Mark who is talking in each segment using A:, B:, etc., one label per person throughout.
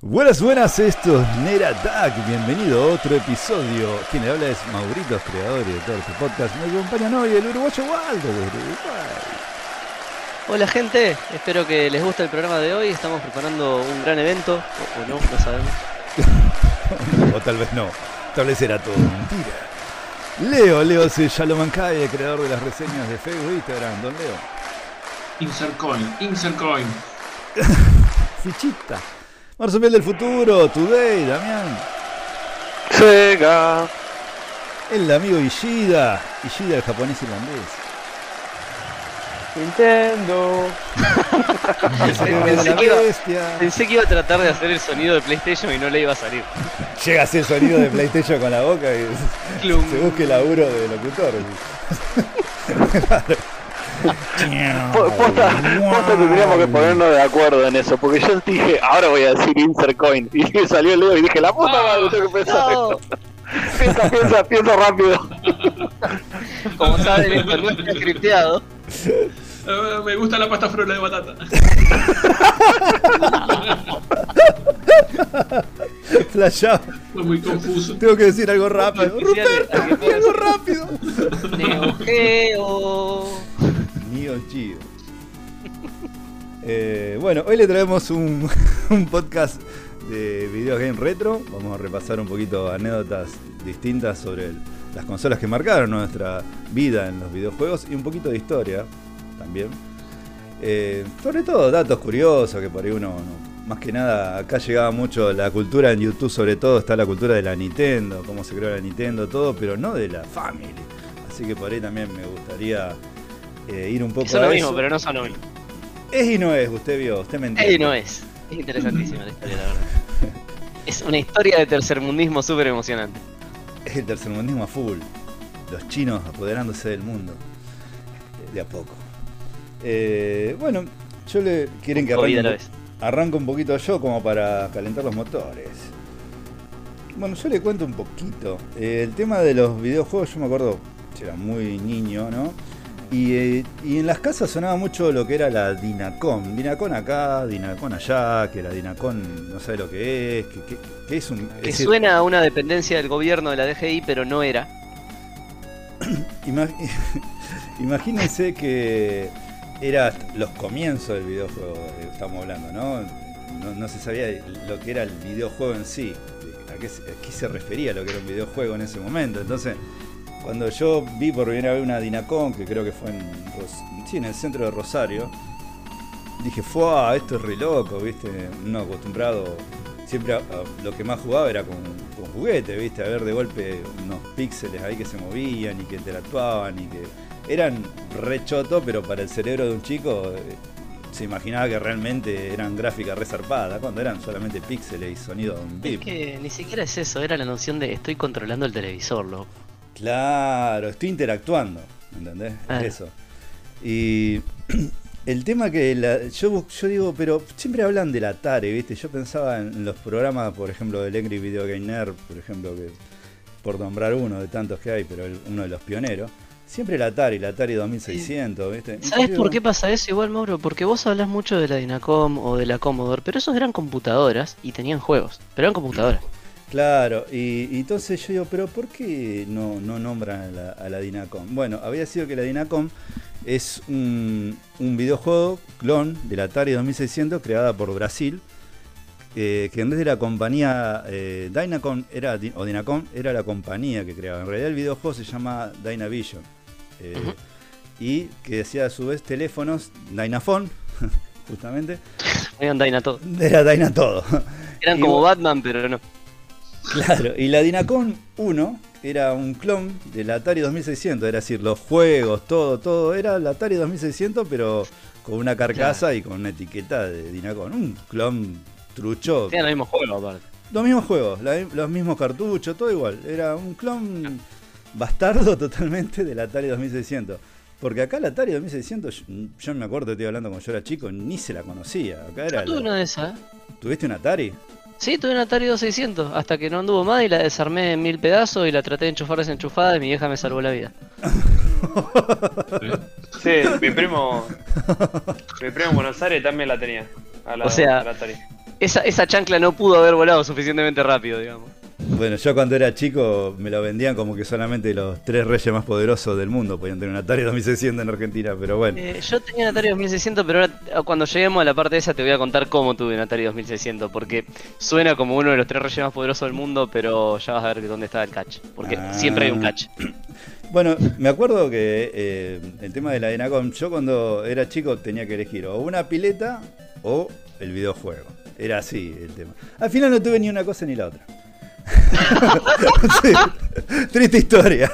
A: Buenas, buenas, esto es Nera Duck. Bienvenido a otro episodio. Quien le habla es Maurito, creador y editor de este podcast. Me acompañan hoy el uruguayo Waldo de Uruguay.
B: Hola gente, espero que les guste el programa de hoy. Estamos preparando un gran evento, o, o no, no sabemos.
A: o tal vez no. Tal vez era todo mentira. Leo, Leo C. Shalomancay, el creador de las reseñas de Facebook e Instagram. Don Leo.
C: Insert coin, insert coin.
A: Fichita. Marsupial del futuro, Today, Damián.
D: Sega.
A: El amigo Ishida. Ishida, el japonés irlandés.
D: Nintendo.
A: El
B: Pensé
A: la
B: que iba-
A: bestia.
B: Pensé que iba a tratar de hacer el sonido de PlayStation y no le iba a salir.
A: Llega así el sonido de PlayStation con la boca y
B: Clum.
A: se busque laburo de locutor.
D: Po- Posta, posta tendríamos que ponernos de acuerdo en eso, porque yo dije, ahora voy a decir insert coin, y salió el dedo y dije, la puta madre, tengo que pensar
B: No,
D: esto. Piensa, piensa, piensa rápido.
B: como saben, esto no está scripteado.
C: Eh, me gusta la pasta frola de batata.
A: Flashado.
C: Fue muy confuso.
A: Tengo que decir algo rápido. Ruperto,
B: ¿a qué
A: algo rápido.
B: Neo Geo.
A: Neo Geo. Eh, bueno, hoy le traemos un, podcast de video game retro. Vamos a repasar un poquito anécdotas distintas sobre las consolas que marcaron nuestra vida en los videojuegos y un poquito de historia también. Eh, sobre todo datos curiosos que por ahí uno, no- más que nada, acá llegaba mucho la cultura en YouTube, sobre todo está la cultura de la Nintendo, cómo se creó la Nintendo, todo, pero no de la Family. Así que por ahí también me gustaría eh, ir un poco
B: Son
A: a
B: lo
A: eso.
B: mismo, pero no son lo mismo.
A: Es y no es, usted vio, usted me entiende.
B: Ey, no es. Es interesantísima la historia, la verdad. Es una historia de tercermundismo súper emocionante.
A: Es el tercermundismo a full. Los chinos apoderándose del mundo. De a poco. Eh, bueno, yo le. ¿Quieren que arranque, arranque un poquito yo como para calentar los motores? Bueno, yo le cuento un poquito. Eh, el tema de los videojuegos, yo me acuerdo, yo era muy niño, ¿no? Y, eh, y en las casas sonaba mucho lo que era la Dinacom. Dinacom acá, Dinacom allá, que la Dinacom no sabe lo que es, que, que- que es un...
B: Que suena a una dependencia del gobierno de la DGI, pero no era.
A: Ima- Imagínense que era los comienzos del videojuego, eh, estamos hablando, ¿no? ¿no? no se sabía lo que era el videojuego en sí, a qué, se- a qué se refería lo que era un videojuego en ese momento. Entonces, cuando yo vi por primera vez una Dinacon, que creo que fue en, sí, en el centro de Rosario, dije, ¡fua! Esto es re loco, ¿viste? No acostumbrado. Siempre a- a- lo que más jugaba era con, con juguetes, ¿viste? A ver de golpe unos píxeles ahí que se movían y que interactuaban y que eran re choto, pero para el cerebro de un chico eh, se imaginaba que realmente eran gráficas resarpadas, cuando eran solamente píxeles y sonido en
B: Es
A: vivo.
B: que ni siquiera es eso, era la noción de estoy controlando el televisor, loco.
A: Claro, estoy interactuando, ¿entendés?
B: Ah.
A: Eso. Y el tema que la- yo, yo digo, pero siempre hablan del Atari, ¿viste? Yo pensaba en los programas, por ejemplo, del Angry Video Game Nerd, por ejemplo, que por nombrar uno de tantos que hay, pero el- uno de los pioneros. Siempre el Atari, el Atari 2600, ¿viste?
B: ¿Sabes por qué pasa eso igual, Mauro? Porque vos hablas mucho de la Dinacom o de la Commodore, pero esos eran computadoras y tenían juegos, pero eran computadoras.
A: Claro, y, y entonces yo digo, pero ¿por qué no, no nombran a la, a la Dinacom? Bueno, había sido que la Dinacom es un, un videojuego clon del Atari 2600 creada por Brasil, eh, que en vez de la compañía eh, Dynacom era, o Dinacom era la compañía que creaba. En realidad el videojuego se llama Dynavision. eh. Y que decía a su vez teléfonos Dynafone, justamente,
B: Eran Dyna todo.
A: era Dyna todo.
B: Eran
A: Y
B: como
A: vos-
B: Batman, pero no.
A: Claro, y la Dinacon 1 era un clon del Atari 2600, era decir, los juegos, todo, todo, era el Atari 2600, pero con una carcasa y con una etiqueta de Dinacon, un clon trucho.
B: Tenían el mismo juego, aparte.
A: Los mismos juegos, la- los mismos cartuchos, todo igual, era un clon bastardo totalmente del Atari 2600. Porque acá el Atari 2600, yo, yo me acuerdo, estoy hablando cuando yo era chico, ni se la conocía. Acá era
B: Yo tuve
A: la-
B: una de esas. ¿eh?
A: ¿Tuviste un Atari?
B: Sí, tuve un Atari 2600, hasta que no anduvo más y la desarmé en mil pedazos y la traté de enchufar desenchufada y mi vieja me salvó la vida.
D: Sí, mi primo. Mi primo en Buenos Aires también la tenía. A la,
B: O sea-
D: a la Atari.
B: esa, esa chancla no pudo haber volado suficientemente rápido, digamos.
A: Bueno, yo cuando era chico me lo vendían como que solamente los tres reyes más poderosos del mundo podían tener un Atari 2600 en Argentina, pero bueno.
B: Eh, yo tenía un Atari 2600, pero ahora ah, cuando lleguemos a la parte esa te voy a contar cómo tuve un Atari 2600, porque suena como uno de los tres reyes más poderosos del mundo, pero ya vas a ver dónde está el catch, porque
A: Ah.
B: siempre hay un catch.
A: Bueno, me acuerdo que eh, el tema de la Enacom, yo cuando era chico tenía que elegir o una pileta o el videojuego. Era así el tema. Al final no tuve ni una cosa ni la otra. Sí, triste historia.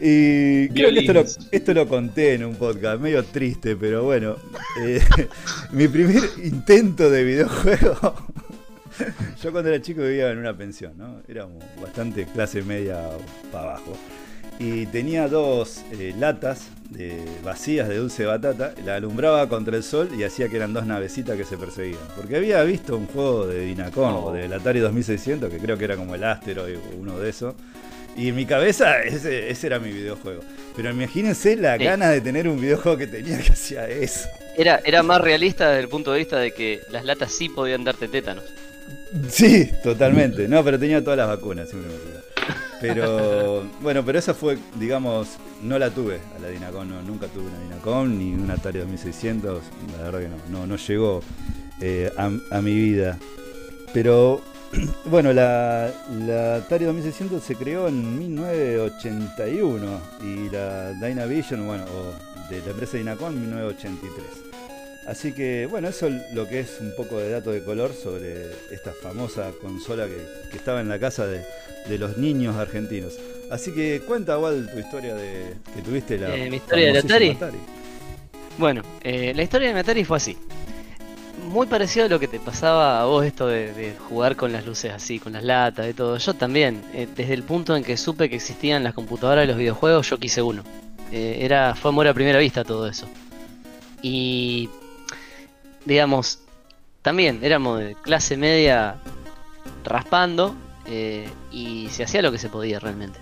A: Y creo que esto lo, esto lo conté en un podcast, medio triste, pero bueno. eh, mi primer intento de videojuego. Yo cuando era chico vivía en una pensión, ¿no? Éramos bastante clase media para abajo. Y tenía dos eh, latas de, vacías de dulce de batata, la alumbraba contra el sol y hacía que eran dos navecitas que se perseguían. Porque había visto un juego de Dinacon
B: Oh.
A: o del Atari 2600, que creo que era como el Asteroid o uno de esos. Y en mi cabeza ese, ese era mi videojuego. Pero imagínense la
B: Sí.
A: ganas de tener un videojuego que tenía que hacía eso.
B: Era, era más realista desde el punto de vista de que las latas sí podían darte tétanos.
A: Sí, totalmente. No, pero tenía todas las vacunas, siempre me. Pero bueno, pero esa fue, digamos, no la tuve a la Dinacon, no, nunca tuve una Dinacon ni un Atari 2600, la verdad que no, no, no llegó eh, a, mi vida. Pero bueno, la, la Atari 2600 se creó en 1981 y la Dynavision, bueno, o de la empresa Dinacon en 1983. Así que bueno, eso es lo que es un poco de dato de color sobre esta famosa consola que, que estaba en la casa de, de los niños argentinos. Así que cuenta igual tu historia de que tuviste la
B: Eh, mi historia del
A: famosísima
B: Bueno, eh, la historia de Atari fue así. Muy parecido a lo que te pasaba a vos esto de, de jugar con las luces así, con las latas y todo. Yo también, eh, desde el punto en que supe que existían las computadoras y los videojuegos, yo quise uno. Eh, era, fue amor a primera vista todo eso. Y, digamos, también éramos de clase media raspando eh, y se hacía lo que se podía realmente.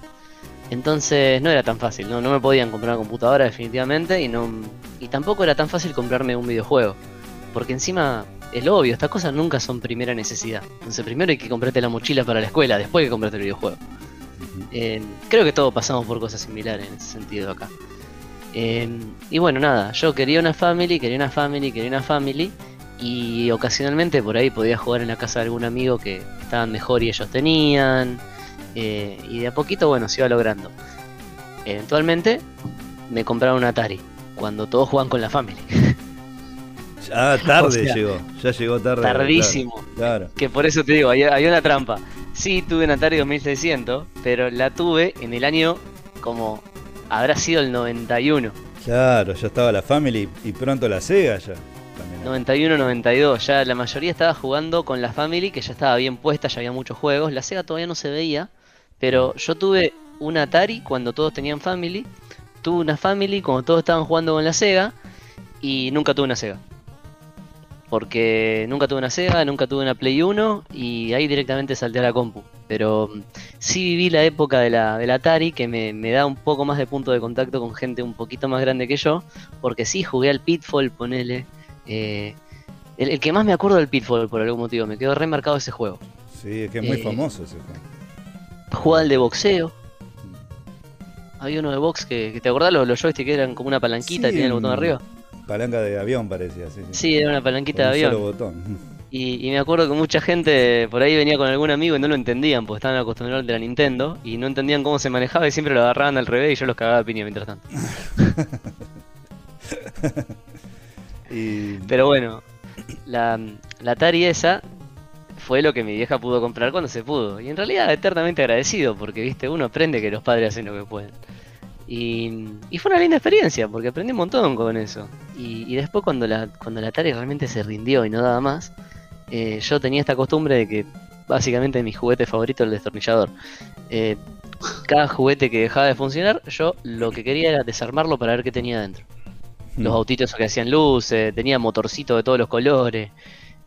B: Entonces no era tan fácil, no, no me podían comprar una computadora definitivamente y no y tampoco era tan fácil comprarme un videojuego. Porque encima, es lo obvio, estas cosas nunca son primera necesidad. Entonces primero hay que comprarte la mochila para la escuela, después hay que comprarte el videojuego. Eh, creo que todos pasamos por cosas similares en ese sentido acá. Eh, y bueno, nada, yo quería una family, quería una family, quería una family. Y ocasionalmente por ahí podía jugar en la casa de algún amigo que estaban mejor y ellos tenían. eh, y de a poquito, bueno, se iba logrando. Eventualmente me compraron un Atari. Cuando todos juegan con la family.
A: Ah, tarde
B: O sea,
A: llegó, ya llegó tarde.
B: Tardísimo.
A: Claro.
B: Que por eso te digo, hay, hay una trampa. Sí, tuve un Atari 2600, pero la tuve en el año como habrá sido el 91.
A: Claro, ya estaba la Family y pronto la Sega ya. También.
B: 91-92, ya la mayoría estaba jugando con la Family, que ya estaba bien puesta, ya había muchos juegos. La Sega todavía no se veía, pero yo tuve un Atari cuando todos tenían Family, tuve una Family cuando todos estaban jugando con la Sega, y nunca tuve una Sega. Porque nunca tuve una Sega, nunca tuve una Play 1, y ahí directamente salté a la compu. Pero mm, sí viví la época de la, del Atari, que me, me da un poco más de punto de contacto con gente un poquito más grande que yo, porque sí, jugué al Pitfall, ponele. Eh, el, el que más me acuerdo del Pitfall por algún motivo, me quedó remarcado ese juego.
A: Sí, es que es muy
B: Eh,
A: famoso ese juego.
B: Jugaba al de boxeo. Había uno de box que, que te acordás, los, los joysticks que eran como una palanquita y
A: Sí,
B: tenía el botón
A: un-
B: arriba.
A: Palanca de avión parecía, sí.
B: Sí, era una palanquita
A: Con
B: de
A: un
B: avión.
A: solo botón.
B: Y, y me acuerdo que mucha gente por ahí venía con algún amigo y no lo entendían porque estaban acostumbrados de la Nintendo y no entendían cómo se manejaba y siempre lo agarraban al revés y yo los cagaba a piña mientras tanto.
A: Y
B: Pero bueno, la, la Atari esa fue lo que mi vieja pudo comprar cuando se pudo. Y en realidad eternamente agradecido porque, viste, uno aprende que los padres hacen lo que pueden. Y, y fue una linda experiencia porque aprendí un montón con eso. Y, y después cuando la, cuando la Atari realmente se rindió y no daba más, eh, yo tenía esta costumbre de que básicamente mi juguete favorito era el destornillador. Eh, cada juguete que dejaba de funcionar, yo lo que quería era desarmarlo para ver qué tenía dentro
A: Mm.
B: los autitos que hacían luces, tenía motorcito de todos los colores.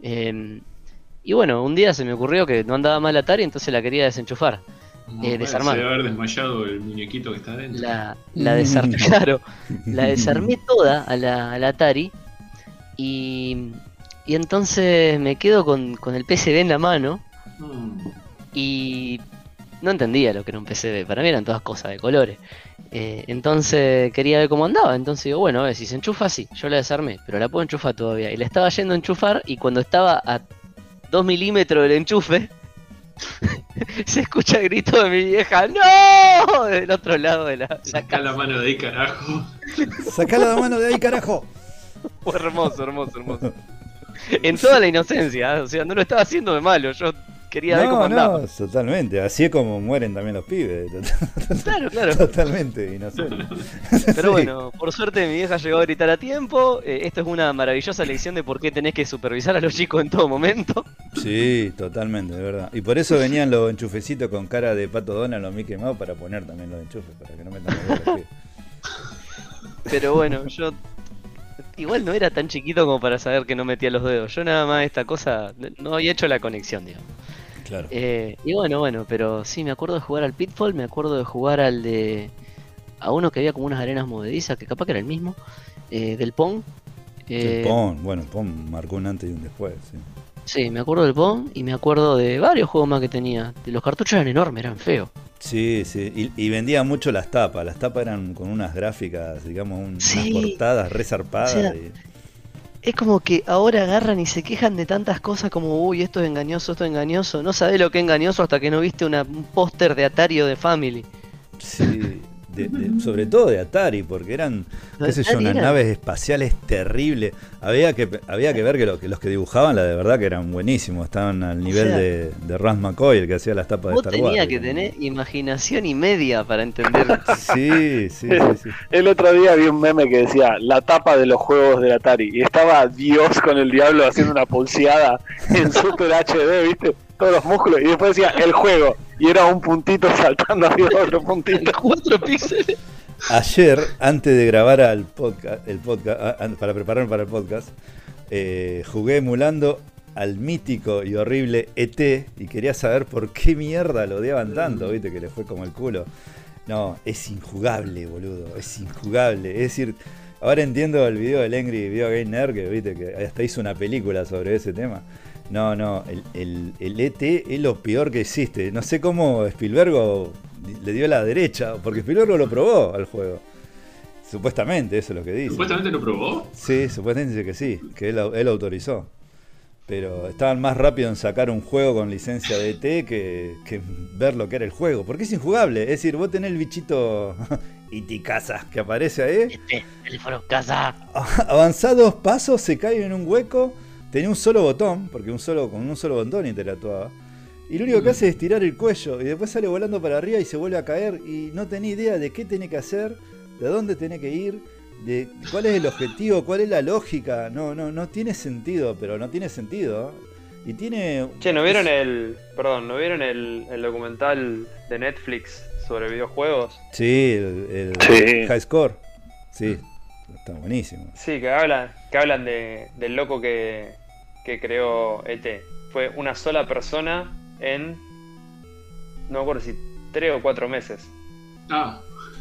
B: eh, y bueno, un día se me ocurrió que no andaba mal Atari, entonces la quería desenchufar. Eh, desarmar.
C: Se debe haber desmayado el muñequito que está adentro.
B: La, la desarmé, claro, la desarmé toda a la, a la Atari y Y entonces me quedo con, con el PCB en la mano
C: Mm.
B: y no entendía lo que era un PCB. Para mí eran todas cosas de colores. Eh, entonces quería ver cómo andaba. Entonces digo, bueno, a ver, si se enchufa, sí. Yo la desarmé, pero la puedo enchufar todavía. Y la estaba yendo a enchufar y cuando estaba a 2 milímetros del enchufe, se escucha el grito de mi vieja, ¡No! Del otro lado de la, la
C: Saca la mano de ahí, carajo.
A: Sacala la mano de ahí, carajo.
B: Fue hermoso, hermoso, hermoso. En toda la inocencia, o sea, no lo estaba haciendo de malo. Yo quería ver cómo
A: No,
B: andaba.
A: no, totalmente. Así es como mueren también los pibes.
B: Claro, claro.
A: Totalmente inocente.
B: Pero
A: Sí.
B: bueno, por suerte mi vieja llegó a gritar a tiempo. Eh, esto es una maravillosa lección de por qué tenés que supervisar a los chicos en todo momento.
A: Sí, totalmente, de verdad. Y por eso venían los enchufecitos con cara de pato Donald o Mickey Mouse para poner también los enchufes, para que no metan los.
B: Pero bueno, yo igual no era tan chiquito como para saber que no metía los dedos. Yo nada más esta cosa no había hecho la conexión, digamos.
A: Claro.
B: Eh, y bueno, bueno, pero sí, me acuerdo de jugar al Pitfall, me acuerdo de jugar al de... A uno que había como unas arenas movedizas, que capaz que era el mismo, eh, del Pong. Eh,
A: El Pon, bueno, Pon marcó un antes y un después. Sí.
B: Sí, me acuerdo del Pong y me acuerdo de varios juegos más que tenía. Los cartuchos eran enormes, eran feos.
A: Sí, sí, y, y vendía mucho las tapas. Las tapas eran con unas gráficas, digamos, un-
B: Sí.
A: unas portadas resarpadas.
B: O sea,
A: y-
B: Es como que ahora agarran y se quejan de tantas cosas como, uy, esto es engañoso, esto es engañoso. No sabés lo que es engañoso hasta que no viste una- un póster de Atari o de Family.
A: Sí, de- de- sobre todo de Atari, porque eran, qué sé yo, unas naves espaciales terribles. Había que, había que ver que, lo- que los que dibujaban, la de verdad que eran buenísimos, estaban al nivel
B: sea,
A: de, de Rance McCoy, el que hacía las tapas de Star Wars.
B: tenías que tener imaginación y media para entender.
A: Sí, sí, sí, sí.
D: El otro día vi un meme que decía la tapa de los juegos del Atari y estaba Dios con el diablo haciendo una pulseada en Super HD, ¿viste? Todos los músculos y después decía el juego y era un puntito saltando arriba de otro puntito.
B: Cuatro píxeles.
A: Ayer, antes de grabar al podcast, el podcast, ah, para prepararme para el podcast, eh, jugué emulando al mítico y horrible ET y quería saber por qué mierda lo odiaban tanto, viste, que le fue como el culo. No, es injugable, boludo, es injugable. Es decir, ahora entiendo el video del Angry Video Game Nerd, que viste que hasta hizo una película sobre ese tema. No, no, el, el, el ET es lo peor que existe. No sé cómo Spielberg le dio la derecha, porque Spielberg lo probó al juego. Supuestamente, eso es lo que dice.
C: ¿Supuestamente lo probó?
A: Sí, supuestamente dice que sí, que él, él autorizó. Pero estaban más rápido en sacar un juego con licencia de ET que, que ver lo que era el juego. Porque es injugable. Es decir, vos tenés el bichito Iticasa que aparece ahí.
B: Este, teléfono casa.
A: Avanzá dos pasos, se cae en un hueco. Tenía un solo botón, porque un solo, con un solo botón interactuaba. Y lo único que hace es tirar el cuello. Y después sale volando para arriba y se vuelve a caer. Y no tenía idea de qué tiene que hacer, de dónde tiene que ir, de cuál es el objetivo, cuál es la lógica. No, no, no tiene sentido, pero no tiene sentido. Y tiene.
E: Che, ¿no vieron el. Perdón, ¿no vieron el, el documental de Netflix sobre videojuegos?
A: Sí, el, el
D: Sí.
A: High Score. Sí, está buenísimo.
E: Sí, que hablan, que hablan de, del loco que, que creó ET. Fue una sola persona en. No me acuerdo si tres o cuatro meses.
C: Ah,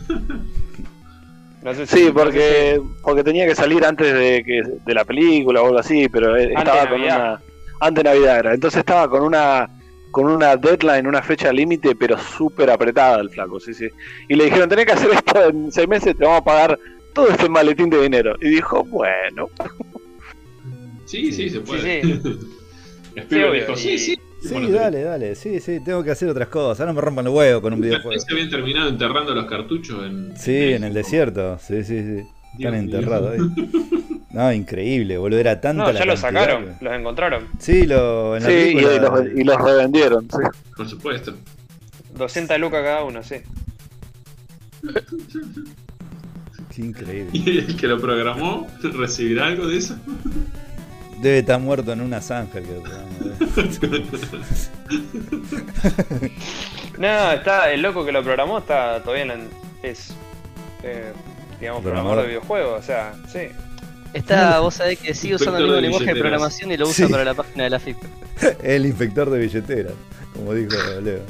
E: No sé si-
D: Sí,
E: no sé
D: porque porque tenía que salir antes de que de la película o algo así, pero
E: Antes
D: estaba con
E: Navidad.
D: una antes de Navidad era. Entonces estaba con una con una deadline, una fecha límite, pero súper apretada el flaco, sí, sí. Y le dijeron, tenés que hacer esto en seis meses, te vamos a pagar todo este maletín de dinero. Y dijo, bueno,
C: sí, sí, se puede.
E: Sí,
C: dijo, sí,
E: y-
C: sí.
A: Sí,
C: Bueno,
A: dale, dale. Sí, sí, tengo que hacer otras cosas. No me rompan los huevos con un videojuego.
C: Se habían terminado enterrando los cartuchos en.
A: Sí, en el desierto. Sí, sí, sí.
C: Dios
A: Están enterrados ahí. No, increíble, boludo. Era tanta
E: No,
A: la
E: ya los
A: cantidad
E: sacaron,
A: que-
E: los encontraron.
A: Sí, lo, en la
D: sí, y, los, y los revendieron. sí.
C: Por supuesto.
E: 200 lucas cada uno, sí.
A: Qué increíble.
C: ¿Y el que lo programó recibirá algo de eso?
A: Debe estar muerto en una zanja el que lo programó, ¿eh?
E: No, está, el loco que lo programó está todavía en es eh, digamos
A: Programador.
E: de videojuegos, o sea, sí.
B: Está, vos sabés que sigue usando el
C: Inspector
B: mismo lenguaje de programación y lo usa
A: Sí.
B: para la página de la FIP.
A: El inspector de billeteras, como dijo Leo.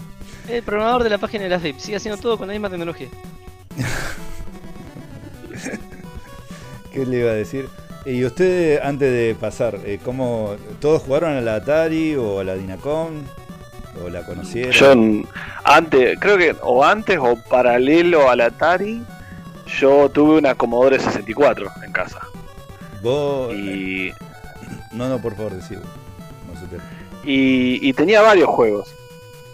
B: El programador de la página de la FIP sigue haciendo todo con la misma tecnología.
A: ¿Qué le iba a decir? Y usted, antes de pasar, eh, ¿cómo, ¿todos jugaron a la Atari o a la Dinacom? ¿O la conocieron?
D: Yo antes, creo que o antes o paralelo al Atari, yo tuve una Commodore 64 en casa.
A: ¿Vos?
D: Y,
A: No, no, por favor, decilo. No
D: y tenía varios juegos.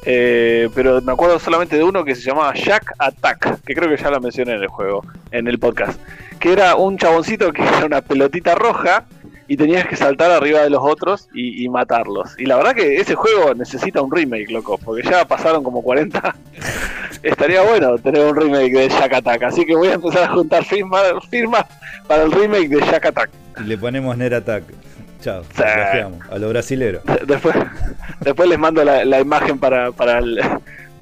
D: Eh, pero me acuerdo solamente de uno que se llamaba Jack Attack, que creo que ya lo mencioné en el juego, en el podcast. Que era un chaboncito que era una pelotita roja y tenías que saltar arriba de los otros y, matarlos. Y la verdad que ese juego necesita un remake, loco, porque ya pasaron como 40. Estaría bueno tener un remake de Jack Attack, así que voy a empezar a juntar firmas, firmas para el remake de Jack Attack.
A: Le ponemos Nerd Attack. Chao,
D: Sí.
A: A lo brasilero.
D: De- Después, después les mando la, la imagen para, para, el-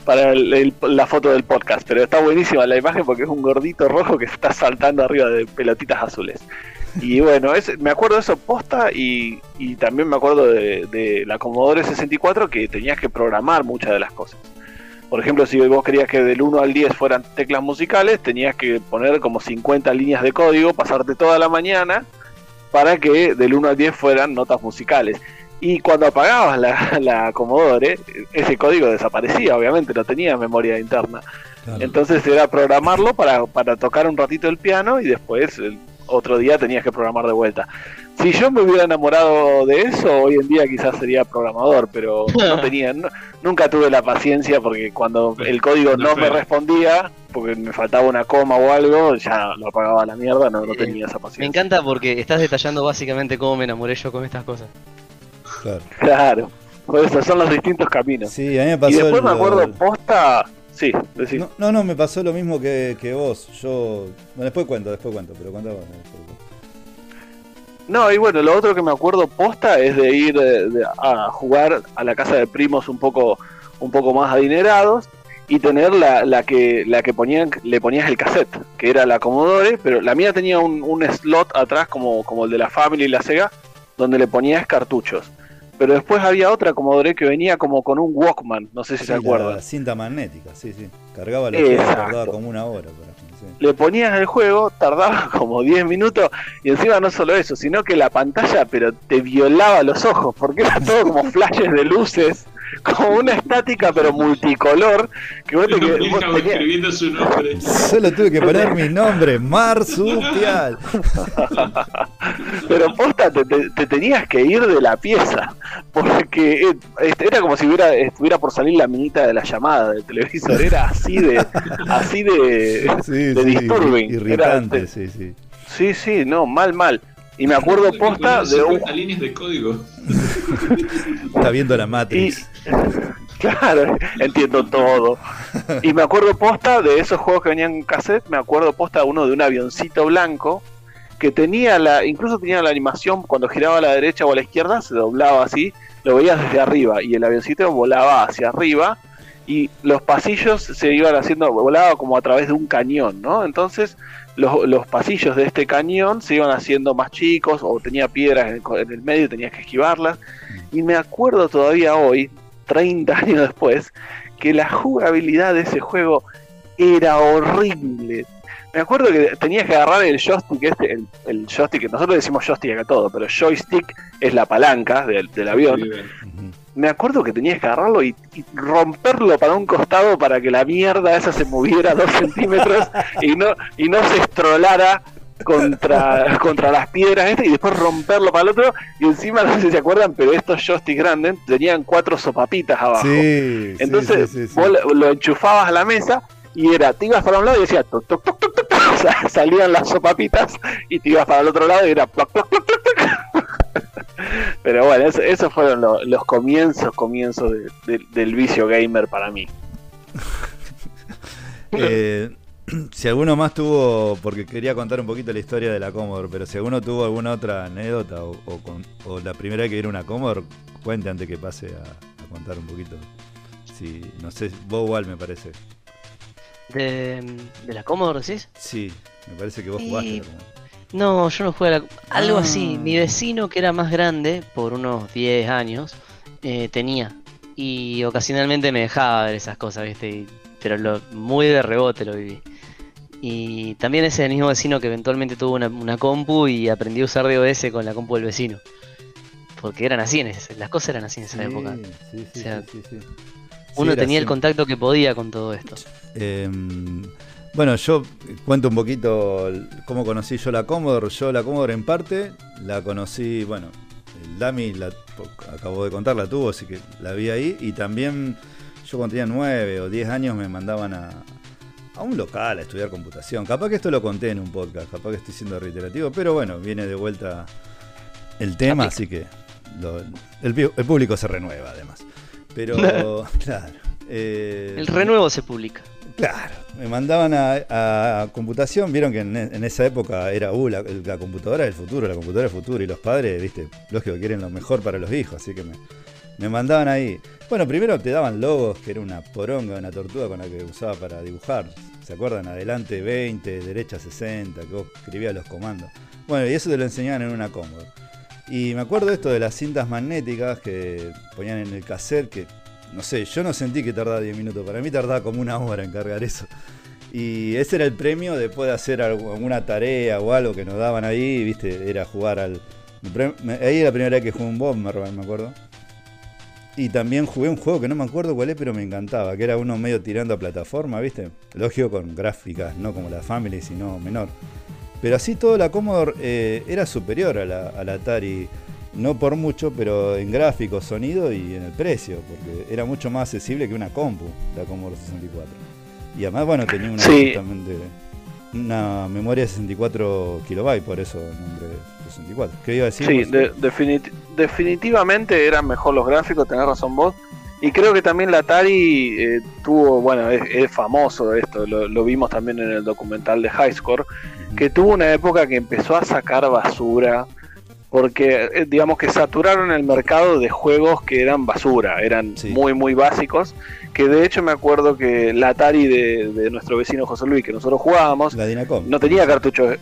D: para el- el- la foto del podcast, pero está buenísima la imagen porque es un gordito rojo que está saltando arriba de pelotitas azules. Y bueno, es- me acuerdo de eso posta y, y también me acuerdo de, de la Commodore 64 que tenías que programar muchas de las cosas. Por ejemplo, si vos querías que del 1 al 10 fueran teclas musicales, tenías que poner como 50 líneas de código, pasarte toda la mañana para que del 1 al 10 fueran notas musicales. Y cuando apagabas la, la Commodore, ese código desaparecía, obviamente, no tenía memoria interna.
A: Claro.
D: Entonces era programarlo para, para tocar un ratito el piano y después el otro día tenías que programar de vuelta. Si yo me hubiera enamorado de eso, hoy en día quizás sería programador, pero no tenía, no- nunca tuve la paciencia porque cuando el código no me respondía, porque me faltaba una coma o algo, ya lo apagaba a la mierda, no, no tenía esa
B: Me
D: paciencia.
B: encanta porque estás detallando básicamente cómo me enamoré yo con estas cosas.
A: Claro.
D: Claro, por eso son los distintos caminos.
A: Sí, a mí me pasó.
D: y después
A: el-
D: me acuerdo posta, sí, decís.
A: No, no, no, me pasó lo mismo que, que vos. Yo. Bueno, después cuento, después cuento, pero contaba.
D: No, y bueno, lo otro que me acuerdo posta es de ir eh, de- a jugar a la casa de primos un poco, un poco más adinerados y tener la, la que la que ponían, le ponías el cassette, que era la Commodore, pero la mía tenía un, un slot atrás como, como el de la Family y la Sega, donde le ponías cartuchos. Pero después había otra Commodore que venía como con un Walkman, no sé si
A: Sí,
D: se acuerdan.
A: La cinta magnética, sí, sí. Cargaba juegos,
D: Exacto.
A: tardaba como una hora. Sí.
D: le ponías el juego, tardaba como 10 minutos y encima no solo eso, sino que la pantalla pero te violaba los ojos porque era todo como flashes de luces, como una estática pero multicolor que vos te vos tenías-
C: escribiendo su nombre.
A: Solo tuve que poner mi nombre, Marsupial.
D: pero posta te, te- te tenías que ir de la pieza porque era como si hubiera, estuviera por salir la minita de la llamada del televisor, era así de así de
A: Sí,
D: de
A: sí,
D: disturbing.
A: irritante,
D: Era-
A: sí, sí.
D: sí, sí, no, mal mal. Y me acuerdo posta de un
C: 50 líneas de código.
A: Está viendo la Matrix.
D: Claro, entiendo todo. Y me acuerdo posta de esos juegos que venían en cassette, me acuerdo posta de uno de un avioncito blanco que tenía la, incluso tenía la animación cuando giraba a la derecha o a la izquierda, se doblaba así, lo veías desde arriba y el avioncito volaba hacia arriba y los pasillos se iban haciendo, volaba como a través de un cañón, ¿no? Entonces los, los pasillos de este cañón se iban haciendo más chicos o tenía piedras en el, en el medio y tenías que esquivarlas. Y me acuerdo todavía hoy, 30 años después, que la jugabilidad de ese juego era horrible. Me acuerdo que tenías que agarrar el joystick este, el, el joystick, que nosotros decimos joystick acá todo, pero joystick es la palanca del, del avión. Me acuerdo que tenías que agarrarlo y, y romperlo para un costado para que la mierda esa se moviera dos centímetros y no, y no se estrolara contra, contra las piedras este y después romperlo para el otro y encima no sé si se acuerdan pero estos joysticks grandes tenían cuatro sopapitas abajo
A: Sí,
D: entonces
A: sí, sí, sí.
D: vos lo, lo enchufabas a la mesa y era, te ibas para un lado y decía toc, toc, toc, toc, toc, toc, o sea, salían las sopapitas y te ibas para el otro lado y era ploc, ploc, ploc, ploc, ploc. Pero bueno, eso- esos fueron lo- los comienzos, comienzos de- de- del vicio gamer para mí.
A: Eh, si alguno más tuvo, porque quería contar un poquito la historia de la Commodore, pero si alguno tuvo alguna otra anécdota o, o con- o la primera vez que vieron una Commodore, cuente antes que pase a, a contar un poquito. Si, no sé, vos igual me parece.
B: ¿De, de la Commodore decís?
A: Sí, me parece que vos
B: Y-
A: jugaste. la Commodore.
B: No, yo no jugué a la... Algo
A: Ah.
B: así. Mi vecino, que era más grande, por unos 10 años, eh, tenía. Y ocasionalmente me dejaba ver esas cosas, ¿viste? Y- pero lo, muy de rebote lo viví. Y también ese es el mismo vecino que eventualmente tuvo una, una compu y aprendió a usar DOS con la compu del vecino. Porque eran así, en ese- las cosas eran así en esa época.
A: Sí, sí,
B: O sea,
A: sí, sí, sí.
B: Uno
A: Sí,
B: tenía el contacto que podía con todo esto.
A: Eh, bueno, yo cuento un poquito cómo conocí yo la Commodore. Yo la Commodore en parte la conocí, bueno, el Dami la, acabo de contar, la tuvo, así que la vi ahí. Y también yo cuando tenía 9 o 10 años me mandaban a, a un local a estudiar computación. Capaz que esto lo conté en un podcast, capaz que estoy siendo reiterativo, pero bueno, viene de vuelta el tema,
B: Aplica.
A: así que lo- el, el público se renueva además. Pero, claro. eh,
B: El renuevo se publica.
A: Claro, me mandaban a, computación, vieron que en, esa época era, uh, la, la computadora del futuro, la computadora del futuro, y los padres, viste, lógico, quieren lo mejor para los hijos, así que me, me mandaban ahí. Bueno, primero te daban logos, que era una poronga, una tortuga con la que usaba para dibujar. ¿Se acuerdan? Adelante 20, derecha 60, que vos escribías los comandos. Bueno, y eso te lo enseñaban en una Commodore. Y me acuerdo esto de las cintas magnéticas que ponían en el cassette, que no sé, yo no sentí que tardaba 10 minutos, para mí tardaba como una hora en cargar eso. Y ese era el premio después de hacer algu- alguna tarea o algo que nos daban ahí, viste, era jugar al... Ahí era la primera vez que jugué un Bomberman, me acuerdo. Y también jugué un juego que no me acuerdo cuál es, pero me encantaba, que era uno medio tirando a plataforma, ¿viste? Lógico con gráficas, no como la Family, sino menor. Pero así todo la Commodore eh, era superior a la, a la Atari, no por mucho, pero en gráficos, sonido y en el precio, porque era mucho más accesible que una compu, la Commodore 64. Y además, bueno, tenía una,
D: Sí.
A: justamente una memoria de 64 kilobytes, por eso el nombre de 64. ¿Qué iba a decir?
D: Sí, de- definitivamente eran mejor los gráficos, tenés razón vos. Y creo que también la Atari eh, tuvo, bueno, es, es famoso esto, lo, lo vimos también en el documental de Highscore, que tuvo una época que empezó a sacar basura, porque eh, digamos que saturaron el mercado de juegos que eran basura, eran
A: Sí.
D: muy, muy básicos, que de hecho me acuerdo que la Atari de, de nuestro vecino José Luis, que nosotros jugábamos,
A: La Dinacom.
D: no tenía cartuchos.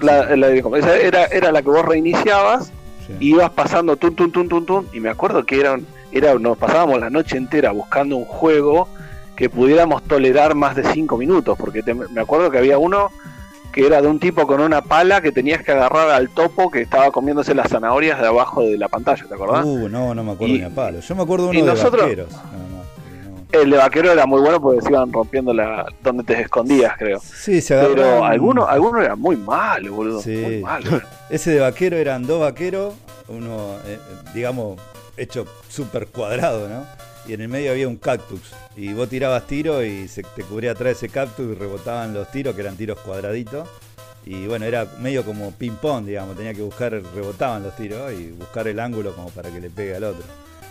D: La, la- esa era, era la que vos reiniciabas
A: Sí.
D: y ibas pasando tun tun tun tun tun y me acuerdo que era, un- era nos pasábamos la noche entera buscando un juego que pudiéramos tolerar más de 5 minutos porque te- me acuerdo que había uno que era de un tipo con una pala que tenías que agarrar al topo que estaba comiéndose las zanahorias de abajo de la pantalla, ¿te acordás?
A: Uh, no, no me acuerdo
D: Y-
A: ni a palo. Yo me acuerdo
D: y
A: uno de
D: nosotros-
A: vaqueros. pero no.
D: El de vaquero era muy bueno porque se iban rompiendo la donde te escondías, creo.
A: Sí, se agarraron.
D: Pero algunos algunos eran muy malos, boludo.
A: Sí.
D: Muy malos.
A: Ese de vaquero eran dos vaqueros, uno, eh, digamos, hecho súper cuadrado, ¿no? Y en el medio había un cactus. Y vos tirabas tiros y se te cubría atrás ese cactus y rebotaban los tiros, que eran tiros cuadraditos. Y bueno, era medio como ping-pong, digamos, tenía que buscar, rebotaban los tiros y buscar el ángulo como para que le pegue al otro.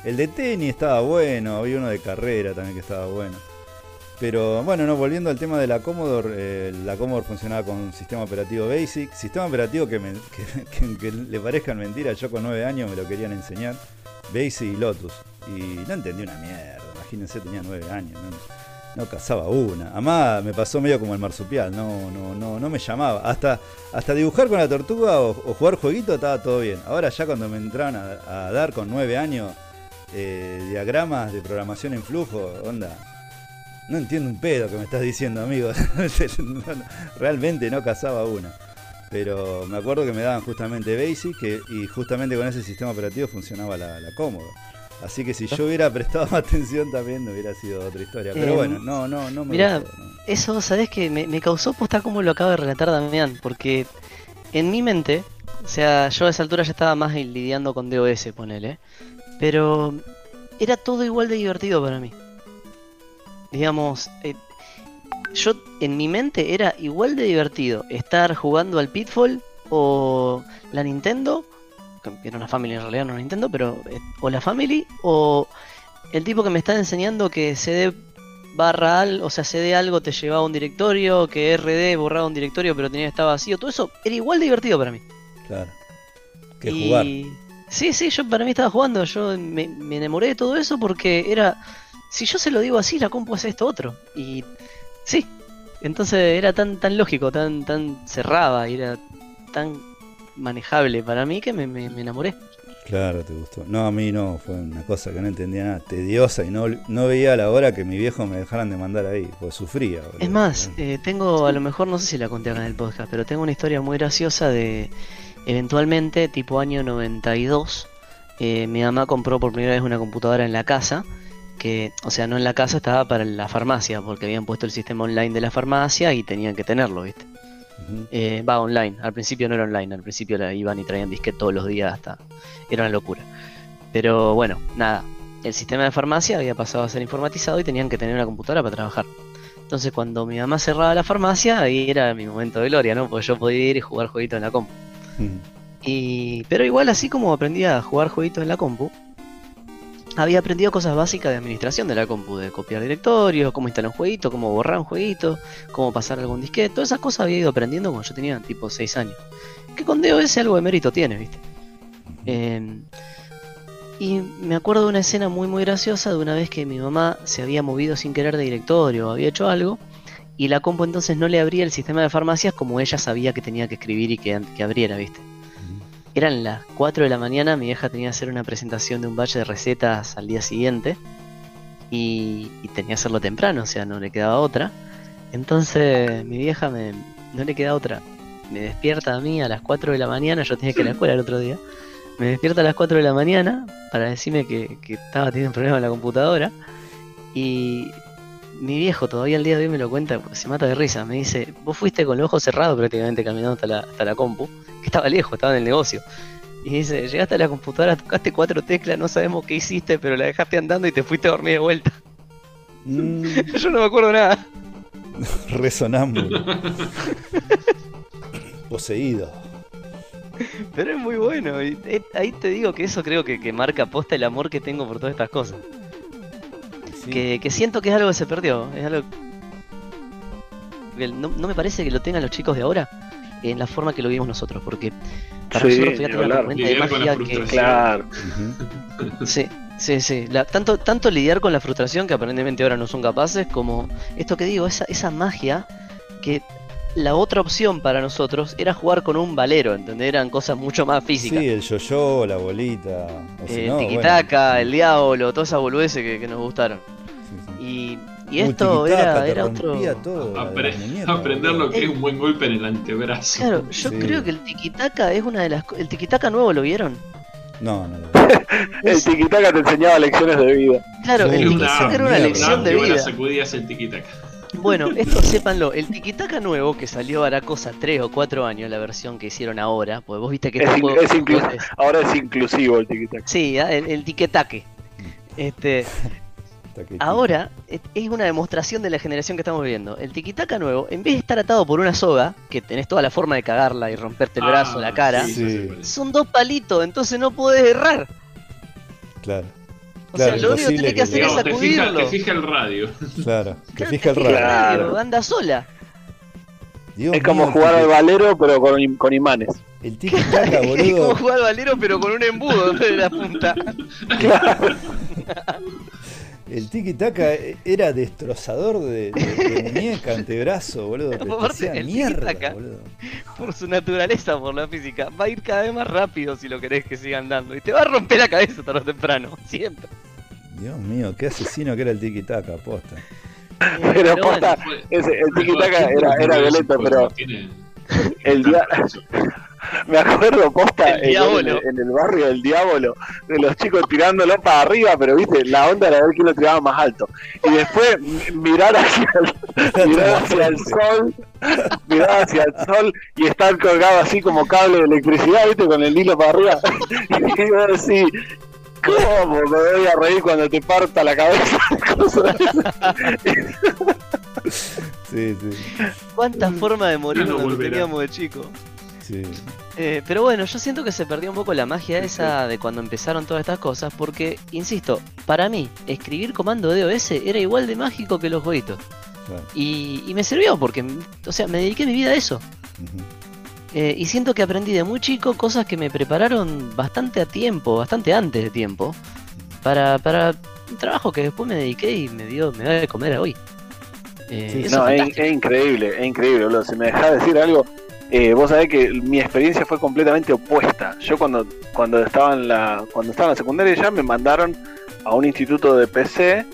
A: El de tenis estaba bueno, había uno de carrera también que estaba bueno. Pero bueno, no, volviendo al tema de la Commodore, eh, la Commodore funcionaba con un sistema operativo BASIC, sistema operativo que, me- que- que le parezcan mentiras, yo con 9 años me lo querían enseñar, BASIC y Lotus, y no entendí una mierda, imagínense, tenía 9 años, no, cazaba una, además me pasó medio como el marsupial, no, no, no, no me llamaba, hasta, hasta dibujar con la tortuga o, jugar jueguito estaba todo bien, ahora ya cuando me entraron a, dar con 9 años eh, diagramas de programación en flujo, onda, no entiendo un pedo que me estás diciendo, amigo. Realmente no cazaba una. Pero me acuerdo que me daban justamente Basic que, y justamente con ese sistema operativo funcionaba la, la. Así que si yo hubiera prestado más atención también no hubiera sido otra historia. Pero
B: Eh,
A: bueno, no, no, no me
B: mirá,
A: gustó, no.
B: Eso, ¿sabés que me, me causó posta como lo acaba de relatar Damián? Porque en mi mente, o sea, yo a esa altura ya estaba más lidiando con DOS, ponele. Pero era todo igual de divertido para mí. Digamos, eh, yo en mi mente era igual de divertido estar jugando al Pitfall o la Nintendo, que era una Family en realidad, no una Nintendo, pero eh, o la Family o el tipo que me está enseñando que CD barra al, o sea, CD algo te llevaba a un directorio, que RD borraba un directorio pero tenía estar vacío, todo eso era igual de divertido para mí.
A: Claro. Que
B: Y-
A: jugar.
B: Sí, sí, yo para mí estaba jugando, yo me, me enamoré de todo eso porque era, si yo se lo digo así, la compu hace esto otro. Y sí, entonces era tan tan lógico, tan tan cerrada, y era tan manejable para mí que me, me- me enamoré.
A: Claro, te gustó. No, a mí no, fue una cosa que no entendía nada, tediosa y no, no veía la hora que mi viejo me dejaran de mandar ahí, pues sufría. boludo.
B: Es más, eh, tengo, a lo mejor no sé si la conté acá en el podcast, pero tengo una historia muy graciosa de eventualmente, tipo año 92, eh, mi mamá compró por primera vez una computadora en la casa, que, o sea, no en la casa, estaba para la farmacia, porque habían puesto el sistema online de la farmacia y tenían que tenerlo, ¿viste? Eh, va online, al principio no era online, al principio la iban y traían disquete todos los días hasta... Era una locura. Pero bueno, nada, el sistema de farmacia había pasado a ser informatizado y tenían que tener una computadora para trabajar. Entonces cuando mi mamá cerraba la farmacia, ahí era mi momento de gloria, ¿no? Porque yo podía ir y jugar jueguitos en la compu. Y... Pero igual así como aprendí a jugar jueguitos en la compu, había aprendido cosas básicas de administración de la compu, de copiar directorios, cómo instalar un jueguito, cómo borrar un jueguito, cómo pasar algún disquete, todas esas cosas había ido aprendiendo cuando yo tenía tipo 6 años. Que con DOS algo de mérito tiene, ¿viste? Eh, y me acuerdo de una escena muy muy graciosa de una vez que mi mamá se había movido sin querer de directorio había hecho algo y la compu entonces no le abría el sistema de farmacias como ella sabía que tenía que escribir y que, que abriera, ¿viste? Eran las 4 de la mañana, mi vieja tenía que hacer una presentación de un batch de recetas al día siguiente y, tenía que hacerlo temprano, o sea, no le quedaba otra. Entonces mi vieja me, no le queda otra. Me despierta a mí a las 4 de la mañana, yo tenía que ir a la escuela el otro día. Me despierta a las 4 de la mañana para decirme que, estaba teniendo un problema en la computadora. Y mi viejo todavía el día de hoy me lo cuenta, se mata de risa. Me dice, vos fuiste con los ojos cerrados prácticamente caminando hasta la, hasta la compu, que estaba lejos, estaba en el negocio. Y dice, llegaste a la computadora, tocaste cuatro teclas, no sabemos qué hiciste, pero la dejaste andando y te fuiste a dormir de vuelta.
A: Mm,
B: Yo no me acuerdo nada.
A: resonámbulo. Poseído.
B: Pero es muy bueno. y, eh, ahí te digo que eso creo que, que marca posta el amor que tengo por todas estas cosas.
A: Sí.
B: Que, que siento que es algo que se perdió. Es algo que no, no me parece que lo tengan los chicos de ahora en la forma que lo vivimos nosotros. Porque para
D: Sí,
B: nosotros fíjate
D: ni
B: la
D: hablar.
B: tormenta de magia que.
D: Claro.
B: Sí, sí, sí. La- tanto, tanto lidiar con la frustración que aparentemente ahora no son capaces, como esto que digo, esa, esa magia que la otra opción para nosotros era jugar con un valero, ¿entendés? Eran cosas mucho más físicas.
A: Sí, el yo-yo, la bolita. O si no,
B: el
A: bueno,
B: tiquitaca, el diablo, todas esas boludeces que, que nos gustaron.
A: sí, sí.
B: Y, y esto
A: tiquitaca,
B: era, era otro.
A: todo,
C: Apre- aprender lo que es un buen golpe en el antebrazo.
B: Claro, yo
A: Sí.
B: creo que el tiquitaca es una de las. ¿El tiquitaca nuevo lo vieron?
A: No, no, no.
D: El tiquitaca te enseñaba lecciones de vida.
B: Claro,
A: Sí,
B: el tiquitaca era una
A: mierda.
B: lección de vida.
C: sacudías en tiquitaca.
B: Bueno, esto sépanlo, el Tikitaka nuevo que salió hará cosa 3 o 4 años, la versión que hicieron ahora, pues vos viste que
D: Es
B: este juego-
D: es
B: es-
D: Ahora es inclusivo el tiquitaca.
B: Sí, ah, el, el tiquetaque. Este,
A: Taquetito.
B: Ahora es una demostración de la generación que estamos viviendo. El tiquitaca nuevo, en vez de estar atado por una soga, que tenés toda la forma de cagarla y romperte el brazo,
C: Ah,
B: la cara,
C: sí,
B: son dos palitos, entonces no podés errar.
A: Claro,
B: O
A: Claro,
B: sea, lo único que tenés que
A: que-
B: hacer es
C: Digamos, te fija,
B: sacudirlo.
C: te fija el radio.
A: claro. Que
B: Claro,
A: fija el radio.
D: Claro.
B: anda sola.
A: Dios
D: Es como
A: mío,
D: jugar al
A: tiki-
D: valero, pero con, im- con imanes.
A: El tiki-taka,
B: Es como
A: boludo.
B: jugar al valero pero con un embudo de la punta.
A: El tiki-taka era destrozador de, de- de muñeca, antebrazo, boludo. Te,
B: el
A: mierda,
B: tiki-taka.
A: boludo.
B: por su naturaleza, por la física, va a ir cada vez más rápido si lo querés que siga andando. Y te va a romper la cabeza tarde o temprano, siempre.
A: Dios mío, qué asesino que era el tiki-taka, posta.
D: Pero
B: Pero
D: posta,
B: bueno,
D: ese, el tiquitaca era, era violento, pero el dia- me acuerdo posta
B: El
D: en, el, en el barrio del diablo, de los chicos tirándolo para arriba, pero viste, la onda era ver quién lo tiraba más alto. Y después mirar hacia el, mirar hacia el sol, mirar hacia el sol y estar colgado así como cable de electricidad, viste, con el hilo para arriba. Y yo así, ¿cómo me voy a reír cuando te parta la cabeza? Cosas
A: Sí, sí,
B: ¿Cuántas formas de morir
C: no
B: cuando teníamos de chico?
A: Sí.
B: Eh, pero bueno, yo siento que se perdió un poco la magia esa de cuando empezaron todas estas cosas, porque, insisto, para mí, escribir comando DOS era igual de mágico que los jueguitos.
A: claro.
B: Y, y me sirvió porque, o sea, me dediqué mi vida a eso. Eh, y siento que aprendí de muy chico cosas que me prepararon bastante a tiempo, bastante antes de tiempo, para, para un trabajo que después me dediqué y me dio, me da de comer a hoy. Eh,
A: Sí,
D: No,
B: es
D: es, increíble, es increíble, boludo. Si me dejás decir algo, Eh, vos sabés que mi experiencia fue completamente opuesta. Yo cuando, cuando, estaba en la, cuando estaba en la secundaria ya me mandaron a un instituto de PC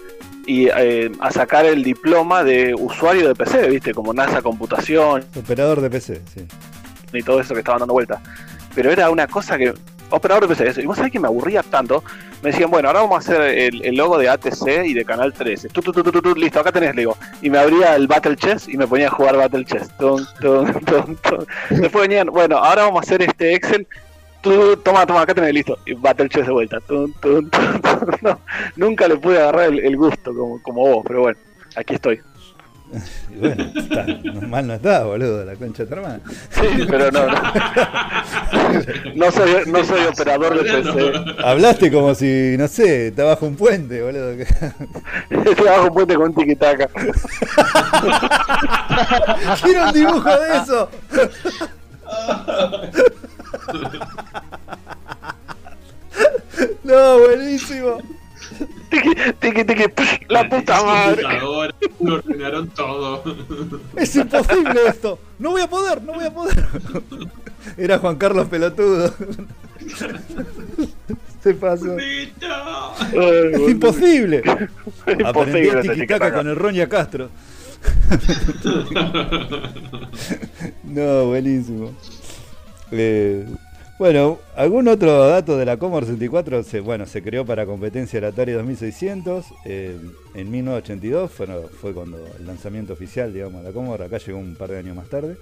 D: y eh, a sacar el diploma de usuario de PC, viste, como NASA Computación
A: Operador de PC, sí.
D: y todo eso que estaban dando vuelta. Pero era una cosa que. Operador de eso. Y vos sabés que me aburría tanto. Me decían, bueno, ahora vamos a hacer el, logo de ATC y de Canal 13. Tu, tu, tu, tu, tu, tu, listo, acá tenés, le digo. Y me abría el Battle Chess y me ponía a jugar Battle Chess. Tum, tum. Después venían, bueno, ahora vamos a hacer este Excel. Tú, toma, toma, acá tenés, listo. Y Battle Chess de vuelta. No, nunca le pude agarrar el, el gusto como, como vos, pero bueno, aquí estoy.
A: Y bueno, está, no- mal no está, boludo, la concha de tu hermana.
D: Sí, pero no, no. No soy, no soy operador de PC.
A: Hablaste como si, no sé, te bajo un puente, boludo.
D: Estoy bajo un puente con un tiquitaca.
A: Quiero un dibujo de eso. No, buenísimo.
D: Tiqui, tiqui, tiqui, psh, la puta madre.
C: Lo arruinaron todo.
A: Es imposible esto. No voy a poder, no voy a poder. Era Juan Carlos Pelotudo. Se pasó. Es imposible.
D: Es
A: Aprendí
D: imposible
A: a tiquitaca
D: tiquitaca.
A: con el Roña Castro. no, buenísimo. Eh, bueno, algún otro dato de la Commodore 64, se, bueno, se creó para competencia del Atari 2600 eh, en 1982, fue, cuando el lanzamiento oficial, digamos, de la Commodore, acá llegó un par de años más tarde.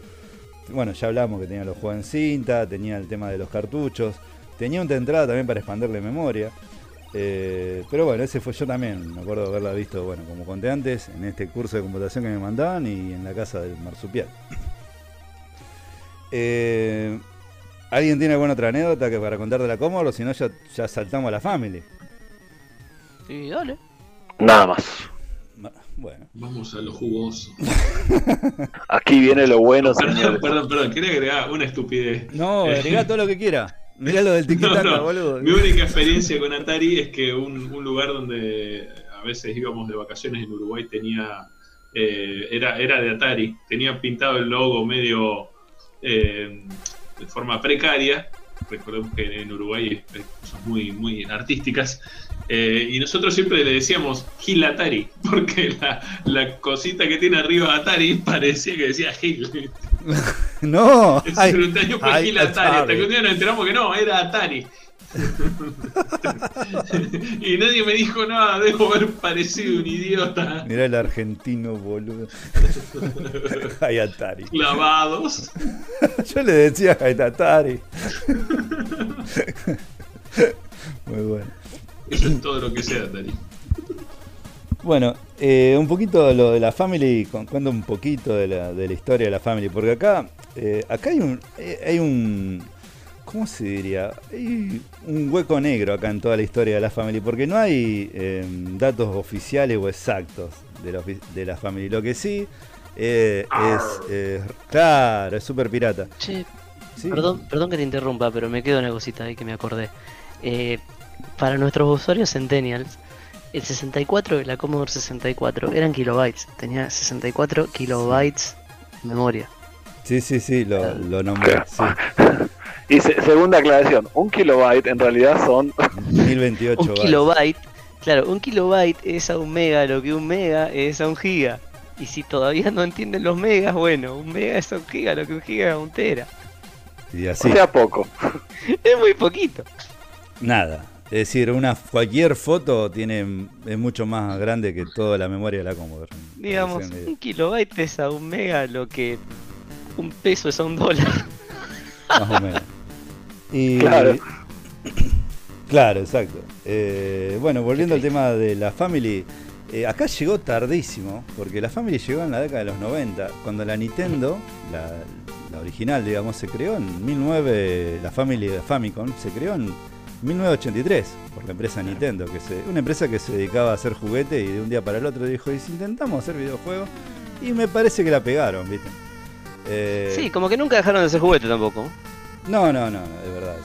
A: Bueno, ya hablamos que tenía los juegos en cinta, tenía el tema de los cartuchos, tenía una entrada también para expandirle memoria. Eh, pero bueno, ese fue yo también, me acuerdo haberla visto, bueno, como conté antes, en este curso de computación que me mandaban y en la casa del marsupial. Eh, ¿Alguien tiene alguna otra anécdota que para contar de la Commodore? O si no, ya, ya saltamos a la Family.
B: Y dale.
D: Nada más.
A: Bueno,
C: Vamos a lo jugoso.
D: Aquí viene lo bueno,
C: Perdón,
D: señores.
C: perdón, perdón. Quería agregar una estupidez.
A: no, agregá todo lo que quiera. Mirá lo del tiquitaca,
C: No, no.
A: boludo.
C: Mi única experiencia con Atari es que un, un lugar donde a veces íbamos de vacaciones en Uruguay tenía eh, era, era de Atari, tenía pintado el logo medio eh, de forma precaria. Recordemos que en Uruguay hay cosas muy, muy artísticas. Eh, y nosotros siempre le decíamos Gil Atari, porque la, la cosita que tiene arriba Atari parecía que decía Gil.
A: No,
C: El
A: ay,
C: simultáneo fue
A: ay,
C: Gil Atari, hasta que un día nos enteramos que no, era Atari. y nadie me dijo nada, debo haber parecido un idiota.
A: mirá el argentino, boludo. Ay, Atari.
C: Clavados.
A: Yo le decía Ay, Atari. Muy bueno.
C: Eso es todo lo que sea Atari.
A: Bueno, eh, un poquito lo de la Family, cuento un poquito de la, de la historia de la Family, porque acá, eh, acá hay un, eh, hay un, ¿cómo se diría? Hay un hueco negro acá en toda la historia de la Family, porque no hay eh, datos oficiales o exactos de la, de la Family. Lo que sí eh, es, eh, claro, es súper pirata.
B: Che,
A: Sí.
B: perdón, perdón que te interrumpa, pero me quedo una cosita ahí que me acordé. Eh, para nuestros usuarios Centennials, el 64 de la Commodore 64 eran kilobytes. Tenía 64 kilobytes de memoria.
A: Sí, sí, sí, lo, lo nombré. Sí.
D: Y se- segunda aclaración, un kilobyte en realidad son
A: 1028
B: Un
A: bytes.
B: kilobyte, claro, un kilobyte es a un mega lo que un mega es a un giga. Y si todavía no entienden los megas, bueno, un mega es a un giga, lo que un giga es a un tera.
A: Y así.
D: o sea poco.
B: Es muy poquito.
A: Nada. Es decir, una cualquier foto tiene es mucho más grande que toda la memoria de la Commodore.
B: Digamos, un kilobyte es a un mega lo que un peso es a un dólar.
A: Más o menos. Y,
D: Claro.
A: Claro, exacto. Eh, bueno, volviendo al tema de la Family. eh, acá llegó tardísimo, porque la Family llegó en la década de los 90, cuando la Nintendo, la, la original, digamos, se creó en 19... La Family de Famicom se creó en 1983 por la empresa Nintendo, que se, una empresa que se dedicaba a hacer juguete y de un día para el otro dijo, ¿y si intentamos hacer videojuegos? Y me parece que la pegaron, ¿viste? Eh,
B: Sí, como que nunca dejaron de ser juguete tampoco.
A: No, no, no, de verdad.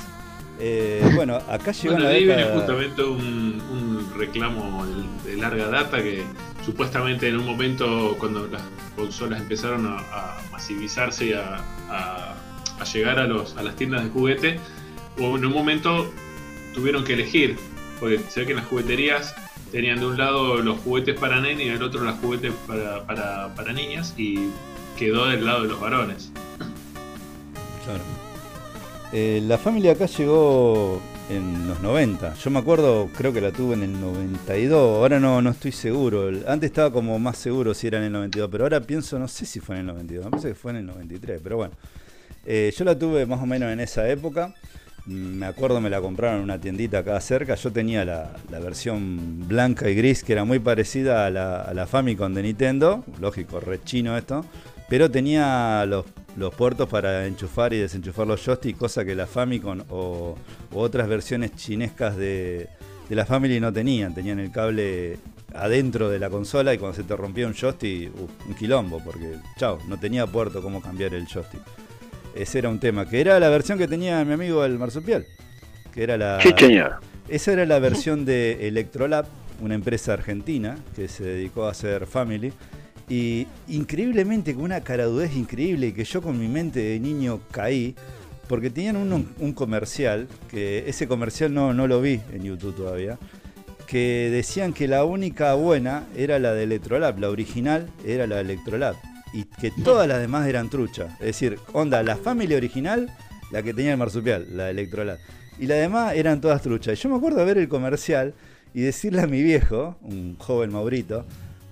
A: Eh, bueno, acá llegó
C: Bueno, ahí viene
A: década-
C: justamente un, un reclamo de larga data que supuestamente en un momento cuando las consolas empezaron a, a masivizarse y a, a- a llegar a, los, a las tiendas de juguete, en un momento tuvieron que elegir, porque se ve que en las jugueterías tenían de un lado los juguetes para nenes y del otro los juguetes para, para, para niñas y quedó del lado de los varones.
A: Claro. Eh, la familia acá llegó en los 90. Yo me acuerdo, creo que la tuve en el 92. Ahora no, no estoy seguro. Antes estaba como más seguro si era en el 92, pero ahora pienso, no sé si fue en el 92. Me parece que fue en el 93, pero bueno. Eh, yo la tuve más o menos en esa época. Mm, Me acuerdo, me la compraron en una tiendita acá cerca. Yo tenía la, versión blanca y gris, que era muy parecida a la, a la Famicom de Nintendo. Lógico, re chino esto. Pero tenía los, los puertos para enchufar y desenchufar los joysticks, cosa que la Famicom o, o otras versiones chinescas de, de la Family no tenían. Tenían el cable adentro de la consola y cuando se te rompía un joystick, uh, un quilombo, porque, chao, no tenía puerto cómo cambiar el joystick. Ese era un tema, que era la versión que tenía mi amigo el marsupial. Que era la.
D: Sí, señor.
A: Esa era la versión de Electrolab, una empresa argentina que se dedicó a hacer Family. Y increíblemente, con una caradudez increíble, que yo con mi mente de niño caí, porque tenían un, un comercial, que ese comercial no, no lo vi en YouTube todavía, que decían que la única buena era la de Electrolab, la original era la de Electrolab, y que todas las demás eran trucha. Es decir, onda, la Family original, la que tenía el marsupial, la de Electrolab. Y las demás eran todas truchas. Y yo me acuerdo de ver el comercial y decirle a mi viejo, un joven Maurito,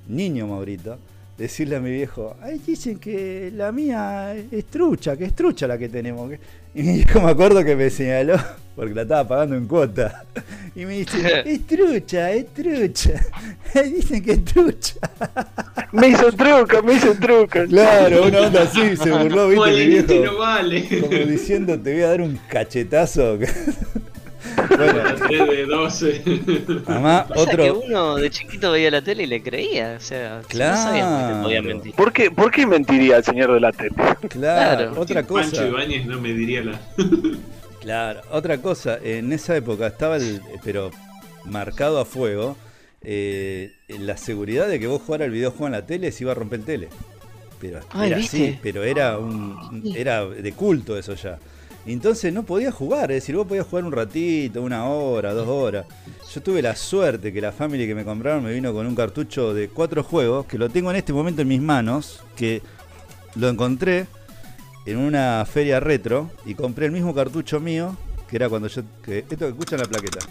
A: niño Maurito, decirle a mi viejo, ay, dicen que la mía es trucha, que es trucha la que tenemos. Y mi viejo me acuerdo que me señaló, porque la estaba pagando en cuota, y me dice, es trucha, es trucha. dicen que es trucha.
D: Me hizo truco, me hizo truco.
A: Claro, una onda así, se burló, viste, mi viejo.
C: no vale.
A: Como diciendo, te voy a dar un cachetazo. Bueno,
C: 3 de 12.
A: además,
B: Pasa que
A: otro...
B: uno de chiquito veía la tele y le creía, o sea, si no qué te podía
A: Claro.
B: mentir.
D: ¿Por qué, ¿Por qué mentiría el señor de la tele?
A: Claro,
B: Claro.
A: otra
C: Pancho
A: cosa.
C: Ibáñez no me diría la.
A: Claro, otra cosa, en esa época estaba el, pero marcado a fuego, eh, la seguridad de que vos jugaras el videojuego en la tele se iba a romper el tele. Pero
B: Ay,
A: era
B: ¿viste?
A: así, pero era un era de culto eso ya. Entonces no podías jugar, es decir, vos podías jugar un ratito, una hora, dos horas. Yo tuve la suerte que la family que me compraron me vino con un cartucho de cuatro juegos, que lo tengo en este momento en mis manos, que lo encontré en una feria retro y compré el mismo cartucho mío, que era cuando yo. Que, esto que escuchan la plaqueta.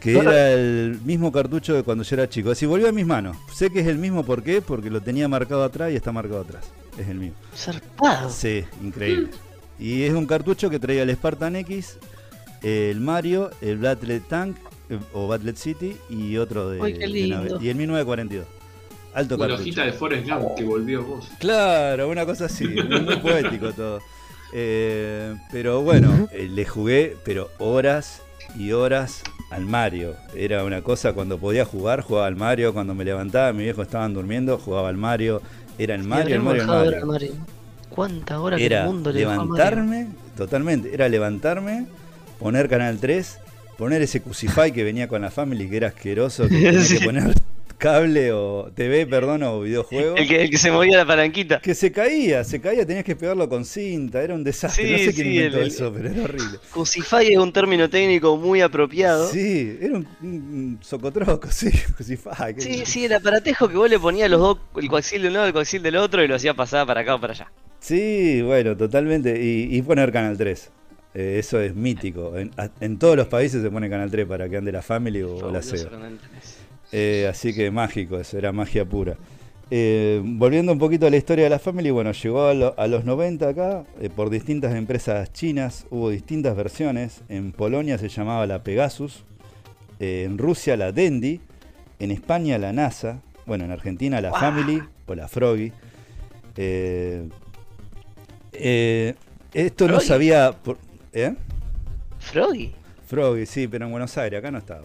A: Que era el mismo cartucho de cuando yo era chico. Así volvió a mis manos. Sé que es el mismo, ¿por qué? Porque lo tenía marcado atrás y está marcado atrás. Es el mío.
B: Zarpado.
A: Sí, increíble. Y es un cartucho que traía el Spartan X, el Mario, el Battlet Tank eh, o Battlet City y otro de, nave.
B: lindo.
A: Y el 1942. Alto
C: Una
A: cartucho.
C: hojita de Forrest Gump que volvió vos.
A: Claro, una cosa así, muy, poético todo. Eh, pero bueno, eh, le jugué, pero horas y horas al Mario. Era una cosa cuando podía jugar, jugaba al Mario. Cuando me levantaba, mis viejos estaban durmiendo, jugaba al Mario. Era el Mario, el Mario, el Mario.
B: ¿Cuántas horas que el
A: Era
B: mundo le
A: levantarme, totalmente, era levantarme, poner Canal 3, poner ese Crucify que venía con la Family, que era asqueroso, que tenía
B: Sí.
A: que poner cable o TV, perdón, o videojuego.
B: El que, el que se movía la palanquita.
A: Que se caía, se caía, tenías que pegarlo con cinta, era un desastre.
B: Sí,
A: no sé quién
B: sí,
A: inventó
B: el-
A: eso, pero era horrible.
B: Crucify es un término técnico muy apropiado. Sí,
A: Sí, era un, un socotroco, sí, Crucify. qué-
B: sí, el aparatejo que vos le ponías los dos, el coaxil de un lado, el coaxil del otro, y lo hacía pasar para acá o para allá.
A: Sí, bueno, totalmente. Y, y poner Canal 3. Eh, eso es mítico. En, todos los países se pone Canal 3 para que ande la Family o, la.
B: Hernán.
A: Eh, así que mágico, eso era magia pura. Eh, volviendo un poquito a la historia de la Family, bueno, llegó a, lo- a los 90 acá eh, por distintas empresas chinas, hubo distintas versiones. En Polonia se llamaba la Pegasus, eh, en Rusia la Dendy, en España la NASA, bueno, en Argentina la Family o la Froggy. Esto no sabía. por- ¿Eh?
B: Froggy.
A: Froggy, sí, pero en Buenos Aires, acá no estaba.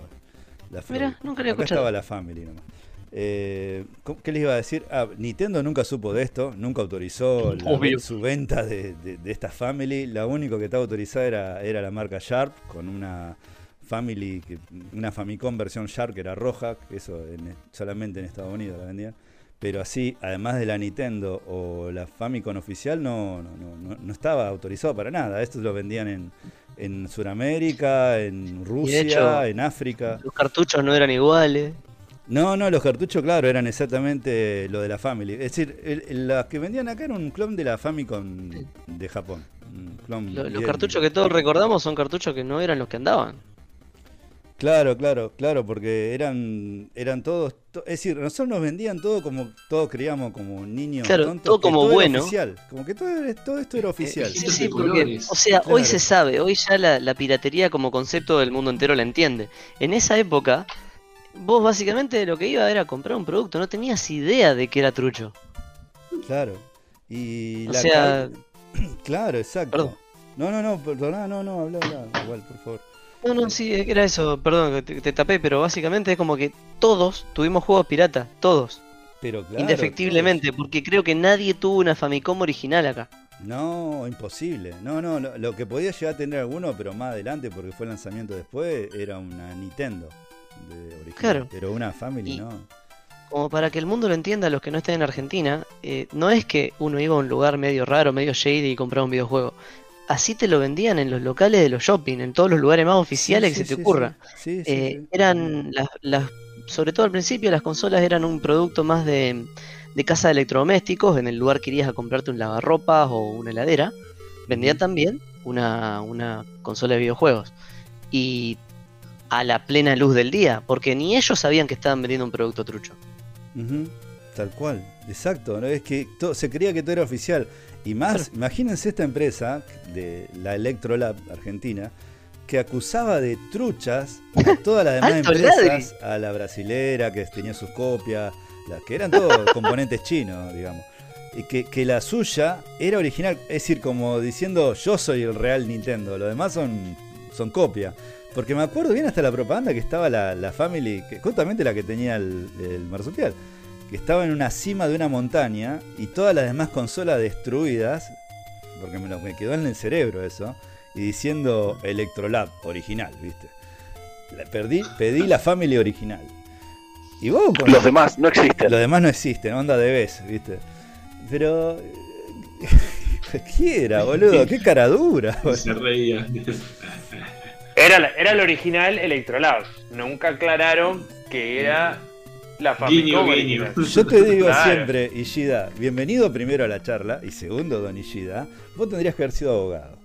A: La.
B: Mira, nunca he
A: Acá
B: escuchado.
A: estaba la Family nomás. Eh, ¿cómo- ¿Qué les iba a decir? Ah, Nintendo nunca supo de esto, nunca autorizó la- su venta de, de- de esta Family. La única que estaba autorizada era, era la marca Sharp, con una Family, una Famicom versión Sharp que era roja, eso en- solamente en Estados Unidos la vendían. Pero así, además de la Nintendo o la Famicom oficial, no, no, no, no- no estaba autorizado para nada. Estos lo vendían en, en Sudamérica, en Rusia,
B: hecho-
A: en África.
B: Los cartuchos no eran iguales.
A: No, no, los cartuchos, claro, eran exactamente lo de la Family. Es decir, el- el- las que vendían acá eran un clon de la Famicom de Japón. Un clon
B: Lo- Los, cartuchos que todos recordamos son cartuchos que no eran los que andaban.
A: Claro, claro, claro, porque eran eran todos, to- es decir, nosotros nos vendían todo como todos creíamos como niños
B: Claro,
A: tontos,
B: todo como
A: era
B: bueno.
A: oficial, como que todo, era- todo esto era oficial.
B: Sí,
C: Distintos
B: sí,
C: de
B: porque, o sea, hoy se sabe, hoy ya la, la piratería como concepto del mundo entero la entiende. En esa época, vos básicamente lo que iba era comprar un producto, no tenías idea de que era trucho.
A: Claro. Y
B: O
A: la
B: sea-
A: claro, exacto.
B: Perdón.
A: No, no, no, perdona, no, no, habla, habla, igual, por favor.
B: No, no, sí, era eso, perdón que te, te tapé, pero básicamente es como que todos tuvimos juegos pirata, todos,
A: Pero claro.
B: indefectiblemente, porque creo que nadie tuvo una Famicom original acá.
A: No, imposible. No, no, lo, lo que podía llegar a tener alguno, pero más adelante, porque fue el lanzamiento después, era una Nintendo de original.
B: Claro.
A: Pero una Family
B: Y-
A: no.
B: Como para que el mundo lo entienda, los que no estén en Argentina, eh, no es que uno iba a un lugar medio raro, medio shady y compraba un videojuego. Así te lo vendían en los locales de los shopping, en todos los lugares más oficiales
A: Sí,
B: que
A: sí,
B: se te ocurra.
A: Sí, sí,
B: Eh,
A: sí.
B: eran las, las, sobre todo al principio, las consolas eran un producto más de, de casa de electrodomésticos. En el lugar que irías a comprarte un lavarropas o una heladera, vendía
A: Ujú.
B: también una, una consola de videojuegos. Y a la plena luz del día, porque ni ellos sabían que estaban vendiendo un producto trucho.
A: Tal cual, exacto. ¿no? Es que to- se creía que todo era oficial. Y más, imagínense esta empresa de la Electrolab Argentina que acusaba de truchas a todas las demás empresas, a la brasilera que tenía sus copias, las que eran todos componentes chinos, digamos. Y que, que la suya era original, es decir, como diciendo yo soy el real Nintendo, los demás son, son copia. Porque me acuerdo bien hasta la propaganda que estaba la, la Family, que justamente la que tenía el, el marsupial, que estaba en una cima de una montaña y todas las demás consolas destruidas, porque me, lo- me quedó en el cerebro eso, y diciendo Electrolab original, ¿viste? La perdí, pedí la Family original. Y vos con
D: Los demás no existen.
A: los demás no existen, onda de vez, ¿viste? Pero. ¿Qué era, boludo? ¿Qué cara dura?
C: Se reía.
E: Era, la- era el original Electrolab. Nunca aclararon que era la Famicom
C: Guiño,
E: original.
C: guiño.
A: Yo te digo
E: Claro.
A: siempre, Ishida, bienvenido primero a la charla y segundo, don Ishida, vos tendrías que haber sido abogado.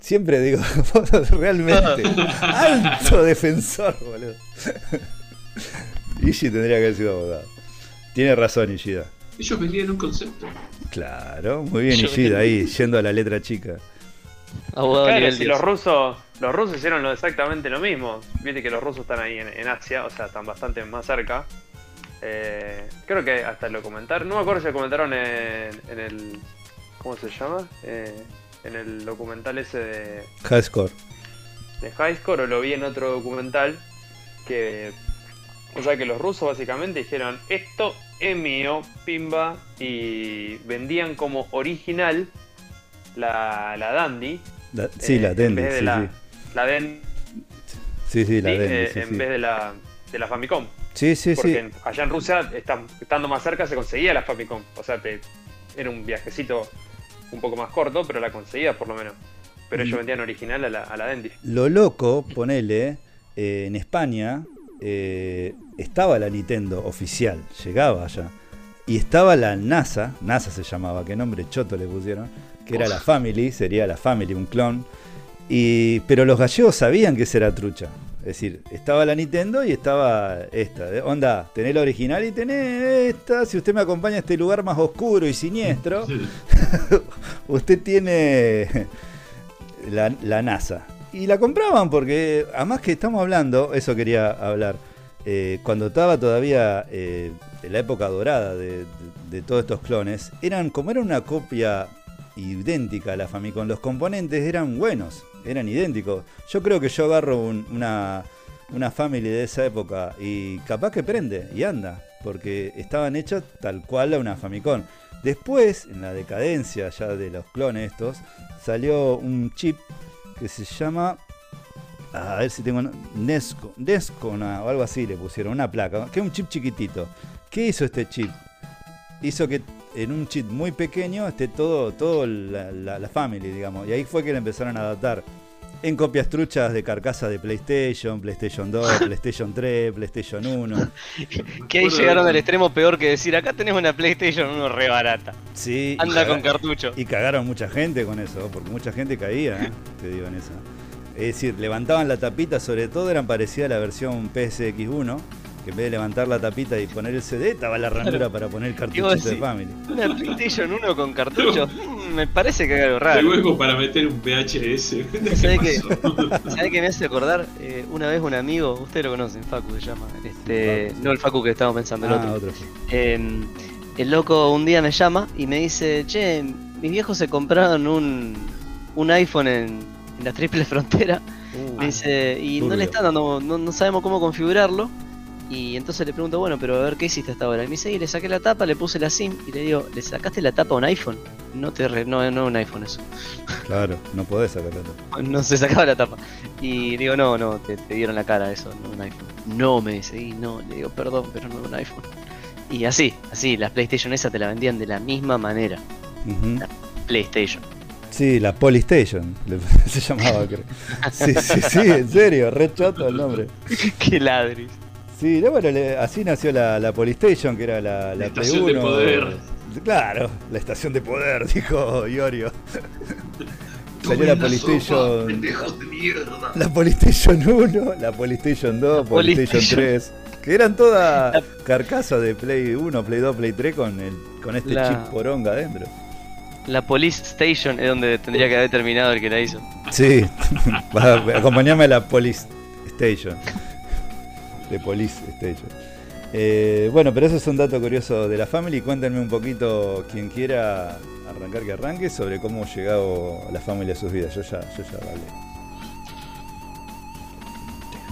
A: Siempre digo, vos realmente, alto defensor, boludo. Ishi tendría que haber sido abogado. Tiene razón, Ishida.
C: Ellos vendían un concepto.
A: Claro, muy bien,
B: Yo-
A: Ishida, ahí, yendo a la letra chica.
B: Abogado
E: Claro, si
B: 10.
E: los rusos, los rusos hicieron lo- exactamente lo mismo. Viste que los rusos están ahí en, en Asia, o sea, están bastante más cerca. Eh, creo que hasta lo comentaron, no me acuerdo si lo comentaron en, en el, ¿cómo se llama? Eh, en el documental ese de,
A: High score.
E: de High Score o lo vi en otro documental que o sea que los rusos básicamente dijeron esto es mío, pimba y vendían como original la, la Dandy
A: La- sí,
E: eh,
A: la
E: en
A: Dendy,
E: vez de
A: sí,
E: la, la Den-
A: sí. Sí, sí, la
E: sí,
A: Dendy,
E: eh,
A: sí,
E: en
A: sí.
E: vez de la, de la Famicom
A: Sí, sí,
E: porque
A: sí.
E: allá en Rusia estando más cerca se conseguía la Famicom o sea te, era un viajecito un poco más corto pero la conseguías por lo menos pero ellos
A: Mm.
E: vendían original a la, a la Dendy
A: Lo loco, ponele, eh, en España eh, estaba la Nintendo oficial, llegaba allá. Y estaba la NASA, NASA se llamaba, qué nombre choto le pusieron, que era la Family, sería la Family, un clon. Y, pero los gallegos sabían que esa era trucha. Es decir, estaba la Nintendo y estaba esta. Onda, tenés la original y tenés esta. Si usted me acompaña a este lugar más oscuro y siniestro, usted tiene la, la NASA. Y la compraban porque, además que estamos hablando, eso quería hablar, eh, cuando estaba todavía eh, en la época dorada de, de- de todos estos clones, eran como era una copia idéntica a la Famicom, los componentes eran buenos, eran idénticos. Yo creo que yo agarro un- una, una Family de esa época y capaz que prende y anda. porque estaban hechas tal cual a una Famicom. Después, en la decadencia ya de los clones estos, salió un chip que se llama a ver si tengo Nesco, Nesco o algo así le pusieron, una placa, que es un chip chiquitito. ¿Qué hizo este chip? Hizo que en un chip muy pequeño esté todo, todo la, la, family, digamos. Y ahí fue que le empezaron a adaptar en copias truchas de carcasa de PlayStation, PlayStation 2, PlayStation 3, PlayStation 1.
B: que ahí llegaron al extremo peor que decir, acá tenemos una PlayStation 1 re barata.
A: Sí.
B: Anda con cartucho.
A: Y cagaron mucha gente con eso, porque mucha gente caía, ¿eh? te digo en eso. Es decir, levantaban la tapita, sobre todo eran parecidas a la versión PSX1, que en vez de levantar la tapita y poner el CD, estaba la ranura para poner el cartucho de Family.
B: Una PlayStation 1 con cartucho, mm, me parece que es algo raro.
C: Luego para meter un VHS.
B: ¿Sabe qué, ¿Sabe qué me hace acordar? Eh, una vez un amigo, usted lo conocen, Facu se llama. Este, no el Facu que estamos pensando, el ah, otro. Em, el loco un día me llama y me dice, che, mis viejos se compraron un, un iPhone en en la triple frontera. Uh, dice, y no le está dando, no, sabemos cómo configurarlo. Y entonces le pregunto, bueno, pero a ver qué hiciste hasta ahora. Y me dice, y le saqué la tapa, le puse la SIM y le digo, ¿le sacaste la tapa a un iPhone? No te no, no un iPhone eso.
A: Claro, no podés sacar la tapa.
B: No se sacaba la tapa. Y digo, no, no, te, dieron la cara eso, no un iPhone. No, me dice, y no, le digo, perdón, pero no un iPhone. Y así, así, las PlayStation esas te la vendían de la misma manera. La PlayStation.
A: Sí, la Polystation se llamaba, creo. Sí, sí, sí, en serio, re choto el nombre.
B: Qué ladris.
A: Sí, bueno, así nació la, la Polystation, que era la, la,
C: estación de poder.
A: Claro, la estación de poder, dijo Iorio. Salió la Polystation. La Polystation 1, la Polystation 2, Polystation 3. Que eran todas carcasas de Play 1, Play 2, Play 3 con, el, con este chip poronga adentro.
B: La Police Station es donde tendría que haber terminado el que la hizo.
A: Sí, acompañame a la Police Station. De Police Station. Eh, bueno, pero eso es un dato curioso de la Family. Cuéntenme un poquito, quien quiera arrancar que arranque, sobre cómo ha llegado la familia a sus vidas. Yo ya, yo ya hablé.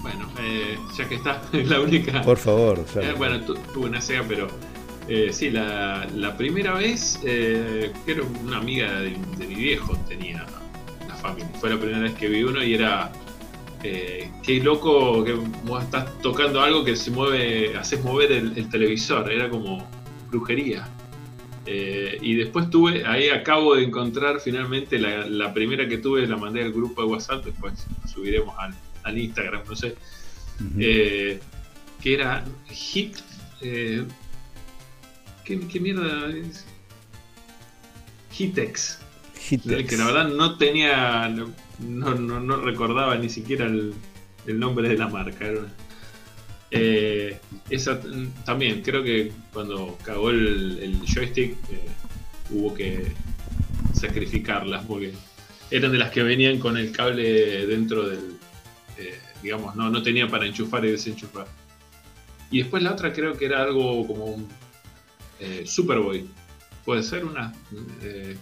C: Bueno, eh, ya que está, la única.
A: Por favor.
C: Eh, bueno, tuve una SEGA, pero eh, sí, la, primera vez, eh, que una amiga de, mi viejo tenía la familia. Fue la primera vez que vi uno y era. Eh, qué loco que estás tocando algo que se mueve, haces mover el, televisor. Era como brujería. Eh, y después tuve, ahí acabo de encontrar finalmente la, primera que tuve, la mandé al grupo de WhatsApp, después subiremos al, Instagram, no sé. que era Hit. ¿Qué, mierda es? Hitex. Hitex. Que la verdad no tenía. No, no, recordaba ni siquiera el, nombre de la marca. Eh, esa también, creo que cuando cagó el, joystick eh, hubo que sacrificarlas porque eran de las que venían con el cable dentro del. Eh, digamos, no, no tenía para enchufar y desenchufar. Y después la otra creo que era algo como un Superboy. Puede ser una. Eh,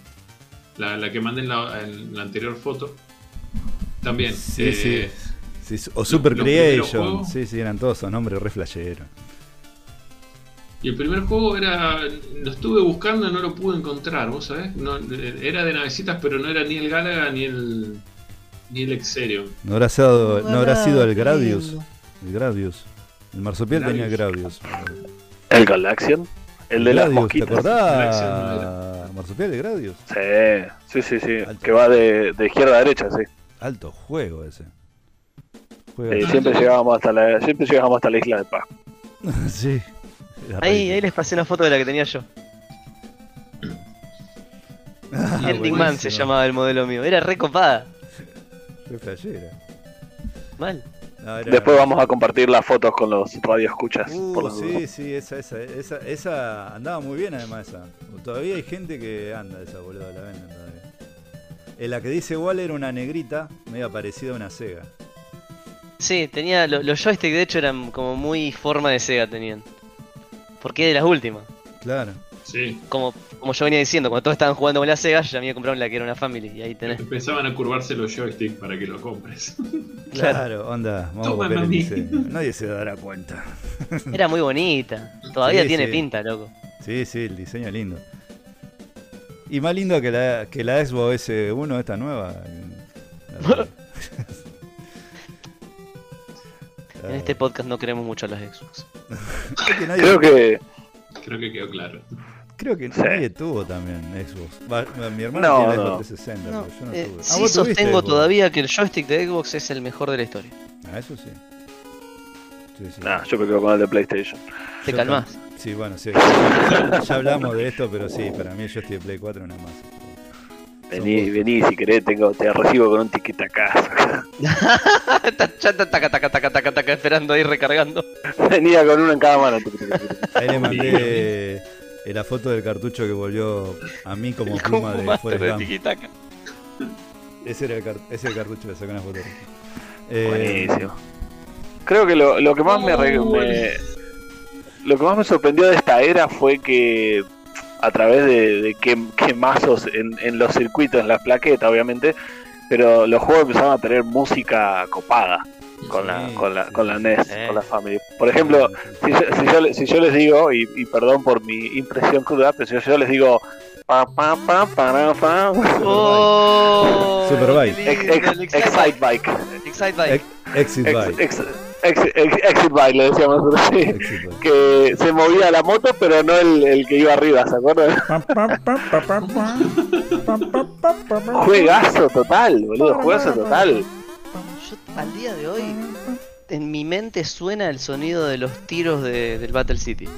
C: la, que mandé en la, anterior foto. También.
A: Sí, eh, sí. O Super Creation. Sí, sí, eran todos esos nombres re flasheros.
C: Y el primer juego era. Lo estuve buscando y no lo pude encontrar, ¿vos sabés? era de navecitas, pero no era ni el Galaga ni el. ni el Exerion.
A: ¿No habrá sido, no habrá sido el Gradius? El Gradius. El marsupial tenía Gradius.
D: ¿El Galaxian? El de las mosquitas.
A: ¿Te acordás? Marsupial de Gradius.
D: Sí, sí, sí, sí. Que va de, de, izquierda a derecha, sí.
A: Alto juego ese.
D: siempre llegábamos hasta la, siempre llegábamos hasta la isla de Paz.
A: sí.
B: Ahí, ahí les pasé una foto de la que tenía yo. Ah, Ending Man se llamaba el modelo mío. Era re copada.
A: Re
B: Mal.
D: Después vamos a compartir las fotos con los radioescuchas.
A: Uh, sí, sí, esa, esa, esa, esa, andaba muy bien además esa. Todavía hay gente que anda esa boluda, la venden. En la que dice igual era una negrita, medio parecida a una Sega.
B: Sí, tenía los joysticks de hecho eran como muy forma de Sega tenían. Porque de las últimas.
A: Claro.
C: Sí.
B: Como, como yo venía diciendo, cuando todos estaban jugando con la Sega, yo ya me había comprado la que era una Family. Y ahí tenés.
C: Empezaban a curvarse los joysticks para que lo compres.
A: Claro, onda, vamos
C: Toma,
A: a el diseño. Nadie se dará cuenta.
B: Era muy bonita. Todavía
A: Sí,
B: tiene
A: sí.
B: pinta, loco.
A: Sí, sí, el diseño es lindo. Y más lindo que la, que la Xbox S1, esta nueva.
B: En este podcast no queremos mucho a las Xbox.
A: Creo que, nadie-
D: Creo que.
C: Creo que quedó claro.
A: creo que
D: Sí.
A: nadie tuvo también Xbox. Va, mi hermano
D: No,
A: tiene
D: no.
A: Xbox 360,
B: No,
A: pero yo no
B: eh,
A: tuve. Ah,
B: sí
A: vos tuviste
B: sostengo
A: Xbox.
B: todavía que el joystick de Xbox es el mejor de la historia.
A: Ah, eso sí. Sí, sí.
D: Nah, yo me quedo con el de PlayStation.
B: Te
A: Yo
B: calmás.
A: Sí, bueno, sí. Ya, hablamos de esto, pero sí, para mí el joystick de Play 4 no es más.
D: Vení, vení, si querés, tengo, te recibo con un tiquete a casa.
B: Ya está taca, taca, taca, taca, taca, esperando ahí recargando.
D: Venía con uno en cada mano.
A: Ahí le mandé eh, la foto del cartucho que volvió a mí como pluma de
B: tiki-taka.
A: Ese era el, car- ese el cartucho, le saqué una foto. Eh,
D: Buenísimo. Creo que lo, lo que más me- lo que más me sorprendió de esta era fue que a través de, de que, quemazos en, en los circuitos, en las plaquetas, obviamente, pero los juegos empezaron a tener música copada con la con la
A: sí,
D: con la. NES,
B: Sí.
D: con la Family. Por ejemplo, si yo, si yo, le- si yo les digo, y, y perdón por mi impresión cruda, pero si yo les digo pa, pa, pa, para, pa,
B: Oh,
A: Superbike.
D: ex- ex-
B: Excite
D: Bike.
B: Excite Bike.
A: Ex- Exit
D: Ex-
A: Bike.
D: Ex- ex- ex- Exit Bike le decíamos nosotros, sí.
A: Exit Bike.
D: que se movía la moto, pero no el, el que iba arriba, ¿se acuerdan? Juegazo total, boludo, juegazo total.
B: Yo al día de hoy, en mi mente suena el sonido de los tiros de- del Battle City.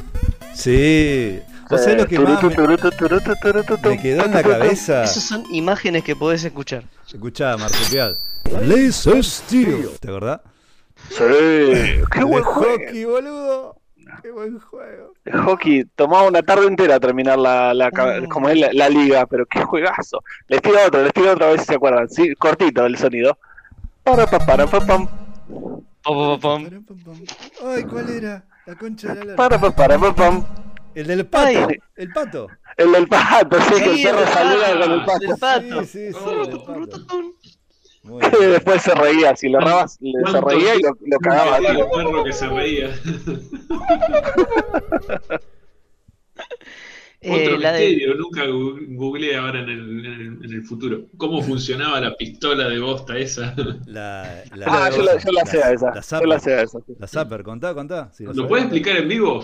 A: Sí. ¿Vos sabés lo que más me, me quedó en la cabeza?
B: Esas son imágenes que podés escuchar.
A: Escuchá, Marsupial. Laser Steel. ¿Te acordás?
D: Sí, qué buen
A: de
D: juego.
A: hockey, boludo. Qué buen juego.
D: El hockey tomaba una tarde entera terminar la, la,
B: Mm.
D: como es la, la liga, pero qué juegazo. Les tiro otro, les tiro otra vez si se acuerdan. Sí, cortito el sonido. Para, pa, para, pa, pam.
B: Pom, pom, pom.
A: Ay, ¿cuál era? La concha de la lora.
D: Para, pa, para, pa, pam.
A: El del pato.
B: Ay.
A: El pato.
D: El del pato, sí, que el perro
B: pato,
D: con el pato.
B: el pato.
A: Sí, sí, sí, el pato. Muy bien.
D: después se reía, si lo errabas, le- se
C: ¿Cuánto
D: reía y lo, lo cagaba.
C: El
D: tío.
C: perro que se reía.
B: Eh,
C: Otro
B: la de-
C: misterio, nunca googleé ahora en el, en, el, en el futuro. ¿Cómo funcionaba la pistola de bosta esa?
A: La, la,
D: Ah, yo la, yo la sé a esa.
A: La
D: Yo
A: Zapper.
D: la sé a esa. sí.
A: La Zapper, contá, contá.
C: ¿Lo puedes explicar en vivo?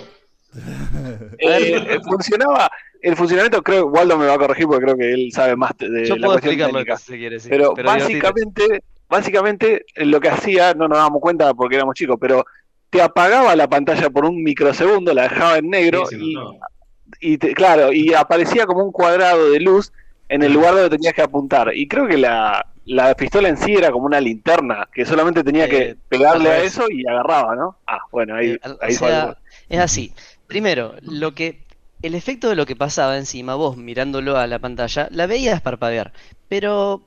D: Eh, eh, funcionaba, el funcionamiento creo, Waldo me va a corregir porque creo que él sabe más de
B: Yo
D: la
B: puedo
D: cuestión
B: explicarlo
D: técnica.
B: si quiere, sí.
D: Pero, básicamente, básicamente eh, lo que hacía, no nos dábamos cuenta porque éramos chicos, pero te apagaba la pantalla por un microsegundo, la dejaba en negro
C: Sí,
D: y, y te- claro, y aparecía como un cuadrado de luz en el lugar donde tenías que apuntar. Y creo que la, la pistola en sí era como una linterna, que solamente tenía
B: Eh,
D: que pegarle
B: al
D: a eso y agarraba, ¿no? Ah, bueno, ahí,
B: Eh, o
D: ahí fue
B: sea,
D: algo.
B: es así. Primero, lo que el efecto de lo que pasaba encima, vos mirándolo a la pantalla, la veías parpadear, pero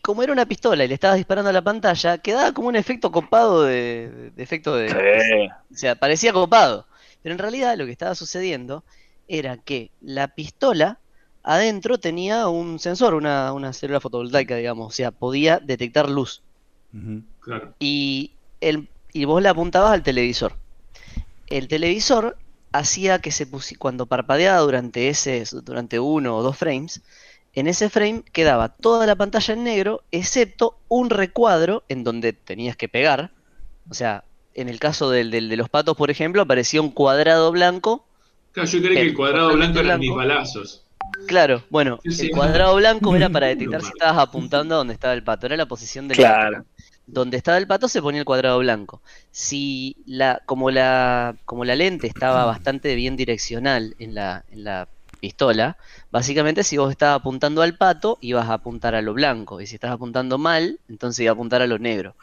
B: como era una pistola y le estabas disparando a la pantalla, quedaba como un efecto copado de, de efecto de, o sea, parecía copado. Pero en realidad lo que estaba sucediendo era que la pistola adentro tenía un sensor, una, una célula fotovoltaica, digamos, o sea, podía detectar luz.
C: Claro.
B: y, el, y vos la apuntabas al televisor. El televisor hacía que se pusi cuando parpadeaba durante ese durante uno o dos frames, en ese frame quedaba toda la pantalla en negro, excepto un recuadro en donde tenías que pegar. O sea, en el caso del, del- de los patos, por ejemplo, aparecía un cuadrado blanco.
C: Claro, yo creí que el cuadrado blanco eran mis balazos.
B: Claro, bueno,
C: Sí, sí.
B: el cuadrado blanco era para detectar si estabas apuntando a donde estaba el pato, era la posición del
D: Claro.
B: Donde estaba el pato se ponía el cuadrado blanco. Si la, como la, como la lente estaba bastante bien direccional en la, en la pistola, básicamente si vos estabas apuntando al pato, ibas a apuntar a lo blanco. Y si estabas apuntando mal, entonces iba a apuntar a lo negro.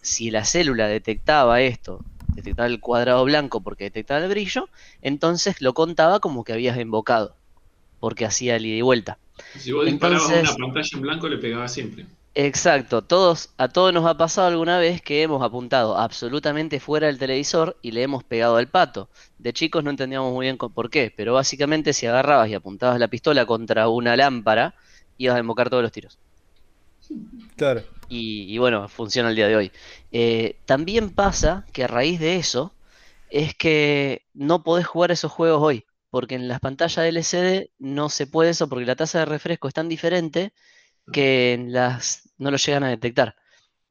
B: Si la célula detectaba esto, detectaba el cuadrado blanco porque detectaba el brillo, entonces lo contaba como que habías invocado. Porque hacía el ida y vuelta.
C: Si vos disparabas
B: Entonces-
C: una pantalla en blanco, le pegaba siempre.
B: Exacto, todos, a todos nos ha pasado alguna vez que hemos apuntado absolutamente fuera del televisor y le hemos pegado al pato. De chicos no entendíamos muy bien con- por qué, pero básicamente si agarrabas y apuntabas la pistola contra una lámpara, ibas a embocar todos los tiros.
A: Claro.
B: Y, y bueno, funciona el día de hoy. Eh, también pasa que a raíz de eso es que no podés jugar esos juegos hoy, porque en las pantallas LCD no se puede eso porque la tasa de refresco es tan diferente que en las no lo llegan a detectar.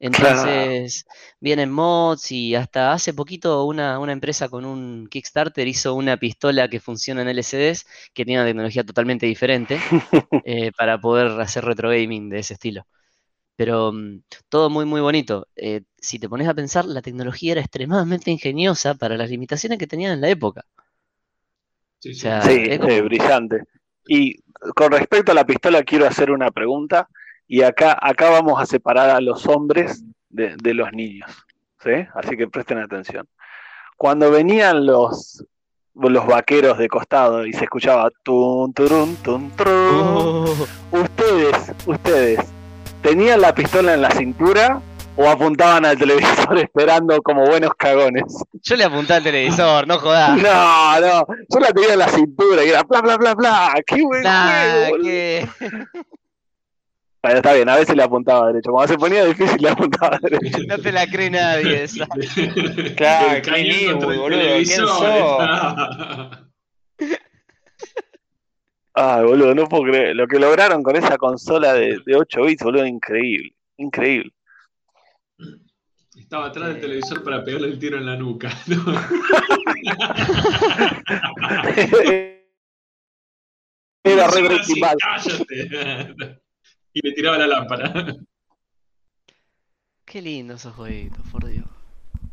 B: Entonces vienen mods y hasta hace poquito una, una empresa con un Kickstarter hizo una pistola que funciona en LCDs que tiene una tecnología totalmente diferente eh, para poder hacer retro gaming de ese estilo. Pero mm, todo muy muy bonito. Eh, si te pones a pensar, la tecnología era extremadamente ingeniosa para las limitaciones que tenían en la época.
C: Sí,
B: O
C: sí.
B: sea,
D: Sí,
B: es como-
D: eh, brillante. Y con respecto a la pistola, quiero hacer una pregunta. Y acá, acá vamos a separar a los hombres de, de los niños. ¿sí? Así que presten atención. Cuando venían los, los vaqueros de costado y se escuchaba tun, turun, tun, turun,
B: Oh,
D: ustedes, ustedes, ¿tenían la pistola en la cintura o apuntaban al televisor esperando como buenos cagones?
B: yo le apunté al televisor, no jodas.
D: No, no, yo la tenía en la cintura y era bla, bla, bla, bla. ¡Qué buen
B: Nah,
D: juego! Bueno, está bien, a veces le apuntaba derecho. Cuando se ponía difícil le apuntaba derecho.
B: no te la cree nadie esa.
E: Claro,
C: contra el
E: boludo, ¿quién.
D: Ay, boludo, no puedo creer. Lo que lograron con esa consola de, de 8 bits, boludo, increíble. Increíble.
C: Estaba atrás del televisor para pegarle el tiro en la nuca. ¿no?
D: Era re Breaking
C: así,
D: Bad.
C: cállate. Y le tiraba la lámpara.
B: Qué lindo esos jueguitos, por Dios.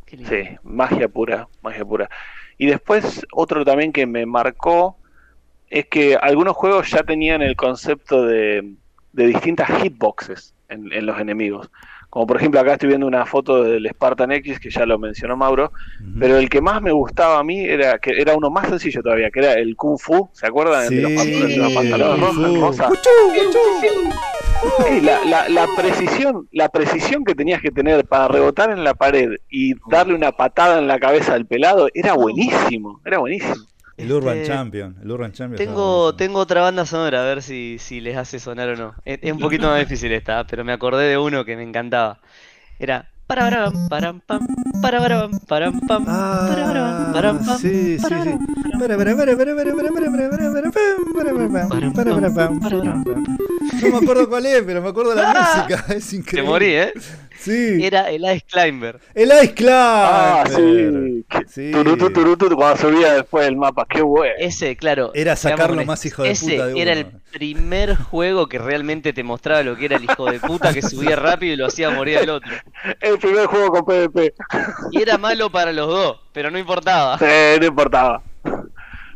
B: Qué lindo.
D: Sí, magia pura, magia pura. Y después, otro también que me marcó es que algunos juegos ya tenían el concepto de, de distintas hitboxes en, en los enemigos. Como por ejemplo, acá estoy viendo una foto del Spartan X, que ya lo mencionó Mauro, pero el que más me gustaba a mí era que era uno más sencillo todavía, que era el Kung Fu, ¿se acuerdan? El de los,
A: Sí,
D: pantalones- los pantalones rojos,
A: Fu.
D: rosa. Ey, la, la- la precisión, la precisión que tenías que tener para rebotar en la pared y darle una patada en la cabeza al pelado era buenísimo, era buenísimo.
A: El Urban
B: Este,
A: Champion. El Urban Champion.
B: Tengo, tengo otra banda sonora, a ver si, si les hace sonar o no. Es, es un poquito más difícil esta, pero me acordé de uno que me encantaba. Era para param, param, pam, para param, param, pam, para
A: Ah,
B: pam,
A: sí, sí,
B: para
A: sí. Para, para, para, para, para, para, para, para, para, para, para, para, para, para,
B: para,
A: para. No me acuerdo cuál es, pero me acuerdo de la música. Es
B: Te
A: increíble.
B: morí, ¿eh?
A: Sí.
B: Era el Ice Climber.
A: El Ice Climber.
D: Ah, sí.
A: Sí.
D: Turutu, turutu, cuando subía después del mapa, qué bueno.
B: Ese, claro.
A: Era sacarlo más hijo de
B: ese
A: puta de
B: era
A: uno.
B: el primer juego que realmente te mostraba lo que era el hijo de puta que subía rápido y lo hacía morir al otro.
D: El primer juego con PvP.
B: Y era malo para los dos, pero no importaba.
D: Sí, no importaba.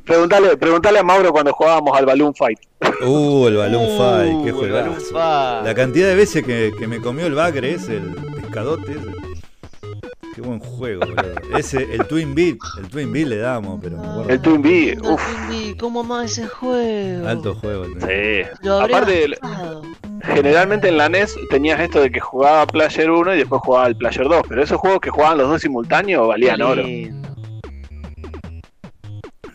D: Preguntale, preguntale a Mauro cuando jugábamos al Balloon Fight.
A: Uh, el Balloon
B: Uh,
A: Fight, qué
B: el Balloon
A: juegazo.
B: Fight.
A: La cantidad de veces que, que me comió el bagre ese, el pescadote ese. Qué buen juego, boludo. Ese, el Twin Beat, el Twin Beat le damos, pero me acuerdo.
D: El Twin
B: No
D: uff.
B: ¿Cómo más ese juego?
A: Alto juego. el Twin Beat.
D: Sí.
B: Lo
D: Aparte, generalmente en la NES tenías esto de que jugaba Player 1 y después jugaba el Player 2, pero esos juegos que jugaban los dos simultáneos valían oro.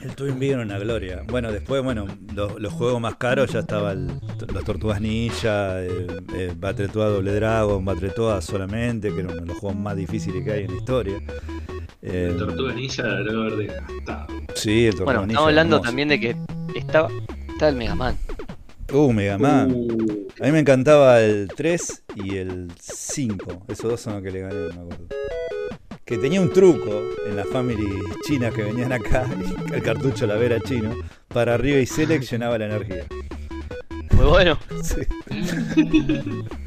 A: El Twin Beat era una gloria. Bueno, después, bueno, los, los juegos más caros ya estaba el, los Tortugas Ninja, eh, eh, Battletoad Doble Dragon, Battletoad solamente, que era uno de los juegos más difíciles que hay en la historia. Eh,
C: El Tortuga Ninja la debe haber desgastado.
A: Sí, el Tortuga
B: Bueno,
A: Ninja.
B: estamos hablando
A: hermoso.
B: también de que estaba, estaba el Mega Man.
A: Uh, Mega Man.
C: Uh,
A: A mí me encantaba el 3 y el 5. Esos dos son los que le gané, me acuerdo. Que tenía un truco en las families chinas que venían acá, y el cartucho la vera chino, para arriba y seleccionaba la energía.
B: Muy bueno.
A: Sí.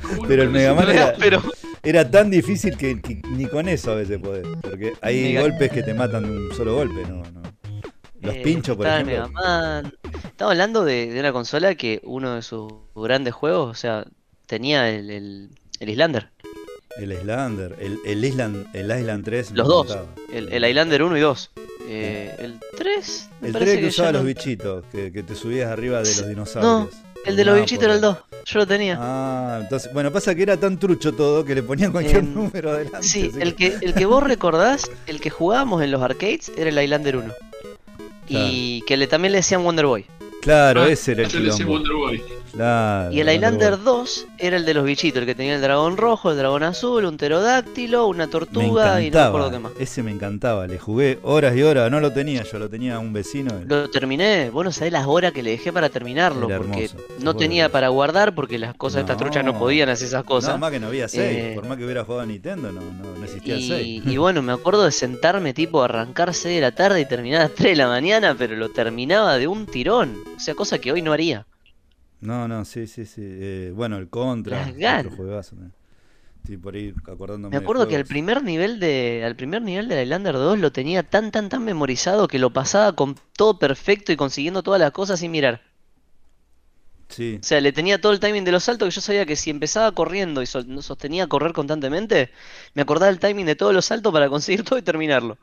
C: ¿cómo
A: Pero el Mega Man era-
B: Pero
A: Era tan difícil que, que ni con eso a veces podés. Porque hay
B: Mega-
A: golpes que te matan de un solo golpe, ¿no? no. Los
B: eh,
A: pinchos, por ejemplo.
B: Mega Man. Estamos hablando de, de una consola que uno de sus grandes juegos, o sea, tenía el, el, el Islander.
A: El Islander, el, el Island, el Island 3. me
B: Los dos. El, el Islander 1 y 2. Eh, el 3, me
A: El
B: parece
A: 3 que
B: que
A: usaba los
B: no-
A: bichitos, que, que te subías arriba de los dinosaurios.
B: El de los
A: Ah,
B: bichitos era el
A: ahí.
B: 2. Yo lo tenía.
A: Ah, entonces, bueno, pasa que era tan trucho todo que le ponían cualquier
B: Em,
A: número adelante.
B: Sí, el que, el que vos recordás, el que jugábamos en los arcades, era el Highlander 1. Y que le, también le decían Wonder Boy.
A: Claro,
C: Ah,
A: ese era el quilombo.
C: Wonder Boy.
A: Claro,
B: Y el Highlander
A: Boy.
B: 2 era el de los bichitos, el que tenía el dragón rojo, el dragón azul, un pterodáctilo, una
A: Me
B: tortuga y no me acuerdo qué más.
A: ese me encantaba, le jugué horas y horas, no lo tenía, yo lo tenía un vecino. y-
B: Lo terminé, vos no sabés las horas que le dejé para terminarlo,
A: Era
B: porque
A: hermoso,
B: no tenía para guardar, porque las cosas de estas truchas no podían hacer esas cosas.
A: No, más que no había 6,
B: Eh,
A: por más que hubiera jugado a Nintendo, no, no, existía el 6.
B: Y, y bueno, me acuerdo de sentarme tipo a arrancar 6 de la tarde y terminar a las 3 de la mañana, pero lo terminaba de un tirón. O sea, cosa que hoy no haría.
A: No, no, sí, sí, sí. eh, bueno, el Contra,
B: Las ganas.
A: otro juegazo. Estoy por ahí acordándome
B: Me acuerdo que al primer nivel de al primer nivel de Highlander 2 lo tenía tan tan tan memorizado que lo pasaba con todo perfecto y consiguiendo todas las cosas sin mirar.
A: Sí,
B: O sea, le tenía todo el timing de los saltos que yo sabía que si empezaba corriendo y sostenía correr constantemente, me acordaba el timing de todos los saltos para conseguir todo y terminarlo.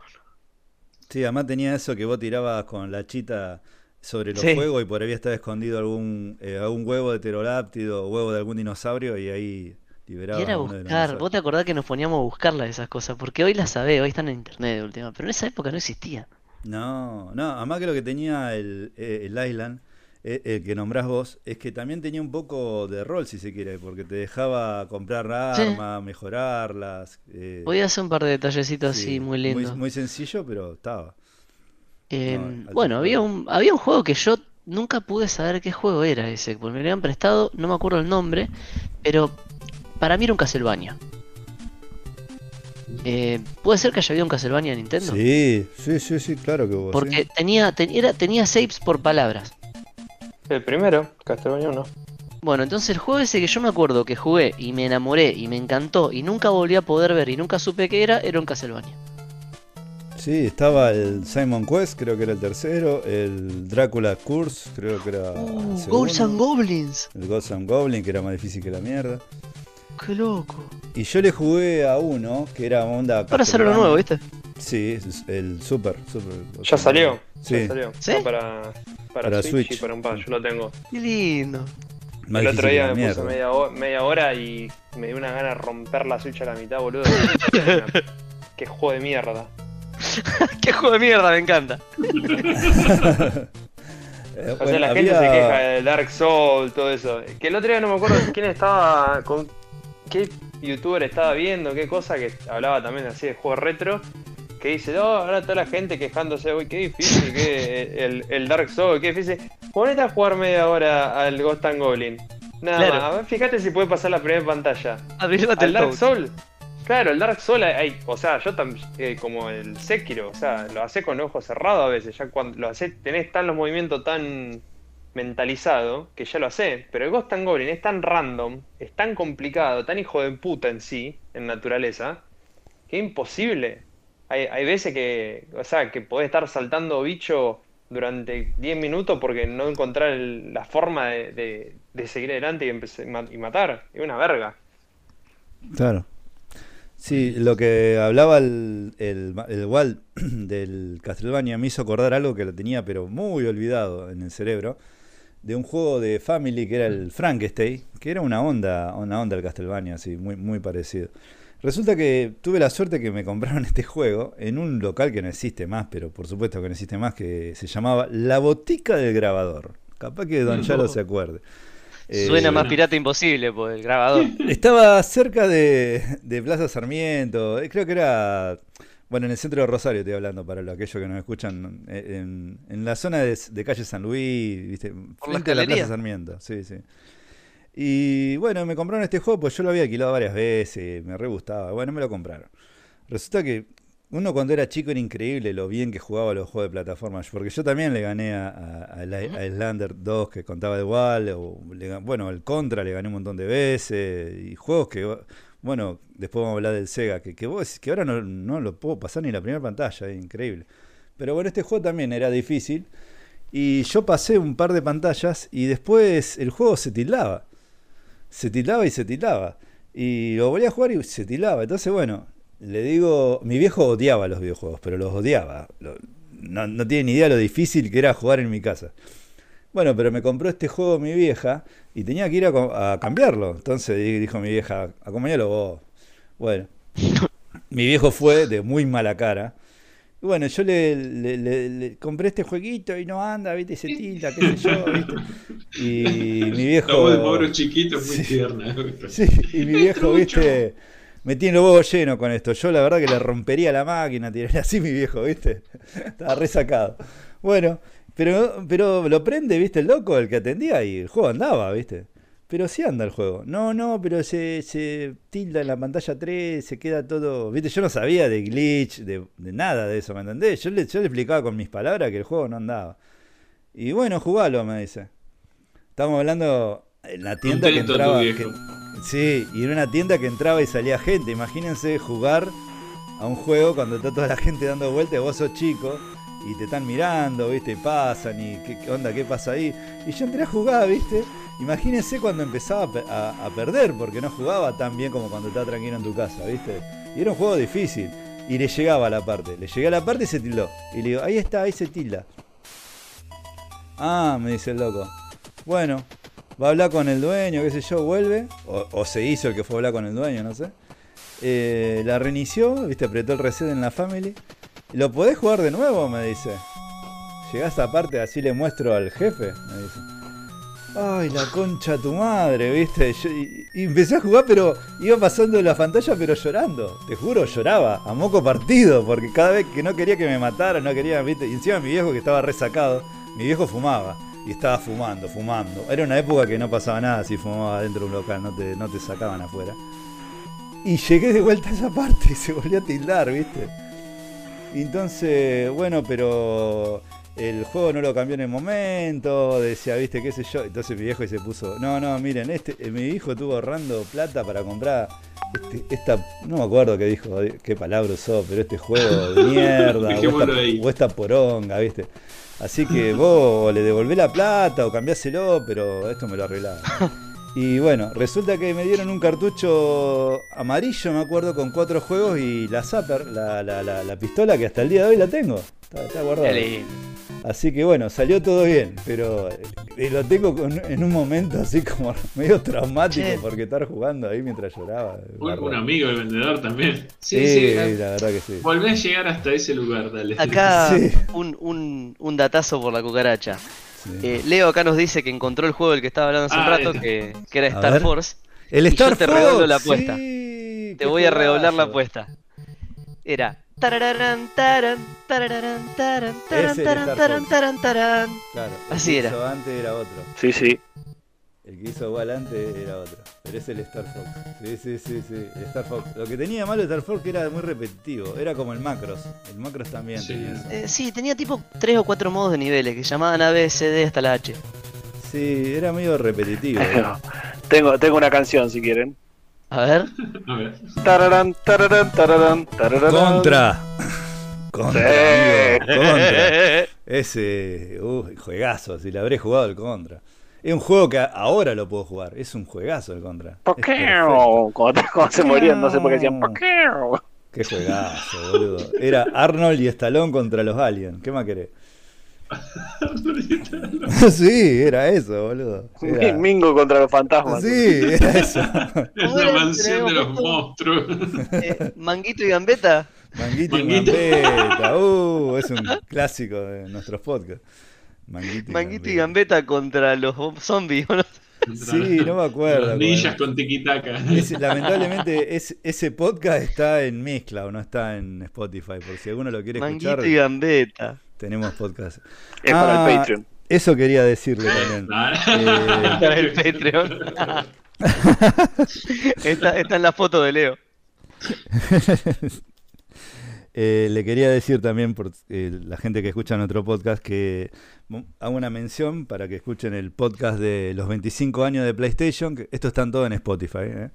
A: sí, además tenía eso que vos tirabas con la chita sobre los
B: Sí.
A: juegos y por ahí estaba escondido algún, eh, algún huevo de pterodáctido o huevo de algún dinosaurio y ahí liberabas
B: Y era buscar, vos te acordás que nos poníamos a buscarlas esas cosas, porque hoy las sabés, hoy están en internet de última, pero en esa época no existía.
A: No, no, además que lo que tenía el, eh, el Island, eh, el que nombrás vos, es que también tenía un poco de rol, si se quiere, porque te dejaba comprar
B: Sí.
A: armas, mejorarlas. eh,
B: Podía hacer un par de detallecitos
A: sí,
B: así muy lindos.
A: Muy, sencillo, pero estaba.
B: Eh,
A: No,
B: bueno, había un, había un juego que yo nunca pude saber qué juego era ese, porque me lo habían prestado, no me acuerdo el nombre, pero para mí era un Castlevania. Eh, ¿puede ser que haya habido un Castlevania en Nintendo?
A: Sí, sí, sí, sí, claro que vos.
B: Porque
A: sí.
B: tenía, ten- era, tenía saves por palabras.
E: El primero, Castlevania 1.
B: Bueno, entonces el juego ese que yo me acuerdo que jugué y me enamoré y me encantó y nunca volví a poder ver y nunca supe qué era, era un Castlevania.
A: Sí, estaba el Simon Quest, creo que era el tercero, el Drácula Curse, creo que era
B: Uh, Ghosts and Goblins.
A: el Ghosts and Goblin, que era más difícil que la mierda.
B: Qué loco.
A: Y yo le jugué a uno que era onda.
B: Ahora sale uno nuevo, ¿viste?
A: Sí, el Super. super
E: Ya salió.
A: Sí,
E: Ya salió.
B: ¿Sí?
E: No, para, para,
A: Para
E: Switch,
A: Switch.
E: y para un par. Yo lo tengo.
B: Qué lindo.
A: más
E: el otro día me puse media hora y me dio una gana de romper la Switch a la mitad, boludo. Qué juego de mierda.
B: Qué juego de mierda, me encanta.
A: Eh,
E: O sea, la gente
A: había-
E: se queja de Dark Souls, todo eso. Que el otro día no me acuerdo quién estaba. con qué youtuber estaba viendo, qué cosa, que hablaba también así de juegos retro. Que dice, no, ahora toda la gente quejándose, uy, qué difícil, que el, el Dark Souls, qué difícil. Ponete a jugar media hora al Ghost and Goblin. Nada
B: Claro.
E: más, fíjate si puede pasar la primera pantalla.
B: Abrir
E: Al Dark. Souls. Claro, el Dark Souls hay, o sea, yo también, como el Sekiro, o sea, lo hace con ojos cerrados a veces, ya cuando lo hace, tenés tan los movimientos tan mentalizado que ya lo hace, pero el Ghost and Goblin es tan random, es tan complicado, tan hijo de puta en sí, en naturaleza, que es imposible. Hay, hay veces que, o sea, que podés estar saltando bicho durante 10 minutos porque no encontrar la forma de, seguir adelante y, y matar. Es una verga.
A: Claro. Sí, lo que hablaba el, el, el Walt del Castlevania me hizo acordar algo que lo tenía pero muy olvidado en el cerebro, de un juego de Family que era el Frankenstein, que era una onda, una onda del Castlevania, así, muy, muy parecido. Resulta que tuve la suerte que me compraron este juego en un local que no existe más, pero por supuesto que no existe más, que se llamaba La Botica del Grabador. Capaz que Don Chalo se acuerde.
B: Suena
A: Eh,
B: más pirata imposible por el grabador.
A: estaba cerca de, de Plaza Sarmiento, eh, creo que era, bueno, en el centro de Rosario estoy hablando para lo- aquellos que nos escuchan, eh, en, en la zona de, de calle San Luis, ¿viste?
B: ¿Por la
A: frente a la? Plaza Sarmiento, sí, sí. Y bueno, me compraron este juego, pues yo lo había alquilado varias veces, me re gustaba, bueno, me lo compraron. Resulta que uno cuando era chico era increíble lo bien que jugaba los juegos de plataforma, porque yo también le gané a, a, a la- a Islander 2 que contaba igual, o le bueno, el Contra le gané un montón de veces, y juegos que, bueno, después vamos a hablar del Sega, que, que vos que ahora no, no lo puedo pasar ni la primera pantalla, es increíble. Pero bueno, este juego también era difícil, y yo pasé un par de pantallas y después el juego se tildaba. Se tildaba y se tildaba. Y lo volví a jugar y se tildaba. Entonces, bueno, le digo, mi viejo odiaba los videojuegos, pero los odiaba. Lo- no, no tiene ni idea lo difícil que era jugar en mi casa. Bueno, pero me compró este juego mi vieja y tenía que ir a, cambiarlo. Entonces di- dijo mi vieja, acompañalo vos. Bueno, mi viejo fue de muy mala cara. Y bueno, yo le, le- le- le compré este jueguito y no anda, viste, se tilda, qué sé yo, viste. Y mi viejo...
C: La voz de Mauro chiquito es muy
A: Sí.
C: tierna.
A: Sí, y mi viejo, viste, me tiene los huevos llenos con esto. Yo la verdad que le rompería la máquina, tiraría así mi viejo, viste. Estaba resacado. Bueno, pero, pero lo prende, viste, el loco, el que atendía, y el juego andaba, viste. Pero sí anda el juego. No, no, pero se, se tilda en la pantalla 3, se queda todo. Viste, yo no sabía de glitch, de, de nada de eso, ¿me entendés? Yo le, yo le explicaba con mis palabras que el juego no andaba. Y bueno, jugalo, me dice. Estamos hablando en la tienda que entraba. que- sí, y en una tienda que entraba y salía gente. Imagínense jugar a un juego cuando está toda la gente dando vueltas vos sos chico y te están mirando, ¿viste? Pasan y qué, onda, qué pasa ahí. Y yo entré a jugar, ¿viste? Imagínense cuando empezaba a, pe- a- a perder, porque no jugaba tan bien como cuando estaba tranquilo en tu casa, ¿viste? Y era un juego difícil. Y le llegaba a la parte. Le llegué a la parte y se tildó. Y le digo, ahí está, ahí se tilda. Ah, me dice el loco. Bueno, va a hablar con el dueño, qué sé yo, vuelve. O, se hizo el que fue a hablar con el dueño, no sé. Eh, la reinició, viste, apretó el reset en la family. ¿Lo podés jugar de nuevo? Me dice. Llegá a parte, así le muestro al jefe, me dice. Ay, la concha tu madre, viste. Yo- y, y empecé a jugar, pero iba pasando la pantalla, pero llorando. Te juro, lloraba, a moco partido, porque cada vez que no quería que me mataran, no quería, viste. Y encima mi viejo que estaba resacado, mi viejo fumaba. Y estaba fumando, fumando. Era una época que no pasaba nada si fumaba dentro de un local, no te, no te sacaban afuera. Y llegué de vuelta a esa parte y se volvió a tildar, ¿viste? Y entonces, bueno, pero el juego no lo cambió en el momento, decía, ¿viste? ¿Qué sé yo? Entonces mi viejo se puso, no, no, miren, este, eh, mi hijo estuvo ahorrando plata para comprar este- esta, no me acuerdo qué dijo, qué palabra usó, pero este juego de mierda, esta, o esta poronga, ¿viste? Así que vos le devolvés la plata o cambiáselo, pero esto me lo arreglaba. Y bueno, resulta que me dieron un cartucho amarillo, me acuerdo, con cuatro juegos y la Zapper, la, la, la, la pistola que hasta el día de hoy la tengo. Está, está guardada.
B: Qué lindo.
A: Así que bueno, salió todo bien, pero eh, lo tengo con- en un momento así como medio traumático
B: Che.
A: porque estar jugando ahí mientras lloraba.
C: Un, amigo, el vendedor también.
A: Sí,
C: Sí, sí. ah,
A: la verdad que sí.
C: Volvé a llegar hasta ese lugar, dale.
B: Acá
A: Sí.
B: un, un, un datazo por la cucaracha.
A: sí.
B: Eh, Leo acá nos dice que encontró el juego del que estaba hablando hace un
C: Ah,
B: rato,
C: este.
B: que, que era
A: A
B: Star
A: ver.
B: Force.
A: El
B: y yo
A: Star
B: te
A: Fox,
B: redoblo la apuesta.
A: sí,
B: Te voy a redoblar la apuesta. Era.
A: Ese
B: taran,
A: Star
B: taran,
A: Fox.
B: taran, taran.
A: Claro, el
B: Así
A: que
B: era.
A: hizo antes era otro.
D: Sí, sí.
A: El que hizo igual antes era otro. Pero es el Star Fox. Sí, sí, sí, sí. El Star Fox. Lo que tenía malo el Star Fox que era muy repetitivo. Era como el Macros. El Macros también
C: Sí.
A: tenía eso.
B: Eh, sí, tenía tipo tres o cuatro modos de niveles que llamaban A, B, C, D hasta la H.
A: Sí, era medio repetitivo.
D: tengo, tengo una canción si quieren.
B: A ver.
C: A ver.
D: Tararán, tararán, tararán, tararán.
A: Contra. Contra,
D: Sí.
A: amigo, Contra. Ese, uh, juegazo, si le habré jugado el Contra. Es un juego que ahora lo puedo jugar. Es un juegazo el Contra.
D: Cuando, cuando se morían, no sé por qué decían.
A: Qué juegazo, boludo. Era Arnold y Stallone contra los aliens. ¿Qué más querés? sí, era eso, boludo. Era-
D: Mingo contra los fantasmas.
A: Sí, era eso.
C: Es
B: ¿Cómo
C: la mansión de los monstruos.
B: Eh, Manguito y Gambeta.
A: Manguito y
C: Manguito.
A: Gambeta. Uh, es un clásico de nuestros podcasts. Manguito y
B: Manguito y Gambeta contra los zombies.
A: Sí, no me acuerdo.
C: Los ninjas con tiquitaca.
A: Lamentablemente es- ese podcast está en Mixcloud, no está en Spotify. Por si alguno lo quiere escuchar,
B: Manguito y Gambeta.
A: Tenemos podcast.
D: Es para
A: Ah,
D: el Patreon.
A: Eso quería decirle también. Eh,
B: Para el Patreon. está, está en la foto de Leo.
A: Eh, le quería decir también por eh, la gente que escucha nuestro podcast que hago una mención para que escuchen el podcast de los 25 años de PlayStation, que esto están todo en Spotify. ¿eh?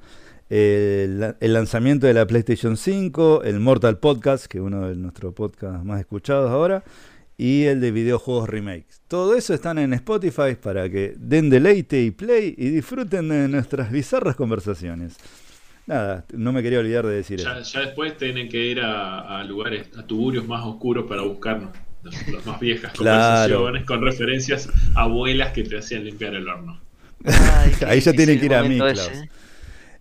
A: El, el lanzamiento de la PlayStation 5, el Mortal Podcast, que es uno de nuestros podcasts más escuchados ahora, y el de videojuegos remakes. Todo eso están en Spotify para que den deleite y play y disfruten de nuestras bizarras conversaciones. Nada, no me quería olvidar de decir eso.
C: Ya, ya después tienen que ir a, a lugares, a tuburios más oscuros para buscarnos. Las más viejas
A: Claro.
C: conversaciones con referencias a abuelas que te hacían limpiar el horno.
B: Ay,
A: Ahí ya tienen que ir a mí,
B: ese,
A: Klaus.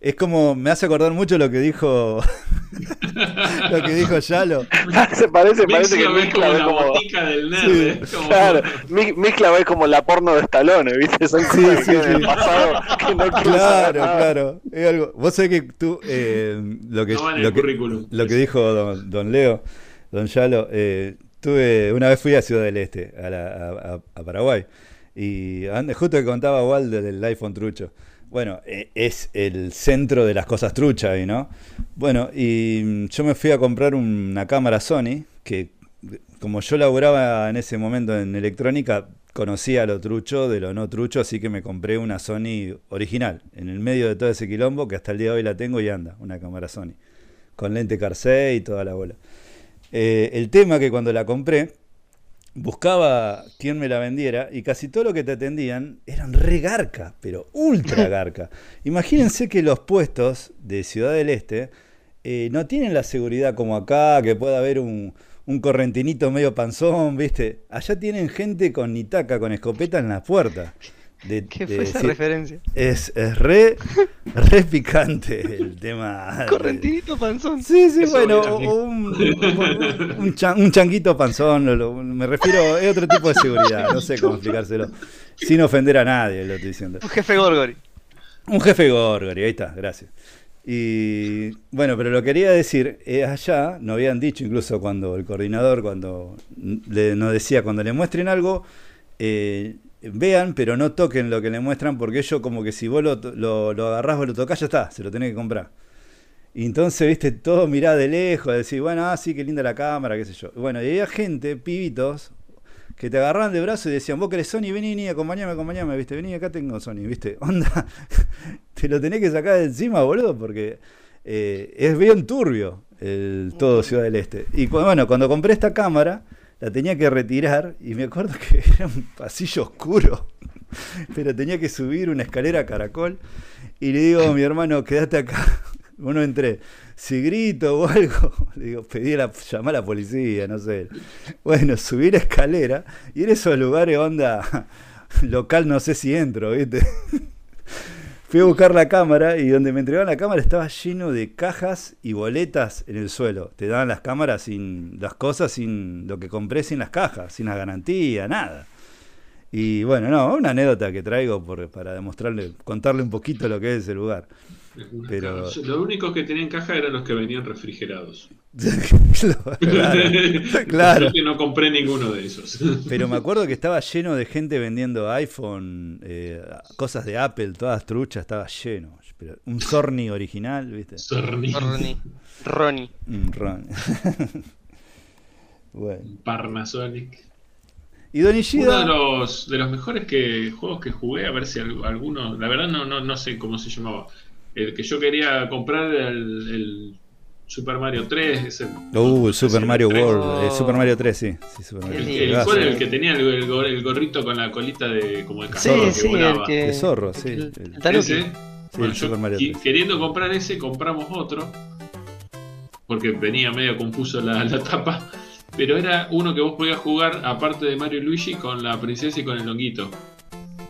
A: Es como, me hace acordar mucho lo que dijo. lo que dijo Yalo.
D: Se parece, parece que
C: Mixla como
D: ve
C: la
D: como.
C: botica del nerd.
A: Sí.
C: Como-
D: Claro, Mixla ve como la porno de Stallone, ¿viste? Son
A: Sí,
D: cosas que
A: sí,
D: quedan en
A: sí.
D: el pasado que no quiero saber
A: Claro, claro. Es algo. Vos sabés que tú, eh, lo que,
C: No
A: lo que, lo que dijo don, don Leo, don Yalo, eh, tuve, una vez fui a Ciudad del Este, a, la- a- a- a Paraguay, y justo que contaba Waldo del iPhone trucho. Bueno, eh, es el centro de las cosas truchas ahí, ¿no? Bueno, y mm, yo me fui a comprar una cámara Sony, que como yo laburaba en ese momento en electrónica, conocía lo trucho de lo no trucho, así que me compré una Sony original, en el medio de todo ese quilombo, que hasta el día de hoy la tengo y anda, una cámara Sony, con lente Carse y toda la bola. Eh, el tema que cuando la compré, buscaba quién me la vendiera y casi todo lo que te atendían eran re garca, pero ultra garca. Imagínense que los puestos de Ciudad del Este eh, no tienen la seguridad como acá, que pueda haber un, un correntinito medio panzón, ¿viste? Allá tienen gente con nitaca, con escopeta en la puerta. De,
B: ¿Qué
A: de
B: fue esa
A: decir-
B: referencia?
A: es, es re, re picante el tema.
B: Correntinito panzón.
A: Sí, sí,
C: Eso
A: bueno, un, un, un chan- un changuito panzón, lo- lo- me refiero, es otro tipo de seguridad, no sé cómo explicárselo, sin ofender a nadie, lo estoy diciendo.
B: Un jefe Gorgori.
A: Un jefe Gorgori, ahí está, gracias. Y bueno, pero lo quería decir, es allá, nos habían dicho incluso cuando el coordinador, cuando le, nos decía, cuando le muestren algo, eh, vean, pero no toquen lo que le muestran, porque ellos como que si vos lo, lo, lo agarrás o lo tocás, ya está, se lo tenés que comprar. Y entonces, viste, todo mirá de lejos, decir, bueno, ah, sí, qué linda la cámara, qué sé yo. Bueno, y había gente, pibitos, que te agarraban de brazo y decían, vos querés Sony, vení, vení, acompañame, acompañame, viste, vení, acá tengo Sony, viste, onda, te lo tenés que sacar de encima, boludo, porque eh, es bien turbio el todo Ciudad del Este. Y bueno, cuando compré esta cámara, la tenía que retirar y me acuerdo que era un pasillo oscuro, pero tenía que subir una escalera a caracol y le digo a mi hermano, quédate acá. Bueno, entré. Si grito o algo, le digo, pedí la, llamá a la policía, no sé. Bueno, subí la escalera y en esos lugares, onda local, no sé si entro, ¿viste? Fui a buscar la cámara y donde me entregaban la cámara estaba lleno de cajas y boletas en el suelo. Te daban las cámaras sin las cosas, sin lo que compré, sin las cajas, sin la garantía, nada. Y bueno, no, una anécdota que traigo para demostrarle, contarle un poquito lo que es ese lugar. Pero-
C: caja. Los únicos que tenían caja eran los que venían refrigerados.
A: claro, claro.
C: Yo que no compré ninguno de esos.
A: Pero me acuerdo que estaba lleno de gente vendiendo iPhone, eh, cosas de Apple, todas truchas, estaba lleno. Pero un Sorny original, ¿viste?
C: Sorni.
B: Ronnie. Ronnie.
A: Un Ron. bueno.
C: Parnasonic.
A: Y Don
C: Uno de los, de los mejores que, juegos que jugué, a ver si al- alguno, la verdad no, no, no sé cómo se llamaba. El que yo quería comprar era el, el Super Mario 3. Ese,
A: uh, el Super Mario. World, el Super Mario 3, sí. sí Super Mario
C: El,
B: Sí,
C: que-
A: Juegazo.
C: ¿Cuál era el que tenía el, el gor- el gorrito con la colita de como de
B: Sí,
C: cazador que
B: sí, el
C: volaba?
B: que.
A: De zorro, sí,
B: El,
A: el-
B: el.
C: Ese.
A: Sí,
C: Bueno,
A: el
C: yo
A: Mario
C: qui-
A: 3.
C: queriendo comprar ese, compramos otro. Porque venía medio confuso la, la tapa. Pero era uno que vos podías jugar, aparte de Mario y Luigi, con la princesa y con el honguito.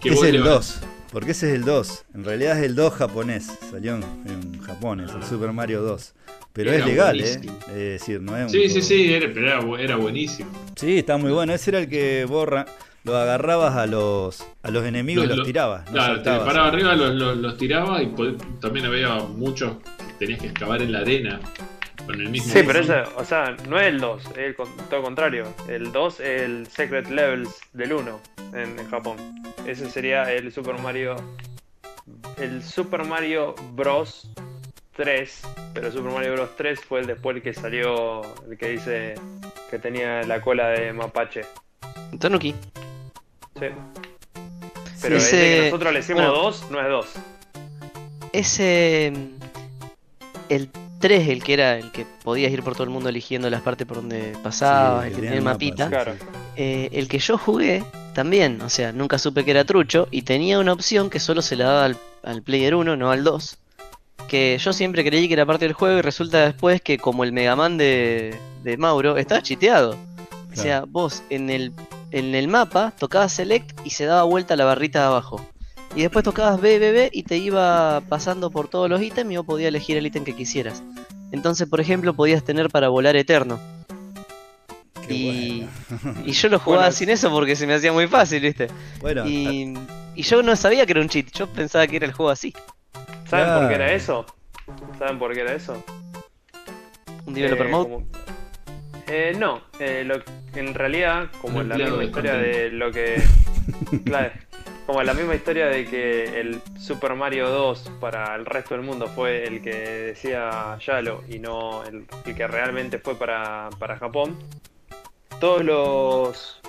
C: Que
A: Es
C: vos
A: el
C: le-
A: 2, porque ese es el 2. En realidad es el 2 japonés, salió en, en Japón, es el Super Mario 2. Pero
C: Era
A: es legal,
C: buenísimo.
A: ¿eh? Es decir, no es un
C: Sí, sí, sí, era, pero era, bu- era buenísimo.
A: Sí, está muy bueno. Ese era el que borra, lo agarrabas a los a los enemigos y los tirabas. no
C: Claro, te paraba arriba, los, los- los tiraba y también había muchos que tenías que excavar en la arena con el mismo.
E: Sí, pero ese, o sea, no es el 2, es el con- todo contrario. El 2 es el Secret Levels del 1 en, en Japón. Ese sería el Super Mario. El Super Mario Bros. 3, pero Super Mario Bros. 3 fue el después el que salió, el que dice que tenía la cola de mapache.
B: Tanuki.
E: Sí. Pero
B: Ese-
E: ese que nosotros le decimos
B: bueno.
E: 2 no es 2.
B: Ese. El 3, el que era el que podías ir por todo el mundo eligiendo las partes por donde pasabas,
A: Sí,
B: el
A: que
B: que
A: tenía
B: el mapita.
E: Claro.
B: Eh, el que yo jugué también, o sea, nunca supe que era trucho y tenía una opción que solo se la daba al, al Player 1, no al 2. Que yo siempre creí que era parte del juego y resulta después que como el Mega Man de, de Mauro estaba chiteado. O sea, vos en el, en el mapa tocabas Select y se daba vuelta la barrita de abajo. Y después tocabas B, B, B y te iba pasando por todos los ítems y vos podías elegir el ítem que quisieras. Entonces, por ejemplo, podías tener para volar eterno.
A: Qué
B: y,
A: bueno.
B: y yo lo jugaba
E: Bueno,
B: sin eso porque se me hacía muy fácil, ¿viste?
A: Bueno,
B: Y, y yo no sabía que era un cheat, yo pensaba que era el juego así.
E: ¿Saben por qué era eso? ¿Saben por qué era eso?
B: Un developer
E: Eh,
B: mode.
E: como- Eh, no, eh, lo- en realidad, como
C: Un
E: la misma historia de lo que. claro, como la misma historia de que el Super Mario 2 para el resto del mundo fue el que decía Yalo y no el, el que realmente fue para, para Japón. Todos los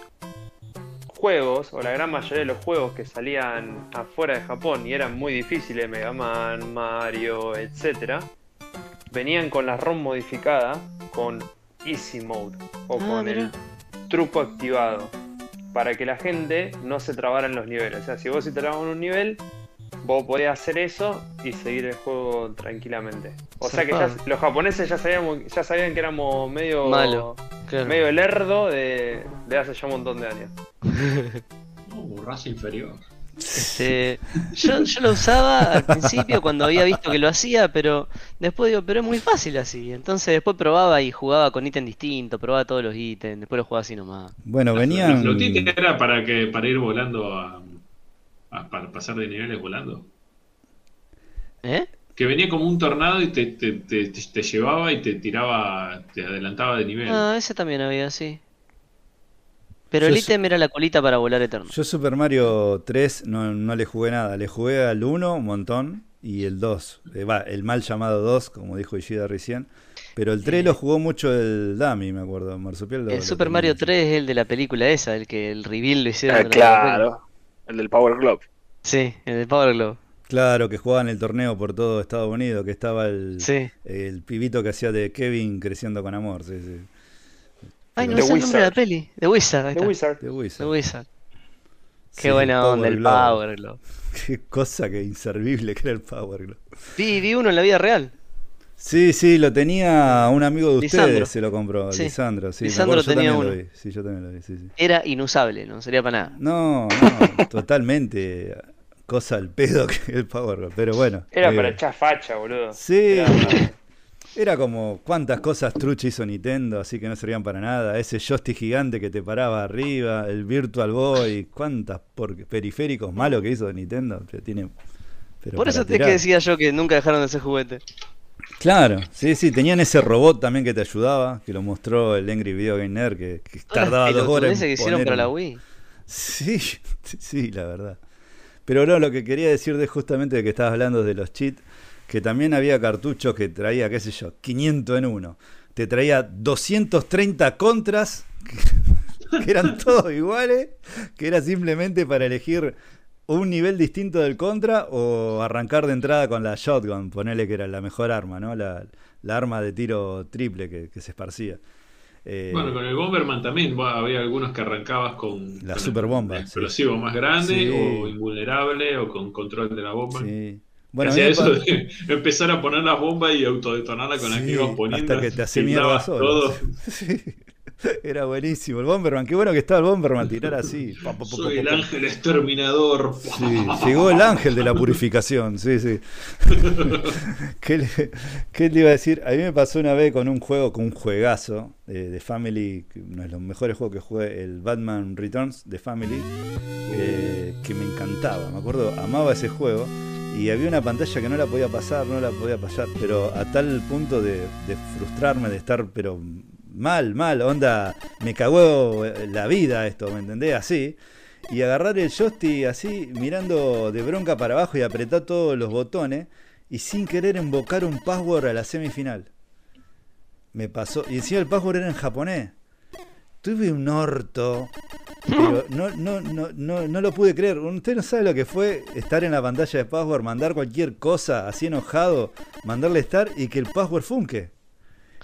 E: juegos, o la gran mayoría de los juegos que salían afuera de Japón y eran muy difíciles, Mega Man, Mario, etcétera, venían con la ROM modificada con Easy Mode o
B: Ah,
E: con el truco activado para que la gente no se trabara en los niveles. O sea, si vos se trabas en un nivel, vos podías hacer eso y seguir el juego tranquilamente. O sea que ya- los japoneses ya sabíamos, ya sabían que éramos medio
B: Malo. Claro.
E: medio lerdo de, de hace ya un montón de años.
C: Uh, raza inferior.
B: Este, yo, yo lo usaba al principio cuando había visto que lo hacía, pero después digo, pero es muy fácil así. Entonces después probaba y jugaba con ítem distinto, probaba todos los ítems, después lo jugaba así nomás.
A: bueno,
C: La
A: venían.
C: flotita era para que para ir volando a, a- para pasar de niveles volando.
B: ¿Eh?
C: Que venía como un tornado y te, te, te- te- te llevaba y te tiraba, te adelantaba de nivel.
B: Ah, ese también había, sí. Pero
A: Yo
B: el ítem era la colita para volar eterno.
A: Yo Super Mario 3 no, no le jugué nada, le jugué al 1 un montón y el 2, eh, va, el mal llamado 2, como dijo Ishida recién, pero el 3
B: Eh.
A: lo jugó mucho el Dami, me acuerdo, Marsupial. lo-
B: El
A: lo
B: Super
A: tenía
B: Mario
A: mucho.
B: 3 es el de la película esa, el que el reveal lo hicieron.
D: Ah, claro, el del Power Glove.
B: Sí, el de Power Glove.
A: Claro, que jugaban el torneo por todo Estados Unidos, que estaba el,
B: Sí.
A: el pibito que hacía de Kevin creciendo con amor, sí, sí.
B: Ay, no
A: The
B: sé el nombre de la peli. The Wizard, ahí
E: The
B: está.
E: Wizard.
A: The Wizard.
B: The Wizard. Qué
A: Sí,
B: buena onda el. Power Glove.
A: Qué cosa que inservible que era el Power Glove.
B: Vi, vi uno en la vida real.
A: Sí, sí, lo tenía un amigo de ustedes,
B: Lisandro.
A: se lo compró,
B: Sí.
A: Lisandro, sí, me
B: Lisandro
A: acuerdo, yo
B: tenía
A: también lo
B: uno.
A: vi, sí, yo también lo vi, sí, sí.
B: Era inusable, no sería para nada.
A: No, no, totalmente cosa al pedo que el Power Glove, pero bueno.
E: Era
A: eh,
E: para echar facha, boludo.
A: Sí,
E: Era-
A: era como cuántas cosas truchas hizo Nintendo, así que no servían para nada. Ese joystick gigante que te paraba arriba, el Virtual Boy, cuántas por- periféricos malos que hizo Nintendo. Pero tiene, pero
B: Por eso es
A: tirar.
B: que decía yo que nunca dejaron de ser juguete.
A: Claro, sí, sí, tenían ese robot también que te ayudaba, que lo mostró el Angry Video Game Nerd, que, tardaba dos horas. en
B: que hicieron para la Wii.
A: Sí, sí, sí, la verdad. Pero no, lo que quería decir de justamente de que estabas hablando de los cheats, que también había cartuchos que traía, qué sé yo, 500 en uno. Te traía 230 contras, que, que eran todos iguales, que era simplemente para elegir un nivel distinto del contra o arrancar de entrada con la shotgun, ponerle que era la mejor arma, ¿no? La, la arma de tiro triple que, que se esparcía. Eh,
C: Bueno, con el Bomberman también bueno, había algunos que arrancabas con,
A: La
C: con el
A: sí.
C: explosivo más grande
A: Sí.
C: o invulnerable o con control de la bomba.
A: sí.
C: Bueno, hacía eso de empezar a poner las bombas y autodetonarla con la que
A: Sí,
C: ibas poniendo.
A: hasta que te mierda solo.
C: todo.
A: Sí. Era buenísimo. El Bomberman, qué bueno que estaba el Bomberman tirar así. Pa, pa, pa,
C: Soy el ángel exterminador.
A: Sí, llegó el ángel de la purificación, sí, sí. ¿Qué le, qué le iba a decir? A mí me pasó una vez con un juego, con un juegazo eh, de Family, que uno de los mejores juegos que jugué, el Batman Returns de Family, eh, que me encantaba. Me acuerdo, amaba ese juego. Y había una pantalla que no la podía pasar, no la podía pasar, pero a tal punto de, frustrarme, de estar, pero mal, mal, onda, me cagó la vida esto, ¿me entendés? Así y agarrar el joystick así, mirando de bronca para abajo y apretar todos los botones y sin querer invocar un password a la semifinal. Me pasó, y encima el password era en japonés. Tuve un orto, pero no, no, no, no, no lo pude creer. Usted no sabe lo que fue estar en la pantalla de password, mandar cualquier cosa así enojado, mandarle estar y que el password funque.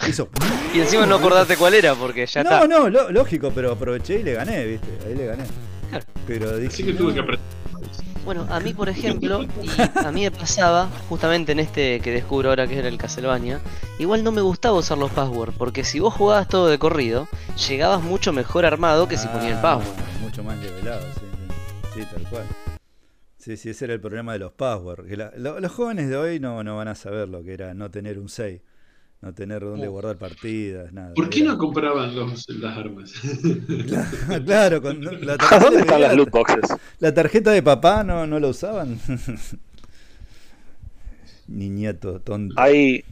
A: Hizo.
B: Y encima no acordate cuál era, porque ya
A: no,
B: está.
A: no, lo- lógico, pero aproveché y le gané, ¿viste? Ahí le gané. Pero dije.
C: Así que tuve
A: no.
C: que aprender.
B: Bueno, a mí, por ejemplo, y a mí me pasaba, justamente en este que descubro ahora que era el Castlevania, igual no me gustaba usar los passwords, porque si vos jugabas todo de corrido, llegabas mucho mejor armado que si ponía el
A: Ah,
B: password.
A: Mucho más nivelado, sí, sí. Sí, tal cual. Sí, sí, ese era el problema de los passwords. que la- lo- los jóvenes de hoy no, no van a saber lo que era no tener un save, no tener dónde
C: Oh.
A: guardar partidas, nada.
C: ¿Por qué
A: Era-
C: no compraban los, las armas?
A: claro, con la
D: ¿A
A: tarjeta,
D: dónde están las
A: la-
D: loot boxes?
A: la tarjeta de papá no, no la usaban. Niñato tonto.
D: Hay,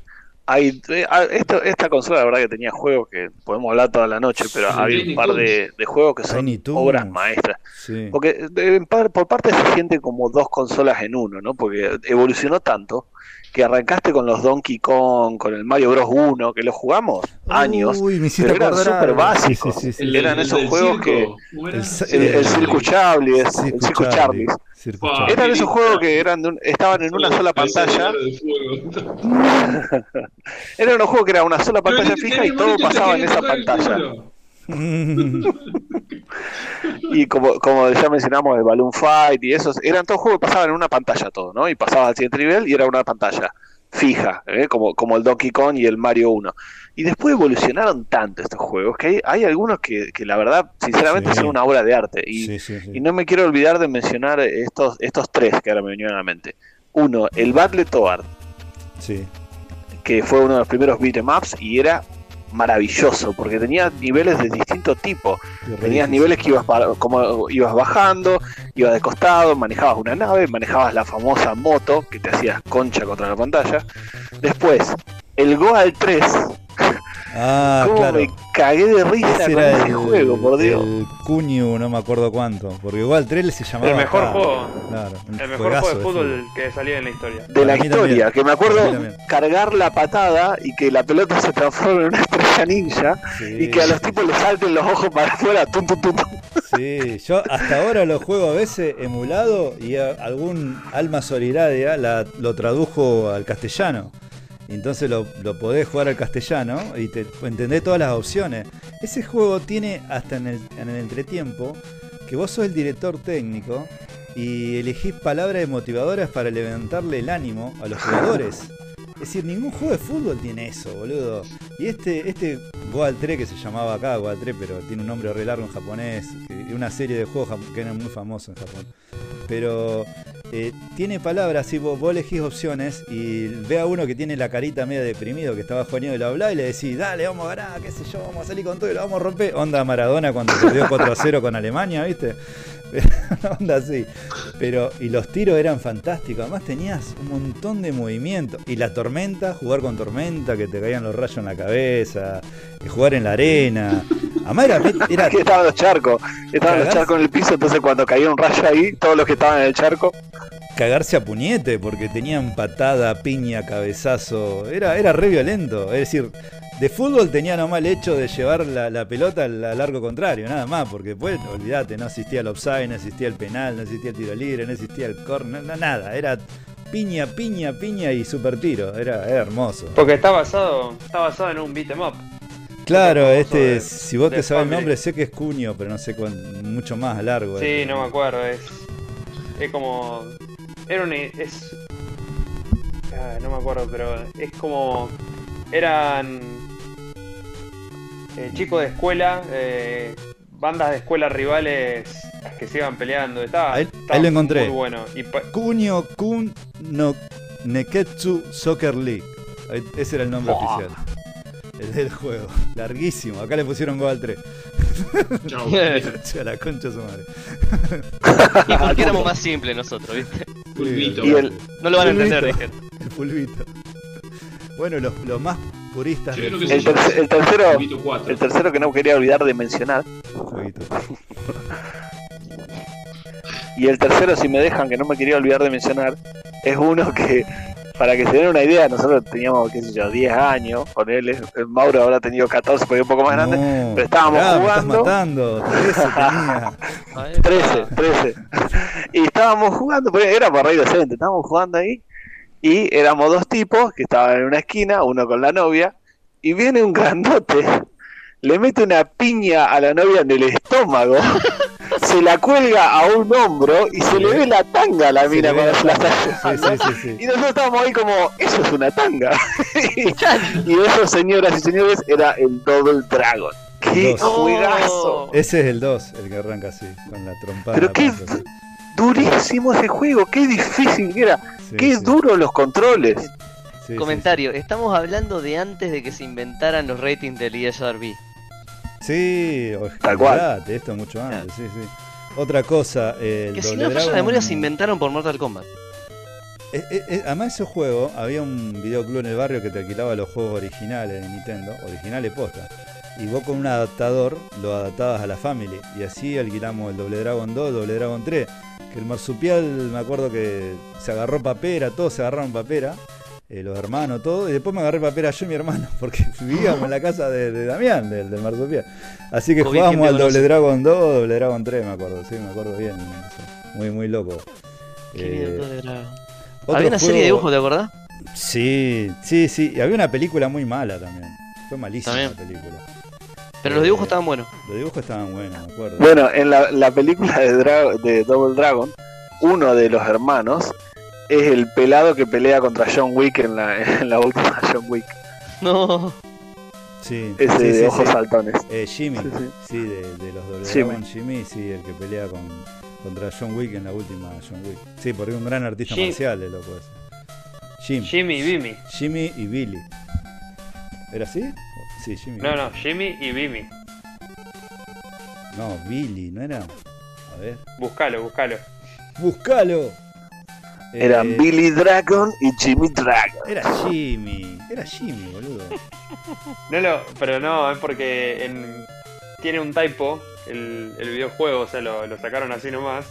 D: hay, eh, esto, esta consola la verdad que tenía juegos que podemos hablar toda la noche, pero
C: Sí,
D: hay
C: Tiny
D: un par de, de juegos que son obras maestras.
A: Sí.
D: Porque en par- por parte se siente como dos consolas en uno, ¿no? Porque evolucionó tanto que arrancaste con los Donkey Kong, con el Mario Bros 1, que lo jugamos años.
A: Uy, me
D: pero eran súper básicos.
A: Sí, sí, sí,
C: El-
A: sí.
D: Eran
C: el
D: esos juegos
C: circo,
D: que-
A: el
D: El, Circus Charlie, el
A: Circus Charlie.
D: Eran esos juegos que eran de un- estaban en una sola pantalla. Eran unos juegos que era una sola pantalla fija y todo pasaba en esa pantalla. Y como, como ya mencionamos, el Balloon Fight y esos, eran todos juegos que pasaban en una pantalla todo, ¿no? Y pasabas al siguiente nivel y era una pantalla fija, ¿eh? como, como el Donkey Kong y el Mario 1. Y después evolucionaron tanto estos juegos que hay, hay algunos que, que la verdad, sinceramente,
A: Sí.
D: son una obra de arte. Y,
A: Sí, sí, sí.
D: y no me quiero olvidar de mencionar estos, estos tres que ahora me vinieron a la mente. Uno, el Battle Toad,
A: Sí.
D: que fue uno de los primeros beat'em ups y era maravilloso porque tenía niveles de distinto tipo. Tenías niveles que ibas para- como ibas bajando, ibas de costado, manejabas una nave, manejabas la famosa moto que te hacías concha contra la pantalla. Después, el Goal 3,
A: Ah,
D: cómo
A: claro.
D: me cagué de risa
A: Ese
D: con
A: era
D: ese
A: el,
D: juego, por Dios.
A: el Kunio, no me acuerdo cuánto. Porque igual 3 se llamaba.
E: El mejor
A: acá.
E: juego.
A: Claro,
E: El mejor
A: juegazo
E: juego de fútbol que salió en la historia.
D: De la
A: Para
D: historia,
A: también.
D: que me acuerdo cargar la patada y que la pelota se transforme en una estrella ninja
A: Sí,
D: y que a los tipos les salten los ojos para afuera, tum, tum, tum, tum.
A: Sí, yo hasta ahora lo juego a veces emulado y algún alma solidaria la, lo tradujo al castellano. Entonces lo, lo podés jugar al castellano y te entendés todas las opciones. Ese juego tiene hasta en el, en el entretiempo que vos sos el director técnico y elegís palabras motivadoras para levantarle el ánimo a los jugadores. Es decir, ningún juego de fútbol tiene eso, boludo. Y este, este Goal 3 que se llamaba acá, Goal 3, pero tiene un nombre re largo en japonés, una serie de juegos que eran muy famosos en Japón. Pero eh, tiene palabras, así vos, vos elegís opciones y ve a uno que tiene la carita media deprimido, que estaba jugando y lo habla y le decís, dale, vamos a ganar, qué sé yo, vamos a salir con todo y lo vamos a romper. Onda Maradona cuando perdió 4 a 0 con Alemania, ¿viste? Onda así. Pero, y los tiros eran fantásticos. Además tenías un montón de movimiento. Y la tormenta, jugar con tormenta, que te caían los rayos en la cabeza. y jugar en la arena. Además era, era-
D: que estaban los charcos, estaban los charcos en el piso, entonces cuando caía un rayo ahí, todos los que estaban en el charco,
A: cagarse a puñete, porque tenían patada, piña, cabezazo. Era, era re violento. Es decir, de fútbol tenía nomás el hecho de llevar la, la pelota al, al largo contrario, nada más, porque después, olvídate, no existía el offside, no existía el penal, no existía el tiro libre, no existía el corner, no- nada. Era piña, piña, piña y super tiro. Era, era hermoso.
E: Porque está basado, está basado en un beat'em up.
A: Claro, este,
E: de-
A: si vos te sabes el nombre, sé que es Cuño, pero no sé cuán, mucho más largo.
E: Sí,
A: este.
E: no me acuerdo, es. Es como. Era un. Es. ah, no me acuerdo, pero es como. Eran. Eh, chicos de escuela, eh, bandas de escuela rivales que se iban peleando. Estaba,
A: Ahí-
E: estaba
A: ahí lo encontré.
E: Muy bueno. Y
A: Kunio Kun no Neketsu Soccer League. Ese era el nombre
D: Buah.
A: oficial. El del juego. Larguísimo. Acá le pusieron Goal 3.
C: Chau.
A: a la concha de su madre.
B: Y porque éramos más simples nosotros, ¿viste?
C: Pulvito.
D: Y el-
B: No lo van a entender.
A: El pulvito. Bueno, los, los más
C: que
D: el, el tercero,
C: Pulvito 4.
D: el tercero que no quería olvidar de mencionar, y el tercero, si me dejan, que no me quería olvidar de mencionar, es uno que, para que se den una idea, nosotros teníamos, qué sé yo, 10 años con él, el Mauro habrá tenido 14, porque un poco más grande,
A: No,
D: pero estábamos
A: pará, me
D: jugando.
A: estás matando. 13 tenía.
B: Ahí
D: 13,
B: está.
D: 13. Y estábamos jugando, porque era por radio docente, estábamos jugando ahí. Y éramos dos tipos que estaban en una esquina, uno con la novia. Y viene un grandote, le mete una piña a la novia en el estómago. se la cuelga a un hombro y se le ve la tanga a la mina se
A: la tanga.
D: está
A: Sí,
D: llevando.
A: sí, sí, sí.
D: Y nosotros estábamos ahí como, eso es una tanga. y eso, señoras y señores, era el Double Dragon. ¡Qué
A: Dos.
D: juegazo!
A: Ese es el 2, el que arranca así, con la trompada.
D: Pero qué durísimo ese juego, qué difícil que era,
A: Sí,
D: qué
A: sí,
D: duros los controles.
A: sí, sí,
B: Comentario, estamos hablando de antes de que se inventaran los ratings del ESRB.
A: Sí,
D: Tal cual.
A: esto es mucho antes, sí, sí. Otra cosa, eh, el
B: Que si no
A: Dragon-
B: memoria se inventaron por Mortal Kombat.
A: Eh, eh, eh, además ese juego, había un videoclub en el barrio que te alquilaba los juegos originales de Nintendo, originales posta. Y vos con un adaptador lo adaptabas a la Family. Y así alquilamos el Doble Dragon 2, Doble Dragon 3. El marsupial, me acuerdo que se agarró papera, todos se agarraron papera. eh, los hermanos, todo. Y después me agarré papera yo y mi hermano, porque vivíamos en la casa de, de Damián, del, del marsupial. Así que jugábamos
B: ¿quién te
A: al Doble? Dragon 2, Doble Dragon 3, me acuerdo. Sí, me acuerdo bien. eso. Muy, muy loco.
B: Qué
A: Eh,
B: de Dragon. Había una serie de dibujos, ¿te acordás?
A: Sí, sí, sí. Y había una película muy mala también. Fue malísima
B: También.
A: la película.
B: Pero los
A: Eh,
B: dibujos estaban buenos.
A: Los dibujos estaban buenos, me acuerdo.
D: Bueno, en la, la película de, Dra- de Double Dragon, uno de los hermanos es el pelado que pelea contra John Wick en la, en la última John Wick.
B: No.
A: sí,
D: Ese
A: sí,
D: de
A: sí,
D: ojos
A: sí.
D: saltones.
A: Eh, Jimmy,
D: Sí, sí.
A: sí, de, de los Doble
D: Jimmy.
A: Dragon, Jimmy, sí, el que pelea con, contra John Wick en la última John Wick. Sí, porque es un gran artista
E: Jim-
A: marcial, el loco ese. Jim,
E: Jimmy y.
A: Jimmy y Billy. ¿Era así? Sí, Jimmy.
E: No, no, Jimmy y Bimi.
A: No, Billy, ¿no era? A ver.
E: Buscalo, buscalo.
A: ¡Buscalo!
D: Eran
A: Eh,
D: Billy Dragon y Jimmy Dragon.
A: Era Jimmy, era Jimmy, boludo.
E: No lo, pero no, es porque en- tiene un typo el, el videojuego, o sea, lo, lo sacaron así nomás.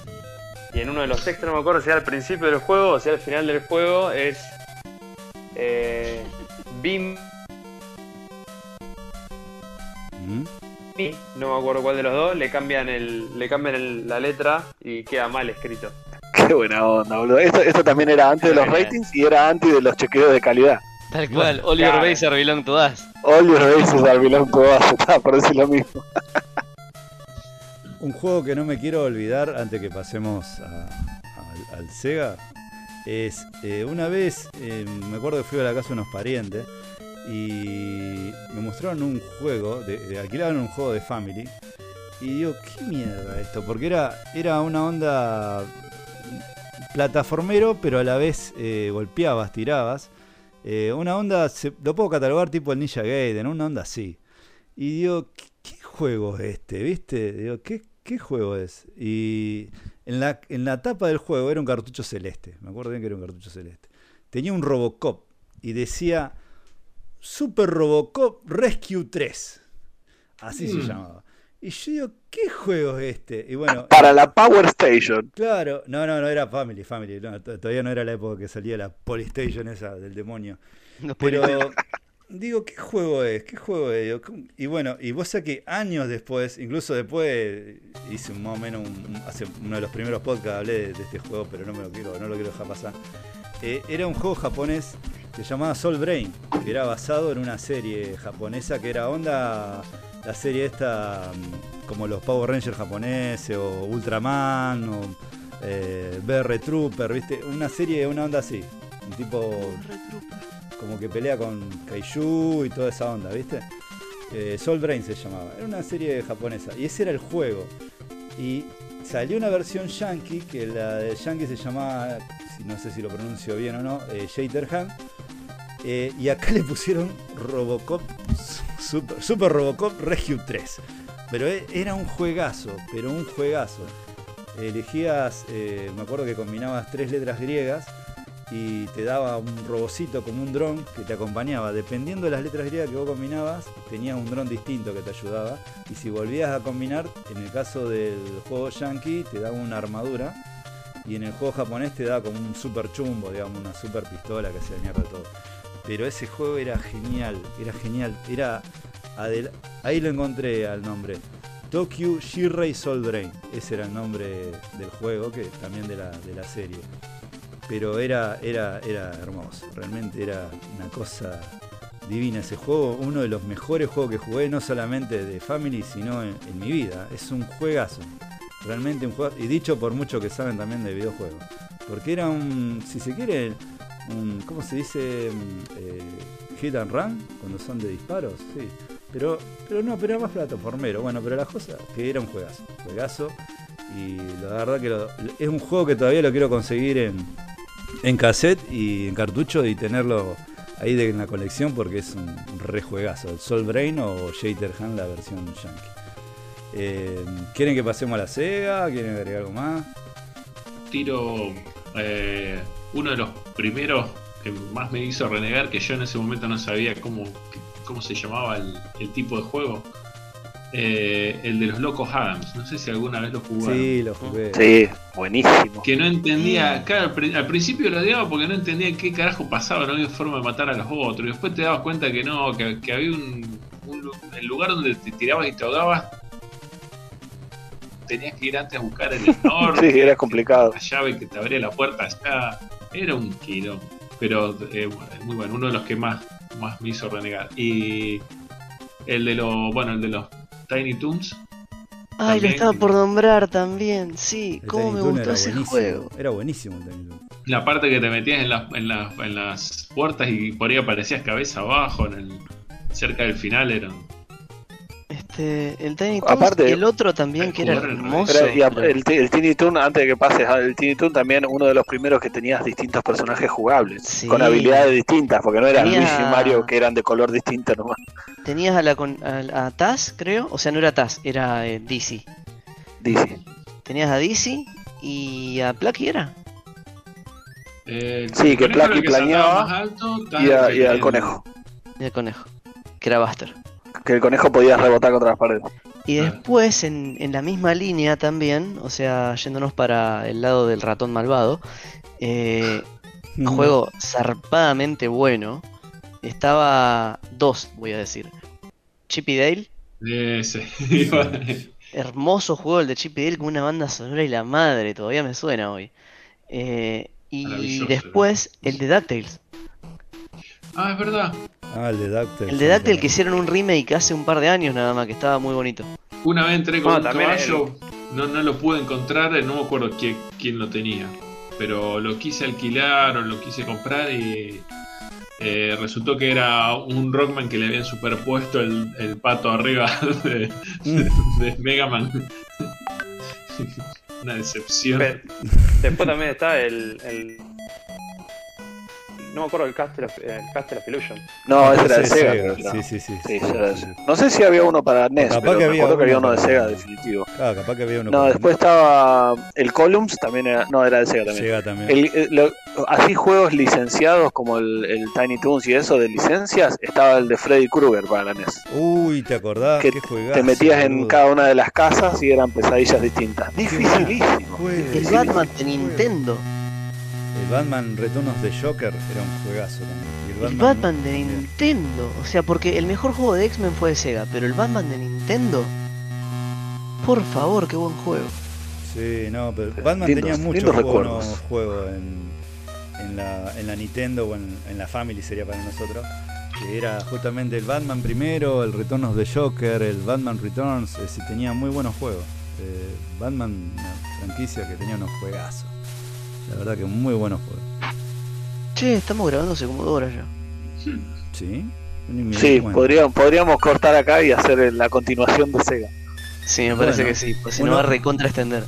E: Y en uno de los extras, no me acuerdo si era al principio del juego o si al final del juego, es. Eh, Bim.
A: ¿Mm?
E: No me acuerdo cuál de los dos, le cambian, el, le cambian el- la letra y queda mal escrito.
D: Qué buena onda, boludo. Esto, esto también era antes de los ratings y era antes de los chequeos de calidad.
B: Tal cual. Oliver
E: claro.
B: Baser belong to us.
D: All your races are belong to us. Estaba por decir lo mismo.
A: Un juego que no me quiero olvidar antes que pasemos a- al Sega es eh, una vez, eh, me acuerdo que fui a la casa de unos parientes y me mostraron un juego, de, de- alquilaron un juego de Family y digo, ¿qué mierda esto? Porque era, era una onda plataformero, pero a la vez eh, golpeabas, tirabas. Eh, una onda, se- lo puedo catalogar tipo el Ninja Gaiden, una onda así. Y digo, ¿qué, juego es este? ¿Viste? Digo, ¿qué, qué juego es? Y en la, en la tapa del juego era un cartucho celeste. Me acuerdo bien que era un cartucho celeste. Tenía un Robocop y decía Super Robocop Rescue 3. Así se
C: Mm.
A: llamaba. Y yo digo, ¿qué juego es este? Y bueno,
D: Para la Power Station.
A: Claro, no, no, no era Family, Family. no, todavía no era la época que salía la Polystation esa del demonio.
B: No
A: Pero digo, ¿qué juego es? ¿Qué juego es? Y bueno, y vos sabés que años después, incluso después hice más o menos un- un- hace uno de los primeros podcasts hablé de, de este juego, pero no me lo quiero, no lo quiero dejar pasar. Eh, era un juego japonés se llamaba Soul Brain, que era basado en una serie japonesa que era onda la serie esta mm, como los Power Rangers japoneses o Ultraman o eh, BR Trooper, ¿viste? Una serie, una onda así, un tipo como que pelea con Kaiju y toda esa onda, ¿viste? Eh, Soul Brain se llamaba. Era una serie japonesa. Y ese era el juego. Y salió una versión yankee, que la de yankee se llamaba, no sé si lo pronuncio bien o no, eh, Shaterhand. Eh, y acá le pusieron Robocop, Super, Robocop Rescue 3. Pero e- era un juegazo, pero un juegazo. Elegías, eh, me acuerdo que combinabas tres letras griegas y te daba un robocito como un dron que te acompañaba. Dependiendo de las letras griegas que vos combinabas, tenías un dron distinto que te ayudaba. Y si volvías a combinar, en el caso del juego yankee, te daba una armadura. Y en el juego japonés te daba como un super chumbo, digamos, una super pistola que hacía mierda todo. Pero ese juego era genial, era genial. Era adel- Ahí lo encontré al nombre. Tokyo Shirei Soul Drain. Ese era el nombre del juego, que también de la, de la serie pero era, era, era hermoso, realmente era una cosa divina ese juego, uno de los mejores juegos que jugué, no solamente de Family, sino en, mi vida. Es un juegazo, Realmente un juego. Y dicho por muchos que saben también de videojuegos. Porque era un. Si se quiere. Un, ¿Cómo se dice? Mm, eh, hit and run. Cuando son de disparos. Sí. Pero, pero no, pero era más plataformero. Bueno, pero la cosa que era un juegazo. Juegazo. Y la verdad que lo- es un juego que todavía lo quiero conseguir en, en cassette y en cartucho y tenerlo ahí en la colección porque es un, rejuegazo. El Soul Brain o Shaterhand, la versión yankee. Eh, ¿Quieren que pasemos a la Sega? ¿Quieren agregar algo más?
C: Tiro eh, uno de los primeros que más me hizo renegar, que yo en ese momento no sabía cómo, cómo se llamaba el, el tipo de juego. Eh, el de los locos Adams. No sé si alguna vez lo jugaron.
A: Sí, lo jugué.
D: Sí, buenísimo.
C: Que no entendía, claro, al pri- al principio lo odiaba porque no entendía qué carajo pasaba, no había forma de matar a los otros. Y después te dabas cuenta que no, que, que había un, el lugar donde te tirabas y te ahogabas. Tenías que ir antes a buscar el norte.
D: Sí, era complicado.
C: La llave que te abría la puerta allá. Era un kilo. Pero eh, muy bueno, uno de los que más, más me hizo renegar. Y el de los, bueno, el de los Tiny Toons.
B: Ay, lo estaba por nombrar también, sí.
A: El
B: ¿Cómo
A: Tiny
B: me
A: Toon
B: gustó ese
A: buenísimo.
B: juego?
A: Era buenísimo el Tiny Toon.
C: La parte que te metías en, las en, las en las puertas y por ahí aparecías cabeza abajo, en el, cerca del final era.
B: Este, el Tiny
D: Aparte-
B: y el otro también que era hermoso.
D: Pero, y a-
B: pero-
D: el, el Tiny Toon, antes de que pases al Tiny Toon, también uno de los primeros que tenías distintos personajes jugables,
B: Sí.
D: con habilidades distintas, porque no era
B: Tenía-
D: Luigi y Mario que eran de color distinto nomás.
B: Tenías a la con- a, a Taz, creo. O sea, no era Taz, era eh, Dizzy.
D: Dice.
B: Tenías a Dizzy y a Plucky era.
C: Eh,
D: Sí, que Plucky planeaba
C: alto,
D: Y, a- y
C: el-
D: al conejo,
B: Y el conejo, que era Buster.
D: Que el conejo podía rebotar contra las paredes.
B: Y después, en, en la misma línea también, o sea, yéndonos para el lado del ratón malvado, eh, juego zarpadamente bueno. Estaba dos, voy a decir. Chip y Dale, hermoso juego el de Chip y Dale con una banda sonora y la madre, todavía me suena hoy. Eh, y después el de DuckTales.
C: Ah, es verdad.
A: Ah, el de DuckTales.
B: El de DuckTales que hicieron un remake hace un par de años nada más, que estaba muy bonito.
C: Una vez entré con
E: No,
C: un
E: también
C: caballo, no, no lo pude encontrar, eh, no me acuerdo quién, quién lo tenía. Pero lo quise alquilar o lo quise comprar y eh, resultó que era un Rockman que le habían superpuesto el, el pato arriba de, de, de Mega Man. Una decepción.
E: Después también está el, el- No me acuerdo el Castle of, el Castle of Illusion.
D: No, ese era de Sega.
A: Sí, sí, sí.
D: Sí,
A: sí,
D: ese era de
A: sí.
D: Sega. No sé si había uno para NES,
A: Capaz
D: pero
A: que
D: me acuerdo que había
A: uno
D: de Sega, definitivo.
A: Ah, capaz que había uno
D: No, después estaba el Columns, también era, no, era de Sega también.
A: Sega también.
D: El- el- lo- así juegos licenciados como el, el Tiny Toons y eso de licencias, estaba el de Freddy Krueger para la NES.
A: Uy, ¿te acordás?
D: que
A: Qué juegazo,
D: Te metías en
A: boludo.
D: cada una de las casas y eran pesadillas distintas. Dificilísimo.
B: El Batman de. Nintendo.
A: El Batman Retornos de Joker era un juegazo también. Y
B: El Batman de Nintendo. O sea, porque el mejor juego de X-Men fue de Sega, pero el Batman de Nintendo. Por favor, qué buen juego.
A: Sí, no, pero Batman
D: Lindos-
A: tenía muchos buenos juegos en, en, la, en la Nintendo o en, en la Family sería para nosotros. Que era justamente el Batman primero, el Retornos de Joker, el Batman Returns. eh, tenía muy buenos juegos. Eh, Batman, una franquicia que tenía unos juegazos. La verdad que muy buenos juegos.
B: Che, estamos grabando hace como dos horas ya.
A: ¿Sí?
D: Sí, podríamos, podríamos cortar acá y hacer la continuación de Sega.
B: Sí, me parece
A: Bueno,
B: que sí, pues si
A: uno-
B: no va a recontra extender.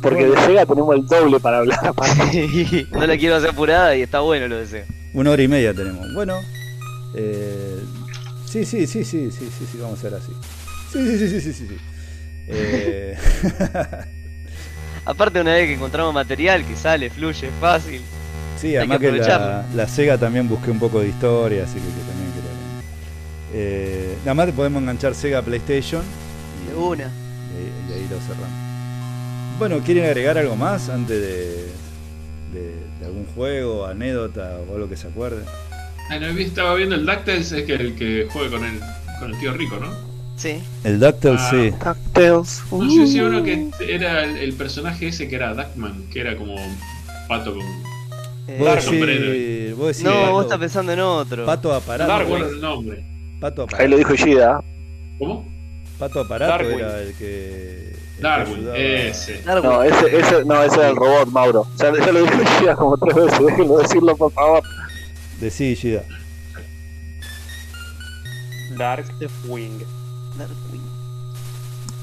D: Porque de Sega tenemos el doble para hablar.
B: no la quiero hacer apurada y está bueno lo deseo.
A: Una hora y media tenemos. Bueno, eh, sí, sí, sí, sí, sí, sí, sí, vamos a hacer así. Sí, sí, sí, sí, sí, sí. sí. Eh,
B: Aparte, una vez que encontramos material que sale, fluye, fácil.
A: sí,
B: Hay
A: además
B: que
A: que, la, Sega también busqué un poco de historia, así que, que también quería. Eh, nada más podemos enganchar Sega a PlayStation y,
B: De una.
A: y ahí, y ahí lo cerramos. Bueno, ¿quieren agregar algo más antes de, de, de algún juego, anécdota o algo que se acuerde?
C: Ah, no, vi- estaba viendo el DuckTales, es que el que juega con el, con el tío rico, ¿no?
B: Sí.
A: El DuckTales,
C: Ah.
A: sí.
D: DuckTales.
C: No sé si uno que era el, el personaje ese que era Duckman, que era como un pato con.
B: Eh,
A: Vos
C: Dark
A: decís,
C: Hombre.
A: vos decís
B: no,
A: pato,
B: vos estás pensando en otro.
A: pato aparato.
C: recuerdo el nombre.
A: Pato
D: Ahí lo
A: aparato.
D: dijo Ishida.
C: ¿Cómo?
A: Pato Aparato
E: Darwin.
A: era el que. el
C: Darwin,
A: ayudaba-
C: ese.
B: Darwin.
D: No, ese, ese, no, ese era el robot, Mauro. Ya, ya lo dije ya como tres veces, déjenlo decirlo por favor.
A: Decí, Gida.
E: Darkwing.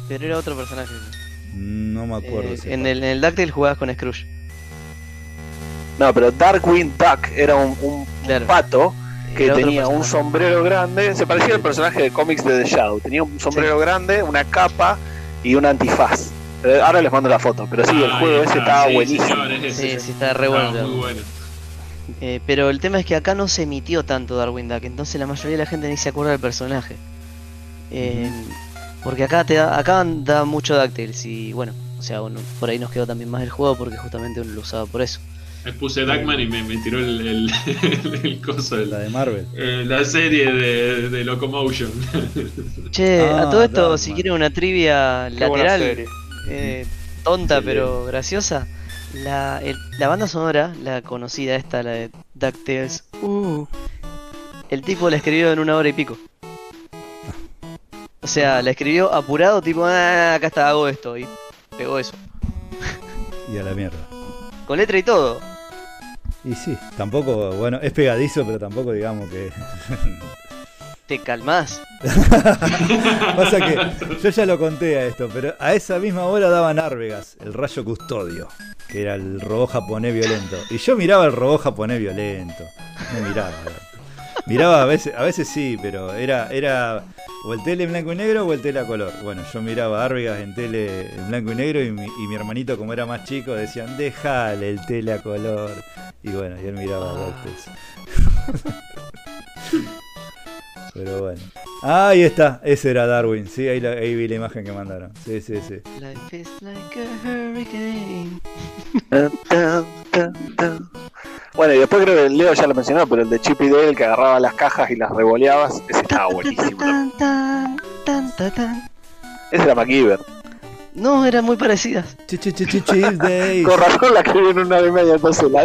B: Pero era otro personaje.
A: No me acuerdo.
B: Eh, en, el, en el Dáctil jugabas con Scrooge.
D: No, pero Darkwing Duck era un, un
B: Claro.
D: pato que
B: Era
D: tenía un sombrero grande. Se parecía al personaje de cómics de The Shadow. Tenía un sombrero grande, una capa y un antifaz. Eh, Ahora les mando la foto, pero sí, el
C: Ah,
D: juego ese
C: está,
D: estaba
C: sí,
D: buenísimo.
B: Sí, sí, está re
C: muy bueno.
B: Eh, pero el tema es que acá no se emitió tanto Darwin Duck, entonces la mayoría de la gente ni se acuerda del personaje. Eh, Porque acá te da, acá da mucho DuckTales y bueno, o sea, bueno, por ahí nos quedó también más el juego porque justamente uno lo usaba por eso.
C: Me puse Duckman y me, me tiró el, el, el, el coso,
A: La de Marvel.
C: eh, la serie de, de Locomotion.
B: Che,
A: Ah,
B: a todo esto,
A: Darkman.
B: si quieren una trivia
E: Qué
B: lateral, eh, tonta pero graciosa, la, el- la banda sonora, la conocida esta, la de DuckTales, uh, el tipo la escribió en una hora y pico. O sea, la escribió apurado, tipo, ah, acá está, hago esto, y pegó eso.
A: Y a la mierda.
B: Con letra y todo.
A: Y sí, tampoco, bueno, es pegadizo, pero tampoco digamos que.
B: Te calmás.
A: Pasa que yo ya lo conté a esto, pero a esa misma hora daban Árvegas, el rayo custodio, que era el robot japonés violento. Y yo miraba el robot japonés violento. No miraba. Miraba a veces, a veces sí, pero era, era o el tele en blanco y negro o el tele a color. Bueno, yo miraba a Árvegas en tele en blanco y negro y mi, y mi hermanito, como era más chico, decían, déjale el tele a color. Y bueno, y él miraba a DuckTales. Pero bueno. Ah, ahí está, ese era Darwin, sí, ahí, la- ahí vi la imagen que mandaron. Sí, sí, sí.
B: Life is like a hurricane.
D: Tan, tan, tan, tan. Bueno, y después creo que Leo ya lo mencionó, pero el de Chip y Dale, que agarraba las cajas y las revoleabas, ese estaba buenísimo. Ese era MacGyver.
B: No, eran muy parecidas.
A: Chips Days.
D: Con razón la escribió en una y media, entonces la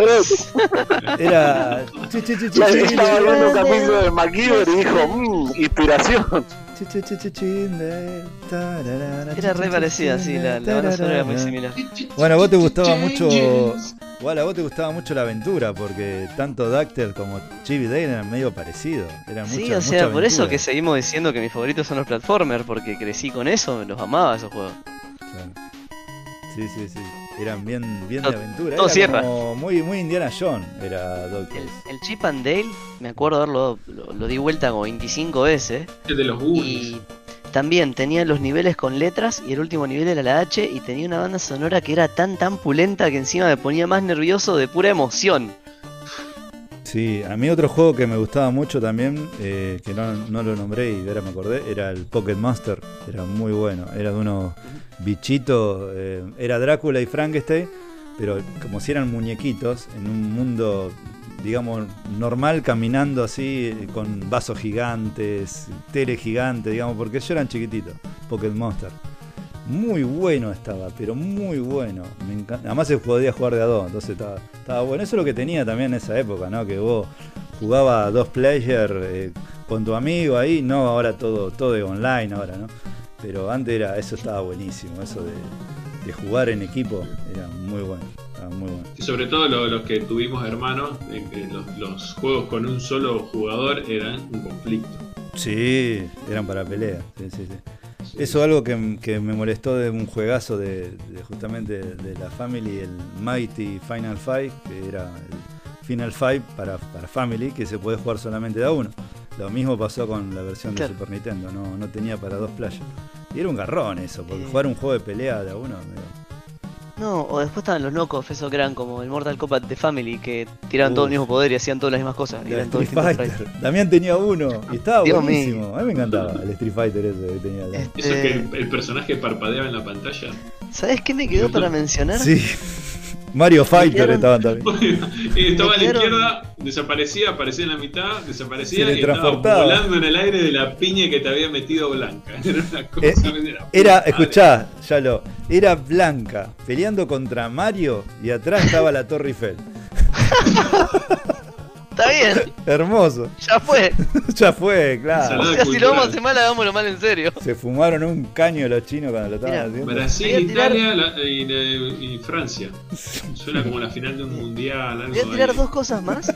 A: Era.
D: estaba viendo un capítulo de MacGyver y dijo, mmm, inspiración.
B: Era re parecida, sí, la, la banda sonora era muy similar.
A: Bueno, a vos te gustaba mucho. Igual a vos te gustaba mucho la aventura, porque tanto Dactyl como Chip y Dale eran medio parecidos. Eran
B: Sí,
A: mucha-
B: o sea,
A: mucha
B: por eso que seguimos diciendo que mis favoritos son los platformers, porque crecí con eso, los amaba esos juegos.
A: Claro. Sí, sí, sí. Eran bien, bien
B: Todo-
A: de aventura.
B: todo
A: era
B: cierra.
A: como muy, muy Indiana Jones, era
B: El,
A: DuckTales.
B: el Chip and Dale, me acuerdo haberlo lo, lo di vuelta como 25 veces.
C: El de los Goonies.
B: Y también tenía los niveles con letras y el último nivel era la H y tenía una banda sonora que era tan tan pulenta que encima me ponía más nervioso de pura emoción.
A: Sí, a mí otro juego que me gustaba mucho también, eh, que no, no lo nombré y ahora me acordé, era el Pocket Monster. Era muy bueno. Era de unos bichitos, eh, era Drácula y Frankenstein, pero como si eran muñequitos en un mundo, digamos, normal, caminando así, eh, con vasos gigantes, tele gigante, digamos, porque ellos eran chiquititos. Pocket Monster. Muy bueno estaba, pero muy bueno. Me encanta. Además se podía jugar de a dos, entonces estaba, estaba bueno. Eso es lo que tenía también en esa época, ¿no? Que vos jugabas dos player eh, con tu amigo ahí, no ahora todo, todo es online ahora, ¿no? Pero antes era, eso estaba buenísimo, eso de, de jugar en equipo era muy bueno, muy bueno.
C: Y sobre todo lo- los que tuvimos hermanos, eh, que los, los juegos con un solo jugador eran un conflicto.
A: Sí, eran para pelea, sí, sí, sí. Eso es algo que, que me molestó de un juegazo de, de justamente de la Family, el Mighty Final Fight, que era el Final Fight para, para Family, que se puede jugar solamente de a uno. Lo mismo pasó con la versión
B: Claro.
A: de Super Nintendo, no, no tenía para dos playas. Y era un garrón eso, porque
B: Eh.
A: jugar un juego de pelea de a uno, medio-
B: No, o después estaban los locos, esos que eran como el Mortal Kombat de Family, que tiraban todo el
A: Uf.
B: mismo poder y hacían todas las mismas cosas. y
A: el
B: eran todos.
A: Damián tenía uno y estaba
B: Dios
A: buenísimo. A mí me encantaba el Street Fighter ese que tenía. el-
B: Este,
C: Eso que el, el personaje parpadeaba en la pantalla.
B: ¿Sabes qué me quedó para mencionar?
A: Sí. Mario Fighter estaban también.
C: estaba a la izquierda, desaparecía, aparecía en la mitad, desaparecía y estaba volando en el aire de la piña que te había metido blanca. Era una cosa.
A: Eh, Era,
C: puta
A: escuchá, ya lo, era Blanca peleando contra Mario y atrás estaba la Torre Eiffel.
B: Está bien,
A: Hermoso.
B: ya fue.
A: ya fue, claro.
B: O sea, si lo vamos a hacer mal, hagámoslo mal en serio.
A: Se fumaron un caño los chinos cuando lo estaban
B: Mira,
A: haciendo.
C: Brasil, Italia la- y, y- y Francia. Suena como la final de un mundial. Algo
B: Voy a tirar
C: ahí.
B: dos cosas más.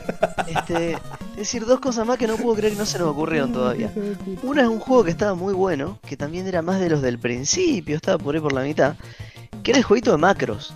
B: Este, es decir, dos cosas más que no puedo creer que no se nos ocurrieron todavía. Una es un juego que estaba muy bueno, que también era más de los del principio, estaba por ahí por la mitad, que era el jueguito de macros.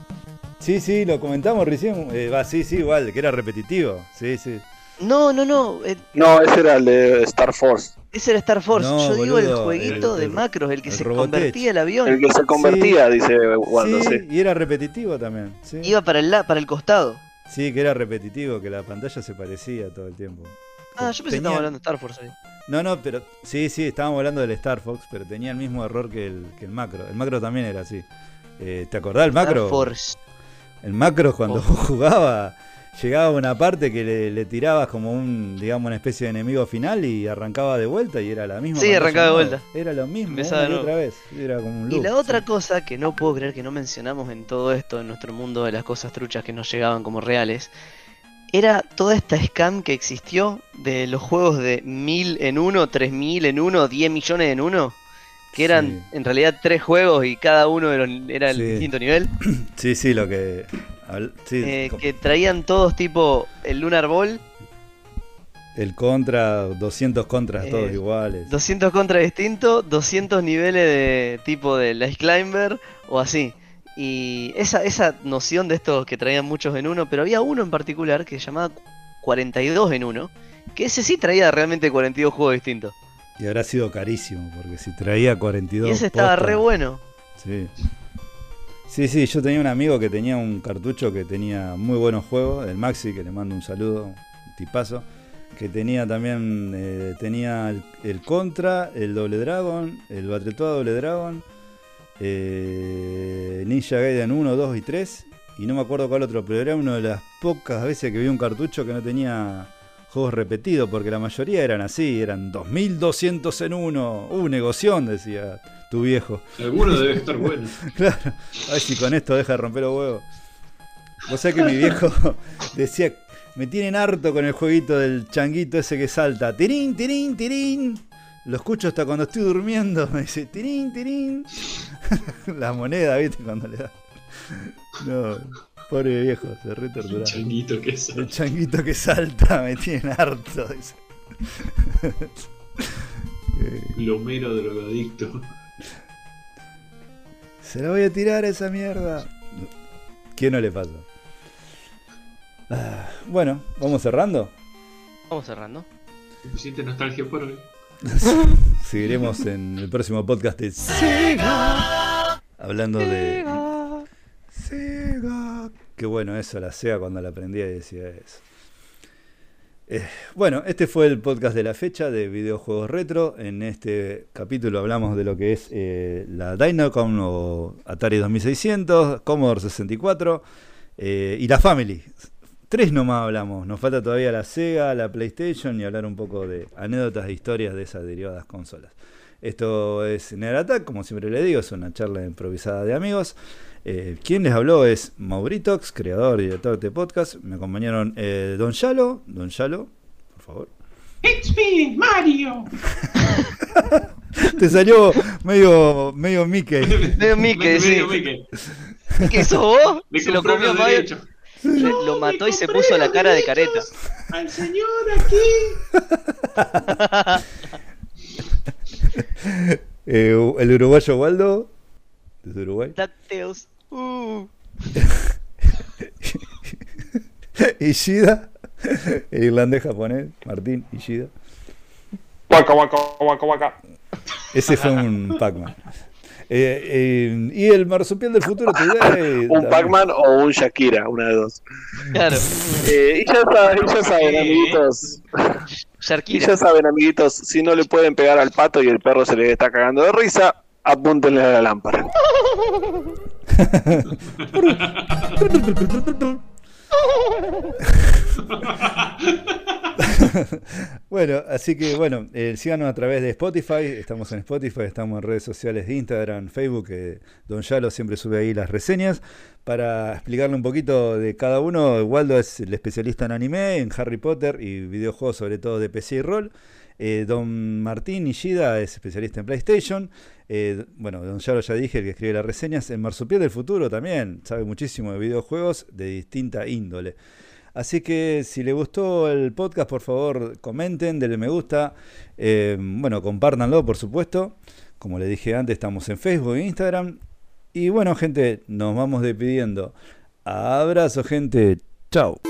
A: Sí, sí, lo comentamos recién. Eh, va, sí, sí, igual, que era repetitivo. Sí, sí.
B: No, no, no, eh,
D: No, ese era el de Star Force.
B: ese era Star Force.
A: No,
B: Yo digo el jueguito
A: el-
B: de
A: el-
B: macros, el que
A: el
B: se
A: Robotech.
B: convertía el
D: El
B: avión.
D: que se convertía, dice Wando,
A: sí,
D: sí.
A: y era repetitivo también. Sí.
B: Iba para el, la- para el costado.
A: Sí, que era repetitivo, que la pantalla se parecía todo el tiempo.
B: Ah, yo pensé que estábamos hablando de Star Force ahí.
A: No, no, pero sí, sí, estábamos hablando del Star Fox, pero tenía el mismo error que el, que el macro. El macro también era así. Eh, ¿Te acordás del macro?
B: Star Force.
A: El macro cuando
B: Oh.
A: jugaba, llegaba a una parte que le, le tirabas como un, digamos, una especie de enemigo final y arrancaba de vuelta y era la misma.
B: Sí, arrancaba de vuelta.
A: Era lo mismo,
B: Empezaba
A: una y otra vez. Era como un
B: Y la otra
A: sí.
B: cosa que no puedo creer que no mencionamos en todo esto, en nuestro mundo de las cosas truchas que nos llegaban como reales, era toda esta scam que existió de los juegos de 1000 en uno, 3000 en uno, 10 millones en uno, que eran
A: Sí.
B: en realidad tres juegos y cada uno era el
A: Sí.
B: distinto nivel,
A: Sí, sí, lo que. Sí,
B: eh, que traían todos tipo el Lunar Ball,
A: El contra, 200 contras,
B: Eh,
A: todos iguales.
B: 200 contra distinto, 200 niveles de tipo de Ice Climber o así. Y esa, esa noción de estos que traían muchos en uno, pero había uno en particular que se llamaba 42 en uno, que ese sí traía realmente 42 juegos distintos.
A: Y habrá sido carísimo, porque si traía 42.
B: y ese estaba re bueno.
A: Sí. Sí, sí, yo tenía un amigo que tenía un cartucho que tenía muy buenos juegos, el Maxi, que le mando un saludo, tipazo, que tenía también, eh, tenía el, Contra, el Doble Dragon, el Battletoad Doble Dragon, eh, Ninja Gaiden 1, 2 y 3, y no me acuerdo cuál otro, pero era una de las pocas veces que vi un cartucho que no tenía juegos repetidos, porque la mayoría eran así, eran 2200 en uno, uh, negoción, decía tu viejo.
C: Alguno debe estar bueno.
A: Claro, a ver si con esto deja de romper los huevos. Vos sabés que mi viejo decía, me tienen harto con el jueguito del changuito ese que salta. Tirín, tirín, tirín. Lo escucho hasta cuando estoy durmiendo. Me dice, tirín, tirín. La moneda, viste, cuando le da. No, pobre viejo, se re torturaba.
C: changuito que es.
A: El changuito que salta me tienen harto. Dice. Eh,
C: Lomero drogadicto.
A: Se la voy a tirar a esa mierda. ¿Quién no le pasa? Ah, bueno, vamos cerrando.
B: Vamos cerrando.
C: Suficiente nostalgia por hoy.
A: Seguiremos en el próximo podcast de Sega. Hablando de Sega. Qué bueno eso, la Sega cuando la aprendía y decía eso. Eh, bueno, este fue el podcast de la fecha de videojuegos retro. En este capítulo hablamos de lo que es eh, la Dynacom o Atari 2600, Commodore 64 eh, y la Family. Tres nomás hablamos, nos falta todavía la Sega, la PlayStation y hablar un poco de anécdotas e historias de esas derivadas consolas. Esto es Nerd como siempre le digo, es una charla improvisada de amigos. Eh, quien les habló es Mauritox, creador y director de este podcast. Me acompañaron eh, Don Yalo. Don Yalo, por favor.
C: It's me, Mario.
A: Te salió medio, medio Mickey.
B: Medio Mickey, sí.
C: Medio Mickey.
B: ¿Qué hizo vos?
C: Le
B: Se lo comió Mario, lo mató y se puso la cara de careta.
C: Al señor aquí.
A: Eh, el uruguayo Waldo, desde Uruguay.
B: Tateos. Uh.
A: Ishida, el irlandés japonés, Martín Ishida.
D: Waka, waka, waka, waka.
A: Ese fue un Pac-Man. Eh, eh, y el marsupial del futuro.
D: Un Pac-Man o un Shakira, una de dos.
B: Claro.
D: Eh, y ya saben, ya saben, amiguitos. Y ya saben, amiguitos, si no le pueden pegar al pato y el perro se le está cagando de risa, apúntenle a la lámpara.
A: bueno, así que bueno, eh, síganos a través de Spotify. Estamos en Spotify, estamos en redes sociales de Instagram, Facebook. Don Yalo siempre sube ahí las reseñas. Para explicarle un poquito de cada uno, Waldo es el especialista en anime, en Harry Potter y videojuegos, sobre todo de PC y rol. Eh, don Martín Ishida es especialista en PlayStation. Eh, bueno, Don Yaro ya dije, el que escribe las reseñas. En Marsupial del Futuro también sabe muchísimo de videojuegos de distinta índole. Así que si le gustó el podcast, por favor comenten, denle me gusta. Eh, bueno, compártanlo, por supuesto. Como le dije antes, estamos en Facebook e Instagram. Y bueno, gente, nos vamos despidiendo. Abrazo, gente. Chao.